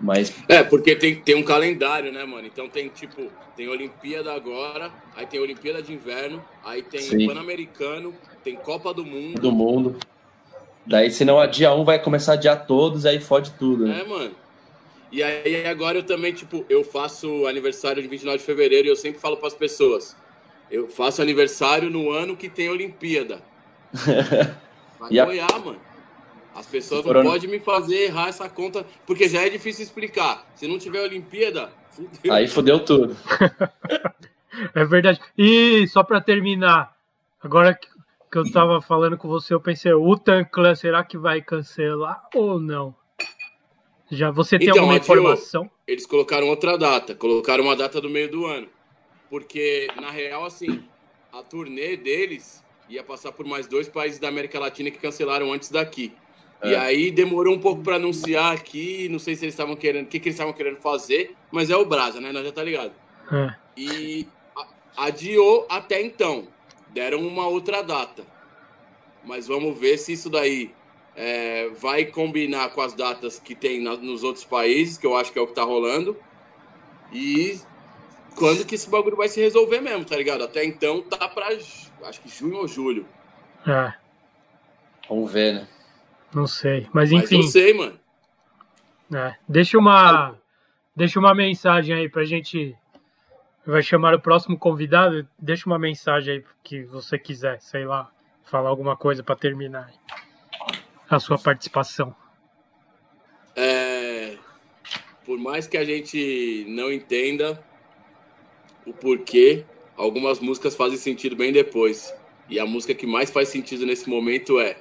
Mas... É, porque tem, tem um calendário, né, mano? Então tem tipo, tem Olimpíada agora, aí tem Olimpíada de Inverno, aí tem Pan-Americano, tem Copa do Mundo. Do Mundo. Daí, se não adiar um, vai começar a adiar todos, aí fode tudo, né? É, mano. E aí agora eu também, tipo, eu faço aniversário de 29 de fevereiro e eu sempre falo para as pessoas, eu faço aniversário no ano que tem Olimpíada. Vai apoiar, a... mano. As pessoas não podem me fazer errar essa conta, porque já é difícil explicar. Se não tiver Olimpíada, fudeu. Aí fudeu tudo. é verdade. E só para terminar, agora que eu tava falando com você, eu pensei, o Tanclan, será que vai cancelar ou não? Já você tem então, alguma informação? Eles colocaram outra data, colocaram uma data do meio do ano. Porque, na real, assim, a turnê deles ia passar por mais dois países da América Latina que cancelaram antes daqui. É. E aí demorou um pouco para anunciar aqui, não sei se eles estavam querendo, o que, que eles estavam querendo fazer, mas é o Brasa, né? Nós já tá ligado. É. E adiou até então. Deram uma outra data. Mas vamos ver se isso daí é, vai combinar com as datas que tem na, nos outros países, que eu acho que é o que tá rolando. E quando que esse bagulho vai se resolver mesmo, tá ligado? Até então tá pra acho que junho ou julho. É. Vamos ver, né? Não sei. Mas enfim. Mas eu sei, mano. É. Deixa uma. Deixa uma mensagem aí pra gente. Vai chamar o próximo convidado. Deixa uma mensagem aí que você quiser, sei lá, falar alguma coisa para terminar a sua participação. É, por mais que a gente não entenda o porquê, algumas músicas fazem sentido bem depois. E a música que mais faz sentido nesse momento é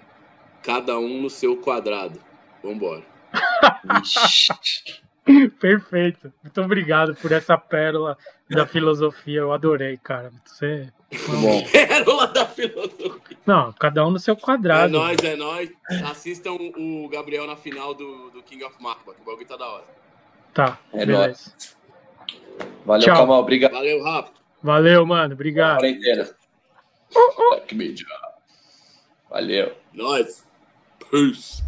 Cada um no seu quadrado. Vambora. Perfeito. Muito obrigado por essa pérola da filosofia. Eu adorei, cara. Você. Pérola da filosofia. Não, cada um no seu quadrado. É nóis, é nóis. Assistam o Gabriel na final do, do King of Macba, que o bagulho tá da hora. Tá, é beleza. Nóis. Valeu, Tchau. Kamal. Obrigado. Valeu, Rafa. Valeu, mano. Obrigado. Quarentena. Valeu. Nós. Peace.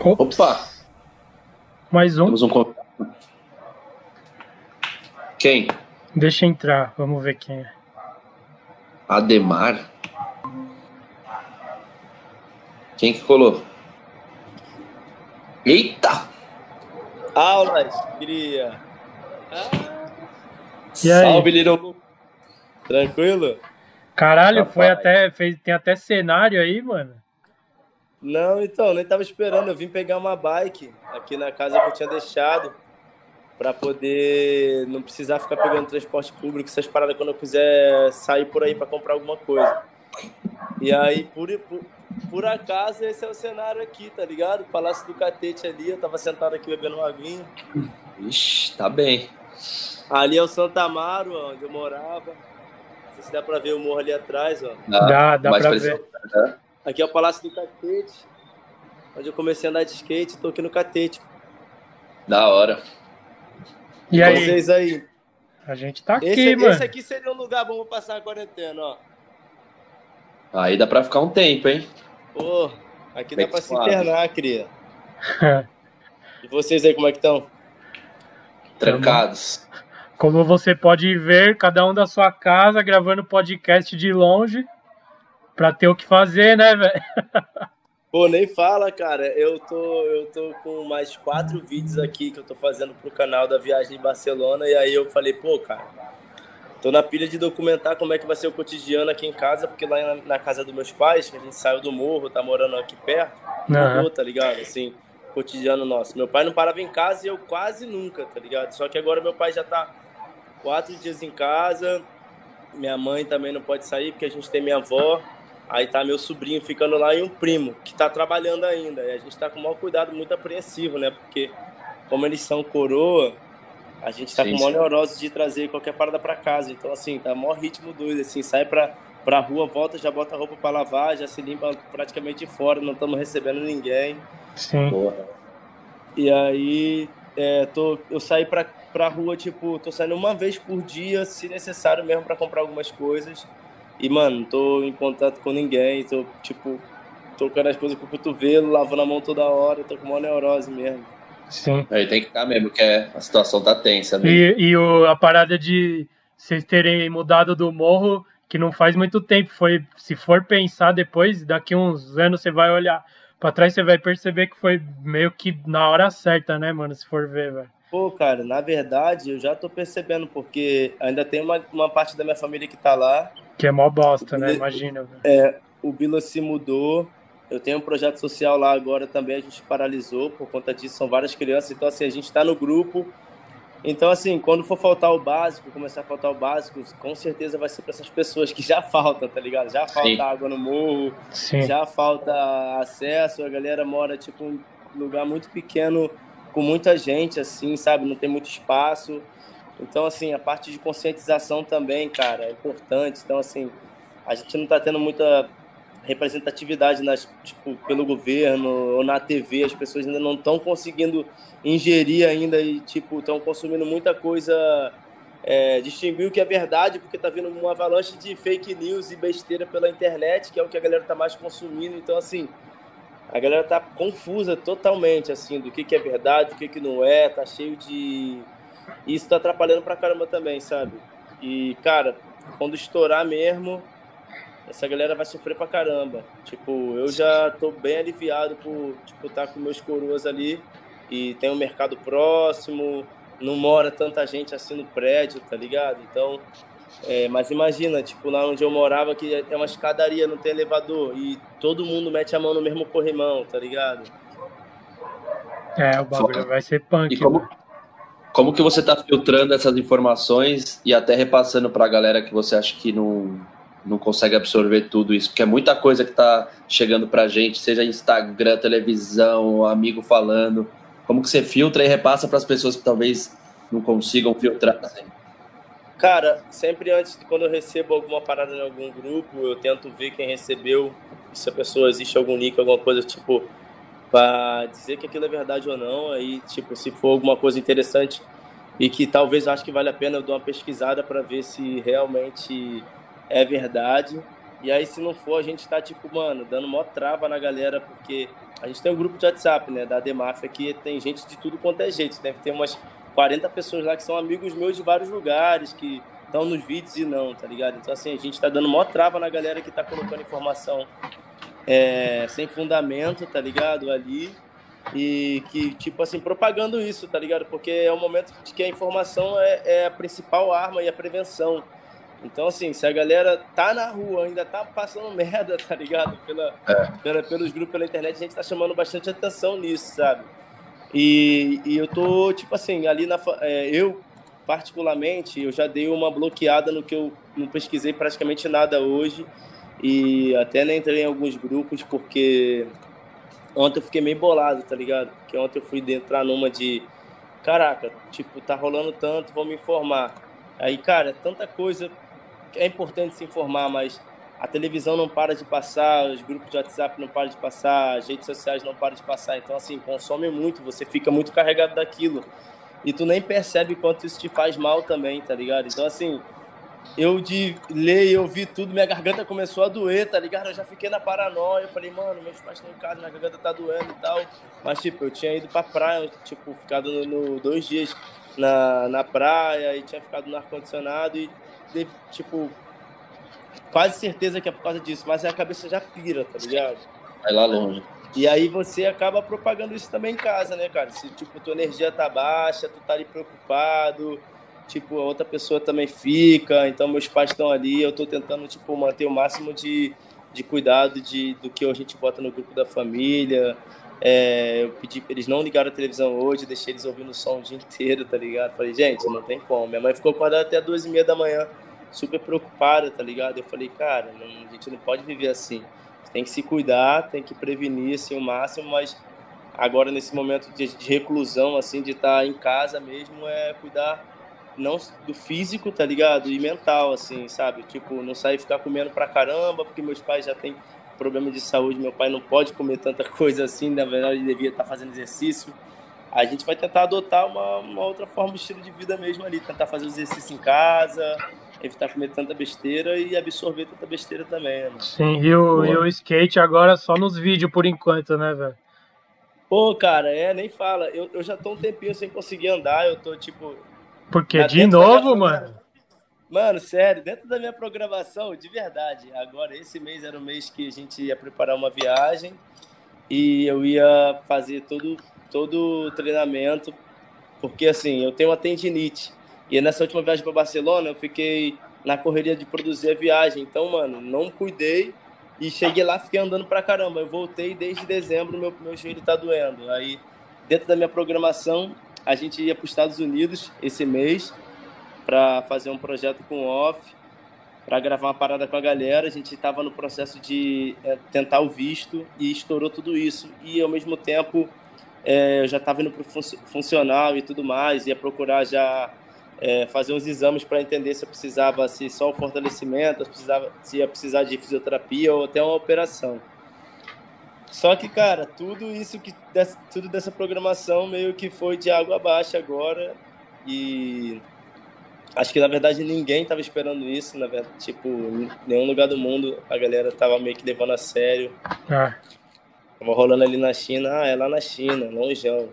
Opa! Mais um. Temos um Quem? Deixa entrar, vamos ver quem é. Ademar? Quem que colou? Eita! Aulas, queria. Ah. E aí? Salve, Little. Tranquilo? Caralho, Rapaz. foi até. Fez, tem até cenário aí, mano. Não, então, nem tava esperando. Eu vim pegar uma bike aqui na casa que eu tinha deixado para poder não precisar ficar pegando transporte público, essas paradas quando eu quiser sair por aí para comprar alguma coisa. E aí, por, por, por, acaso, esse é o cenário aqui, tá ligado? Palácio do Catete ali, eu tava sentado aqui bebendo uma aguinha. Ixi, tá bem. Ali é o Santa Amaro, onde eu morava se dá pra ver o morro ali atrás, ó. Dá, dá, pra ver. Aqui é o Palácio do Catete, onde eu comecei a andar de skate, tô aqui no Catete. Da hora. E, e aí? Vocês aí? A gente tá aqui, esse, mano. Esse aqui seria um lugar bom pra passar a quarentena, ó. Aí dá pra ficar um tempo, hein? Pô, aqui Bem dá pra se internar, cria. e vocês aí, como é que estão? Trancados. Como você pode ver, cada um da sua casa gravando podcast de longe para ter o que fazer, né, velho? Pô, nem fala, cara. Eu tô, eu tô com mais quatro vídeos aqui que eu tô fazendo pro canal da viagem em Barcelona. E aí eu falei, pô, cara, tô na pilha de documentar como é que vai ser o cotidiano aqui em casa, porque lá na, na casa dos meus pais, que a gente saiu do morro, tá morando aqui perto, uhum. tá ligado? Assim, cotidiano nosso. Meu pai não parava em casa e eu quase nunca, tá ligado? Só que agora meu pai já tá quatro dias em casa. Minha mãe também não pode sair porque a gente tem minha avó. Aí tá meu sobrinho ficando lá e um primo que tá trabalhando ainda. E a gente tá com o maior cuidado, muito apreensivo, né? Porque como eles são coroa, a gente tá sim, com o maior neurose de trazer qualquer parada para casa. Então, assim, tá maior ritmo doido, assim, sai pra, pra rua, volta, já bota a roupa para lavar, já se limpa praticamente fora, não estamos recebendo ninguém. Sim. E aí, é, tô, eu saí pra, pra rua, tipo, tô saindo uma vez por dia, se necessário mesmo, para comprar algumas coisas. E, mano, não tô em contato com ninguém, tô, tipo, tocando as coisas com o cotovelo, lavando a mão toda hora, tô com uma neurose mesmo. Sim. Aí tem que estar mesmo, que é, a situação tá tensa. Né? E, e o, a parada de vocês terem mudado do morro, que não faz muito tempo, foi, se for pensar depois, daqui uns anos você vai olhar pra trás, você vai perceber que foi meio que na hora certa, né, mano, se for ver, velho. Pô, cara, na verdade, eu já tô percebendo, porque ainda tem uma, uma parte da minha família que tá lá. Que é mó bosta, né? Imagina. É, o Bila se mudou. Eu tenho um projeto social lá agora também, a gente paralisou por conta disso, são várias crianças. Então, assim, a gente tá no grupo. Então, assim, quando for faltar o básico, começar a faltar o básico, com certeza vai ser para essas pessoas que já falta, tá ligado? Já falta Sim. água no morro, Sim. já falta acesso, a galera mora, tipo, em lugar muito pequeno com muita gente, assim, sabe? Não tem muito espaço. Então, assim, a parte de conscientização também, cara, é importante. Então, assim, a gente não está tendo muita representatividade nas, tipo, pelo governo ou na TV, as pessoas ainda não estão conseguindo ingerir ainda e tipo estão consumindo muita coisa é, distinguir o que é verdade, porque tá vindo uma avalanche de fake news e besteira pela internet, que é o que a galera tá mais consumindo. Então, assim, a galera tá confusa totalmente, assim, do que, que é verdade, o que, que não é, tá cheio de. E isso tá atrapalhando pra caramba também, sabe? E, cara, quando estourar mesmo, essa galera vai sofrer pra caramba. Tipo, eu já tô bem aliviado por, tipo, estar tá com meus coroas ali e tem um mercado próximo, não mora tanta gente assim no prédio, tá ligado? Então, é, mas imagina, tipo, lá onde eu morava, que é uma escadaria, não tem elevador, e todo mundo mete a mão no mesmo corrimão, tá ligado? É, o bagulho vai ser punk. E como, como que você tá filtrando essas informações e até repassando pra galera que você acha que não, não consegue absorver tudo isso? Porque é muita coisa que tá chegando pra gente, seja Instagram, televisão, amigo falando. Como que você filtra e repassa para as pessoas que talvez não consigam filtrar? Assim? Cara, sempre antes, quando eu recebo alguma parada em algum grupo, eu tento ver quem recebeu, se a pessoa existe algum link, alguma coisa tipo para dizer que aquilo é verdade ou não. Aí, tipo, se for alguma coisa interessante e que talvez acho que vale a pena, eu dou uma pesquisada para ver se realmente é verdade. E aí, se não for, a gente tá, tipo, mano, dando mó trava na galera, porque a gente tem um grupo de WhatsApp, né, da Demáfia, que tem gente de tudo quanto é jeito. Deve ter umas 40 pessoas lá que são amigos meus de vários lugares, que estão nos vídeos e não, tá ligado? Então, assim, a gente tá dando mó trava na galera que tá colocando informação é, sem fundamento, tá ligado? Ali. E que, tipo assim, propagando isso, tá ligado? Porque é o momento de que a informação é, é a principal arma e a prevenção. Então, assim, se a galera tá na rua, ainda tá passando merda, tá ligado? Pela, é. pela, pelos grupos, pela internet, a gente tá chamando bastante atenção nisso, sabe? E, e eu tô, tipo assim, ali na. É, eu, particularmente, eu já dei uma bloqueada no que eu não pesquisei praticamente nada hoje. E até nem entrei em alguns grupos, porque ontem eu fiquei meio bolado, tá ligado? Porque ontem eu fui entrar numa de. Caraca, tipo, tá rolando tanto, vou me informar. Aí, cara, tanta coisa é importante se informar, mas a televisão não para de passar, os grupos de WhatsApp não param de passar, as redes sociais não param de passar. Então, assim, consome muito, você fica muito carregado daquilo. E tu nem percebe quanto isso te faz mal também, tá ligado? Então, assim, eu de ler e ouvir tudo, minha garganta começou a doer, tá ligado? Eu já fiquei na paranoia, eu falei, mano, meus pais estão em casa, minha garganta tá doendo e tal. Mas, tipo, eu tinha ido pra praia, tipo, ficado no, no dois dias na, na praia e tinha ficado no ar-condicionado e tipo, quase certeza que é por causa disso, mas a cabeça já pira, tá ligado? Vai lá longe. E aí você acaba propagando isso também em casa, né, cara? Se, tipo, tua energia tá baixa, tu tá ali preocupado, tipo, a outra pessoa também fica, então meus pais estão ali, eu tô tentando, tipo, manter o máximo de, de cuidado de, do que a gente bota no grupo da família, é, eu pedi pra eles não ligarem a televisão hoje, deixei eles ouvindo o som o dia inteiro, tá ligado? Falei, gente, não tem como. Minha mãe ficou acordada até duas e meia da manhã, super preocupada, tá ligado? Eu falei, cara, não, a gente não pode viver assim. Tem que se cuidar, tem que prevenir assim o máximo, mas agora nesse momento de, de reclusão, assim, de estar tá em casa mesmo, é cuidar não do físico, tá ligado? E mental, assim, sabe? Tipo, não sair ficar comendo pra caramba, porque meus pais já têm problema de saúde, meu pai não pode comer tanta coisa assim, na verdade ele devia estar fazendo exercício. A gente vai tentar adotar uma, uma outra forma de estilo de vida mesmo ali, tentar fazer exercício em casa, evitar comer tanta besteira e absorver tanta besteira também, né? Sim, e o, e o skate agora só nos vídeos por enquanto, né, velho? Pô, cara, é, nem fala. Eu, eu já tô um tempinho sem conseguir andar, eu tô tipo. Porque de novo, mano? Mano, sério, dentro da minha programação, de verdade, agora esse mês era o mês que a gente ia preparar uma viagem e eu ia fazer todo todo o treinamento, porque assim, eu tenho uma tendinite. E nessa última viagem para Barcelona, eu fiquei na correria de produzir a viagem. Então, mano, não cuidei e cheguei lá, fiquei andando pra caramba. Eu voltei desde dezembro, meu meu joelho tá doendo. Aí, dentro da minha programação, a gente ia para os Estados Unidos esse mês para fazer um projeto com off, para gravar uma parada com a galera. A gente estava no processo de é, tentar o visto e estourou tudo isso. E ao mesmo tempo é, eu já estava indo para o funcional e tudo mais, ia procurar já é, fazer uns exames para entender se eu precisava, se só o fortalecimento, se, precisava, se ia precisar de fisioterapia ou até uma operação. Só que, cara, tudo isso que tudo dessa programação meio que foi de água abaixo agora e acho que na verdade ninguém estava esperando isso, na verdade, tipo, em nenhum lugar do mundo a galera tava meio que levando a sério. Ah. Tava rolando ali na China, ah, é lá na China, longeão.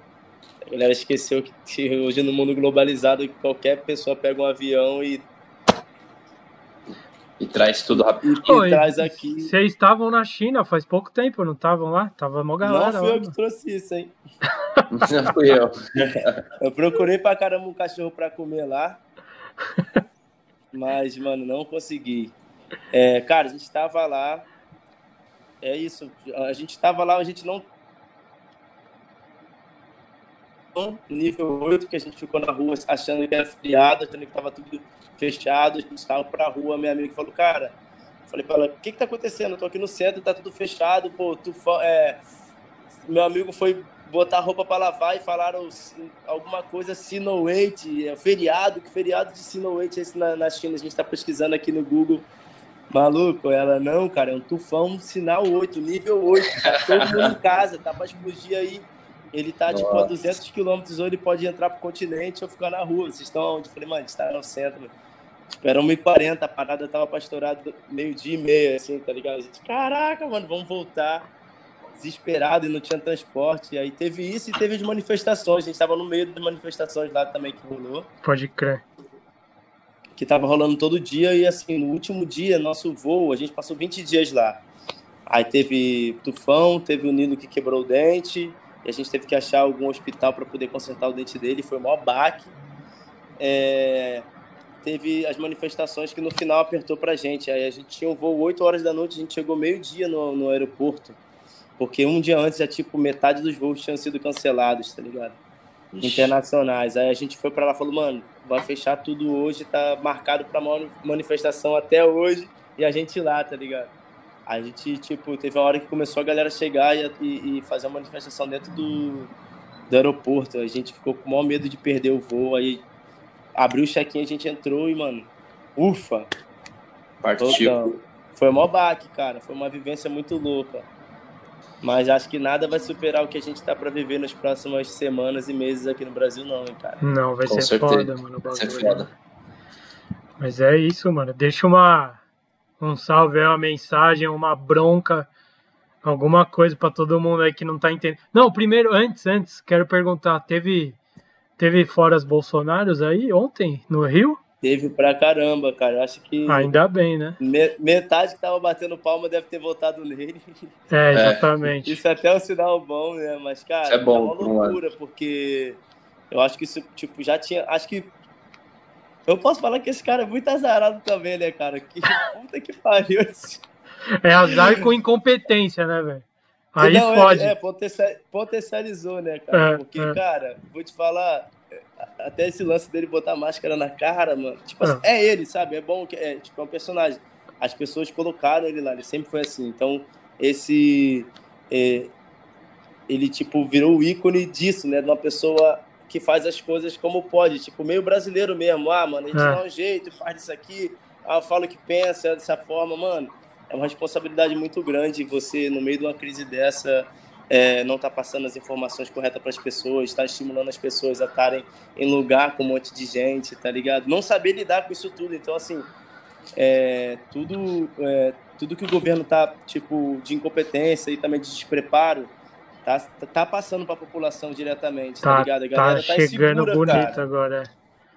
A galera esqueceu que hoje no mundo globalizado qualquer pessoa pega um avião e e traz tudo rápido. E, e traz aqui. Vocês estavam na China faz pouco tempo, não estavam lá? Tava mó galera. Não fui lá, eu que trouxe isso, hein? não fui eu. eu procurei pra caramba um cachorro pra comer lá. Mas, mano, não consegui. É, cara, a gente tava lá. É isso. A gente tava lá, a gente não nível 8, que a gente ficou na rua achando que era friado, achando que estava tudo fechado, a gente saiu pra rua, meu amigo falou, cara, falei pra ela, o que que tá acontecendo? Eu tô aqui no centro, tá tudo fechado, pô, tu, é... meu amigo foi botar roupa para lavar e falaram alguma coisa Sinoate, é feriado, que feriado de Sinoate é esse na, na China, a gente tá pesquisando aqui no Google, Maluco, ela não, cara, é um tufão sinal 8, nível 8, tá todo mundo em casa, tá pra explodir aí ele tá, Nossa. tipo, a 200 quilômetros, ou ele pode entrar pro continente ou ficar na rua. Vocês estão onde? Eu falei, mano, a gente tá no centro. Tipo, era 1h40, a parada tava pra estourar meio-dia e meia, assim, tá ligado? A gente, caraca, mano, vamos voltar. Desesperado e não tinha transporte. E aí teve isso e teve as manifestações. A gente tava no meio das manifestações lá também que rolou. Pode crer. Que tava rolando todo dia e, assim, no último dia, nosso voo, a gente passou 20 dias lá. Aí teve tufão, teve o Nilo que quebrou o dente, e a gente teve que achar algum hospital para poder consertar o dente dele, foi o maior baque. É, teve as manifestações que no final apertou para a gente. Aí a gente tinha um voo 8 horas da noite, a gente chegou meio-dia no, no aeroporto, porque um dia antes já, tipo, metade dos voos tinham sido cancelados, tá ligado? Ixi. Internacionais. Aí a gente foi para lá e falou, mano, vai fechar tudo hoje, tá marcado para manifestação até hoje, e a gente lá, tá ligado? A gente, tipo, teve uma hora que começou a galera chegar e, e, e fazer uma manifestação dentro do, do aeroporto. A gente ficou com o maior medo de perder o voo. Aí abriu o check-in, a gente entrou e, mano, ufa! Partiu. Foi um maior baque, cara. Foi uma vivência muito louca. Mas acho que nada vai superar o que a gente tá para viver nas próximas semanas e meses aqui no Brasil, não, hein, cara. Não, vai Com ser certeza. foda, mano. Vai ser foda. Mas é isso, mano. Deixa uma um salve, uma mensagem, uma bronca, alguma coisa para todo mundo aí que não tá entendendo. Não, primeiro, antes, antes, quero perguntar, teve teve foras Bolsonaros aí ontem no Rio? Teve pra caramba, cara. Acho que. Ainda bem, né? Metade que tava batendo palma deve ter votado nele. É, exatamente. Isso até é um sinal bom, né? Mas, cara, isso é, bom, é uma loucura, porque eu acho que isso, tipo, já tinha. Acho que eu posso falar que esse cara é muito azarado também, né, cara? Que puta que pariu. É azar com incompetência, né, velho? Aí Não, pode. É, é, potencializou, né, cara? É, Porque, é. cara, vou te falar, até esse lance dele botar máscara na cara, mano. Tipo assim, é, é ele, sabe? É bom que é, tipo, é um personagem. As pessoas colocaram ele lá, ele sempre foi assim. Então, esse. É, ele, tipo, virou o ícone disso, né? De uma pessoa que faz as coisas como pode, tipo, meio brasileiro mesmo. Ah, mano, a gente é. dá um jeito, faz isso aqui, ah, eu falo que pensa dessa forma, mano. É uma responsabilidade muito grande você, no meio de uma crise dessa, é, não tá passando as informações corretas para as pessoas, está estimulando as pessoas a estarem em lugar com um monte de gente, tá ligado? Não saber lidar com isso tudo. Então, assim, é, tudo, é, tudo que o governo tá, tipo, de incompetência e também de despreparo, Tá, tá passando para a população diretamente, tá, tá ligado? A galera tá, tá chegando insegura, bonito cara. agora.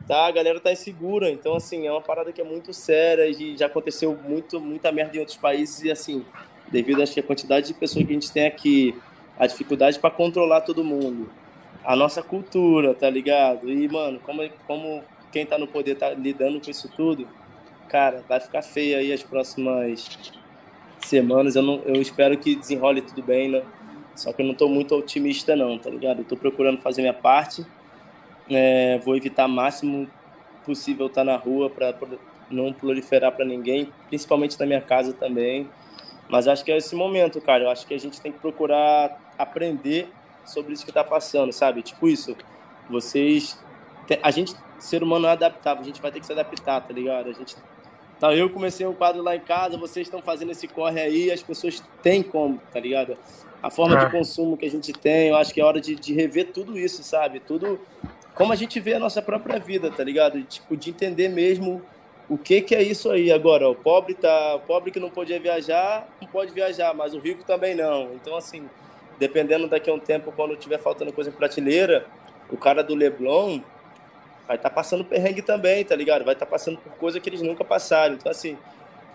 Tá, a galera tá insegura. Então, assim, é uma parada que é muito séria e já aconteceu muito, muita merda em outros países e, assim, devido acho que a quantidade de pessoas que a gente tem aqui, a dificuldade para controlar todo mundo, a nossa cultura, tá ligado? E, mano, como, como quem tá no poder tá lidando com isso tudo, cara, vai ficar feio aí as próximas semanas. Eu, não, eu espero que desenrole tudo bem, né? Só que eu não estou muito otimista não, tá ligado? Eu procurando fazer minha parte. É, vou evitar o máximo possível estar na rua para não proliferar para ninguém, principalmente na minha casa também. Mas acho que é esse momento, cara. Eu acho que a gente tem que procurar aprender sobre isso que está passando, sabe? Tipo isso. Vocês, a gente ser humano é adaptável, a gente vai ter que se adaptar, tá ligado? A gente então, eu comecei um quadro lá em casa, vocês estão fazendo esse corre aí, as pessoas têm como, tá ligado? A forma de ah. consumo que a gente tem, eu acho que é hora de, de rever tudo isso, sabe? Tudo como a gente vê a nossa própria vida, tá ligado? Tipo, de entender mesmo o que que é isso aí agora. O pobre tá, o pobre que não podia viajar, não pode viajar, mas o rico também não. Então, assim, dependendo daqui a um tempo, quando tiver faltando coisa em prateleira, o cara do Leblon vai estar tá passando perrengue também, tá ligado? Vai estar tá passando por coisa que eles nunca passaram. Então, assim,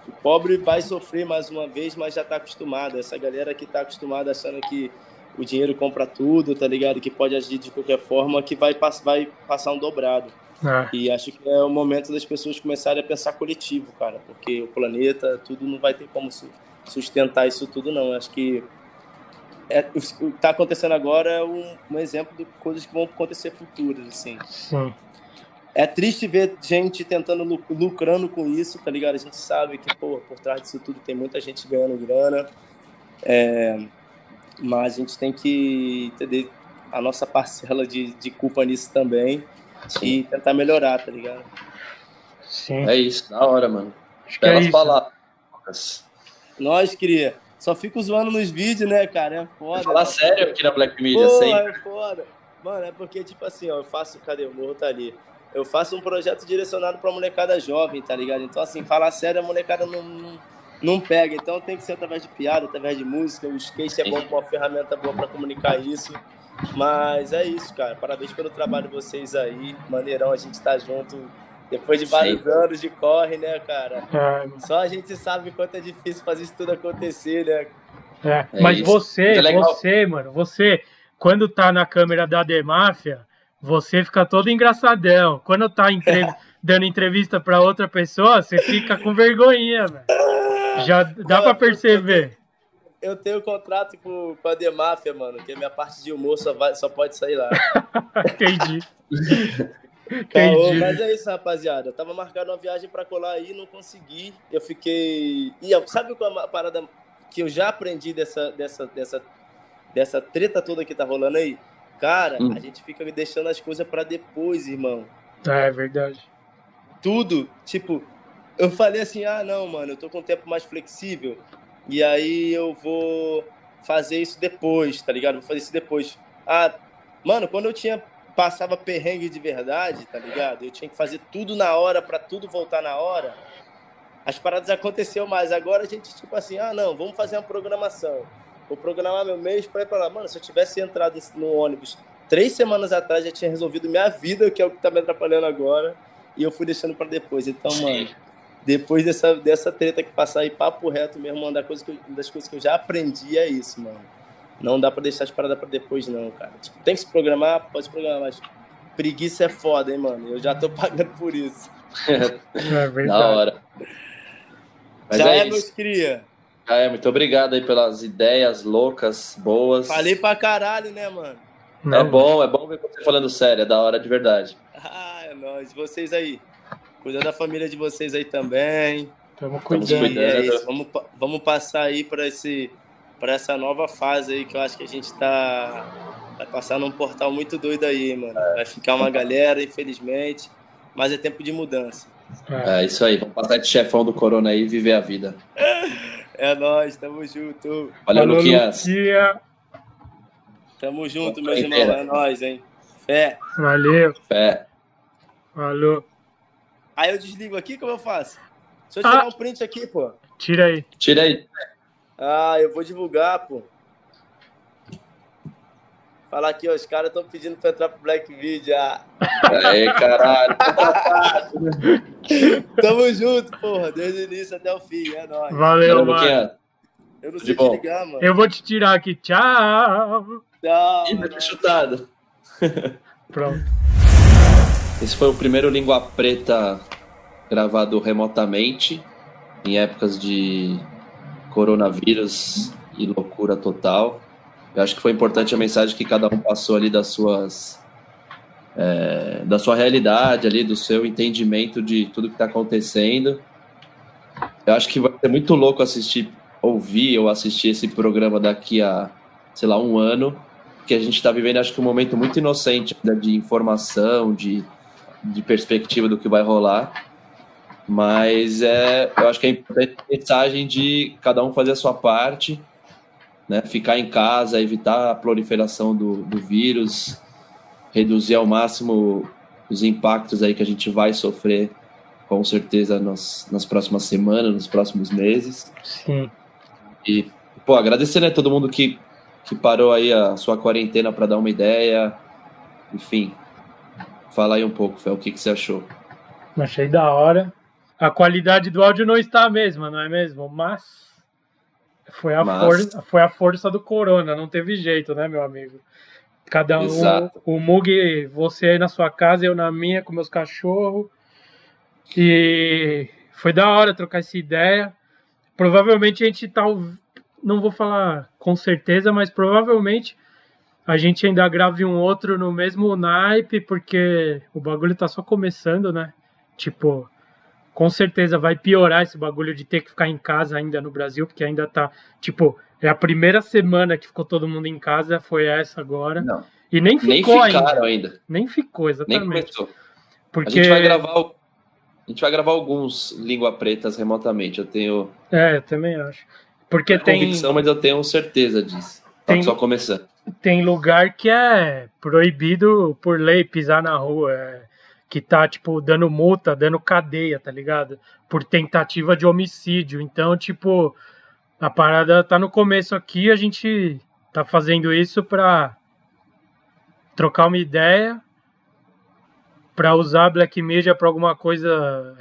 o pobre vai sofrer mais uma vez, mas já está acostumado. Essa galera que está acostumada achando que o dinheiro compra tudo, tá ligado? Que pode agir de qualquer forma, que vai, vai passar um dobrado. É. E acho que é o momento das pessoas começarem a pensar coletivo, cara, porque o planeta, tudo não vai ter como sustentar isso tudo, não. Acho que é, o que está acontecendo agora é um, um, exemplo de coisas que vão acontecer futuras, assim. Sim. É triste ver gente tentando lucrando com isso, tá ligado? A gente sabe que, pô, por trás disso tudo tem muita gente ganhando grana. É, mas a gente tem que entender a nossa parcela de, de culpa nisso também Sim. e tentar melhorar, tá ligado? Sim. É isso, da hora, mano. Acho Belas é palavras. Nós, queria. Só fico zoando nos vídeos, né, cara? É foda. Falar sério aqui na Black Media, Pô, sempre. é foda. Mano, é porque, tipo assim, ó, eu faço. Cadê? O morro tá ali. Eu faço um projeto direcionado pra molecada jovem, tá ligado? Então, assim, falar sério, a molecada não, não, não pega. Então, tem que ser através de piada, através de música. O skate é bom, uma ferramenta boa pra comunicar isso. Mas é isso, cara. Parabéns pelo trabalho de vocês aí. Maneirão, a gente tá junto depois de vários Sim. anos de corre, né, cara? É. Só a gente sabe quanto é difícil fazer isso tudo acontecer, né? É. é Mas isso. você, é você, mano, você, quando tá na câmera da Demáfia, você fica todo engraçadão. Quando tá entre... dando entrevista para outra pessoa, você fica com vergonhinha, velho. Já dá para perceber eu tenho contrato com, com a Demáfia, mano, que a minha parte de humor só, vai, só pode sair lá. Entendi. Caô, mas é isso, rapaziada. Eu tava marcando uma viagem para colar aí, não consegui. Eu fiquei. E sabe qual é a parada que eu já aprendi dessa, dessa, dessa, dessa treta toda que tá rolando aí? Cara, hum. a gente fica deixando as coisas para depois, irmão. É, é verdade. Tudo, tipo, eu falei assim: ah, não, mano, eu tô com um tempo mais flexível. E aí eu vou fazer isso depois, tá ligado? Vou fazer isso depois. Ah, mano, quando eu tinha passava perrengue de verdade, tá ligado? Eu tinha que fazer tudo na hora para tudo voltar na hora. As paradas aconteceu mais. Agora a gente tipo assim, ah, não, vamos fazer uma programação. Vou programar meu mês para ir para lá. Mano, se eu tivesse entrado no ônibus três semanas atrás, já tinha resolvido minha vida, que é o que tá me atrapalhando agora. E eu fui deixando para depois. Então, mano, depois dessa, dessa treta que passar aí, papo reto mesmo, uma das coisas que eu, das coisas que eu já aprendi é isso, mano. Não dá pra deixar as paradas pra depois, não, cara. Tipo, tem que se programar, pode se programar, mas preguiça é foda, hein, mano. Eu já tô pagando por isso. é verdade. Da hora. Mas já é, é meus cria. Já é, muito obrigado aí pelas ideias loucas, boas. Falei pra caralho, né, mano? Não. É bom, é bom ver você falando sério, é da hora de verdade. Ah, é nóis. Vocês aí. Cuidando da família de vocês aí também. Estamos cuidando. É isso. Vamos, vamos passar aí para esse para essa nova fase aí que eu acho que a gente tá vai passar num portal muito doido aí, mano. Vai ficar uma galera, infelizmente, mas é tempo de mudança. É, é isso aí, vamos passar de chefão do Corona aí e viver a vida. É nóis, tamo junto. Valeu, Valeu Luquinhas. Luquinha. Tamo junto, meus irmãos. É nóis, hein? Fé. Valeu. Fé. Valeu. Aí eu desligo aqui, como eu faço? Deixa eu tirar ah. um print aqui, pô. Tira aí. Tira aí. Ah, eu vou divulgar, pô. Falar aqui, ó, os caras estão pedindo pra entrar pro Black Video. Ah. Aí, caralho. Tamo junto, porra, desde o início até o fim, é nóis. Valeu, mano. Eu não sei te ligar, mano. Eu vou te tirar aqui. Tchau. Tchau. Ih, tá chutado. Pronto. Esse foi o primeiro Língua Preta gravado remotamente, em épocas de coronavírus e loucura total. Eu acho que foi importante a mensagem que cada um passou ali das suas. É, da sua realidade ali, do seu entendimento de tudo que está acontecendo. Eu acho que vai ser muito louco assistir, ouvir ou assistir esse programa daqui a, sei lá, um ano, porque a gente está vivendo, acho que, um momento muito inocente de informação, de de perspectiva do que vai rolar. Mas é, eu acho que é importante a mensagem de cada um fazer a sua parte, né? ficar em casa, evitar a proliferação do, do vírus, reduzir ao máximo os impactos aí que a gente vai sofrer com certeza nas, nas próximas semanas, nos próximos meses. Sim. E, pô, agradecer, né, todo mundo que, que parou aí a sua quarentena para dar uma ideia. Enfim, fala aí um pouco, Fel, o que, que você achou? Achei da hora. A qualidade do áudio não está a mesma, não é mesmo? Mas foi a, Mas... Força, foi a força do corona, não teve jeito, né, meu amigo? Cada um, Exato. o Mug, você aí na sua casa, eu na minha, com meus cachorros. E foi da hora trocar essa ideia. Provavelmente a gente tá. Não vou falar com certeza, mas provavelmente a gente ainda grave um outro no mesmo naipe, porque o bagulho tá só começando, né? Tipo, com certeza vai piorar esse bagulho de ter que ficar em casa ainda no Brasil, porque ainda tá, tipo, é a primeira semana que ficou todo mundo em casa, foi essa agora. Não. E nem ficou nem ainda. ainda. Nem ficou, exatamente. Nem começou. Porque... A gente vai gravar a gente vai gravar alguns língua pretas remotamente. Eu tenho. É, eu também acho. Porque tem. convicção, mas eu tenho certeza disso. Tá tem... só começando. Tem lugar que é proibido por lei pisar na rua. É que tá, tipo, dando multa, dando cadeia, tá ligado? Por tentativa de homicídio. Então, tipo, a parada tá no começo aqui, a gente tá fazendo isso pra trocar uma ideia, pra usar Black Media pra alguma coisa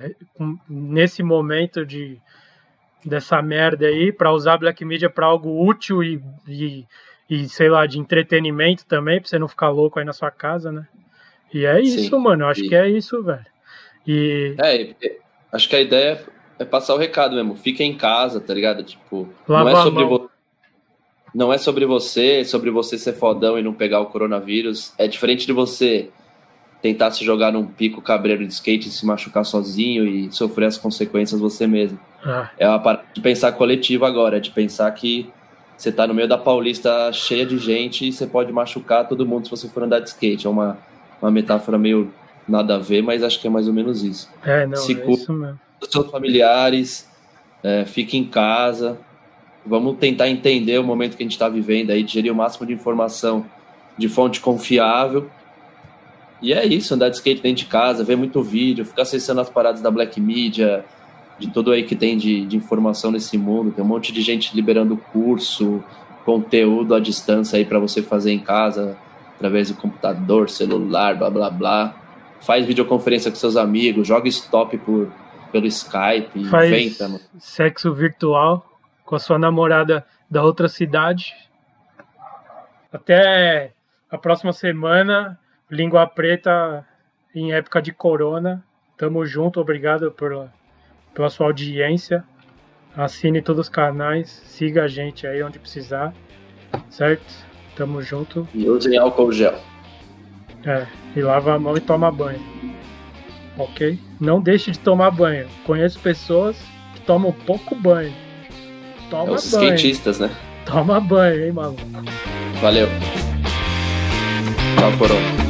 nesse momento de dessa merda aí, pra usar Black Media pra algo útil e, e, e sei lá, de entretenimento também, pra você não ficar louco aí na sua casa, né? E é isso, Sim. mano. Eu acho e... que é isso, velho. E... É, acho que a ideia é passar o recado mesmo. Fica em casa, tá ligado? Tipo, Lava não é sobre você. Não é sobre você, é sobre você ser fodão e não pegar o coronavírus. É diferente de você tentar se jogar num pico cabreiro de skate e se machucar sozinho e sofrer as consequências você mesmo. Ah. É uma parte de pensar coletivo agora, é de pensar que você tá no meio da Paulista cheia de gente e você pode machucar todo mundo se você for andar de skate. É uma uma metáfora meio nada a ver, mas acho que é mais ou menos isso. É, não, Se é isso mesmo. Os seus familiares, é, fique em casa, vamos tentar entender o momento que a gente está vivendo aí, digerir o máximo de informação de fonte confiável. E é isso, andar de skate dentro de casa, ver muito vídeo, ficar acessando as paradas da Black Media, de tudo aí que tem de, de informação nesse mundo. Tem um monte de gente liberando curso, conteúdo à distância aí para você fazer em casa através do computador, celular, blá blá blá. Faz videoconferência com seus amigos, joga stop por, pelo Skype, Faz inventa. Mano. Sexo virtual com a sua namorada da outra cidade. Até a próxima semana, Língua Preta em época de corona. Tamo junto, obrigado por, pela sua audiência. Assine todos os canais, siga a gente aí onde precisar, certo? Tamo junto. E usem álcool gel. É, e lava a mão e toma banho. Ok? Não deixe de tomar banho. Conheço pessoas que tomam pouco banho. Toma é os banho. skatistas, né? Toma banho, hein, maluco? Valeu. Tchau, coroa.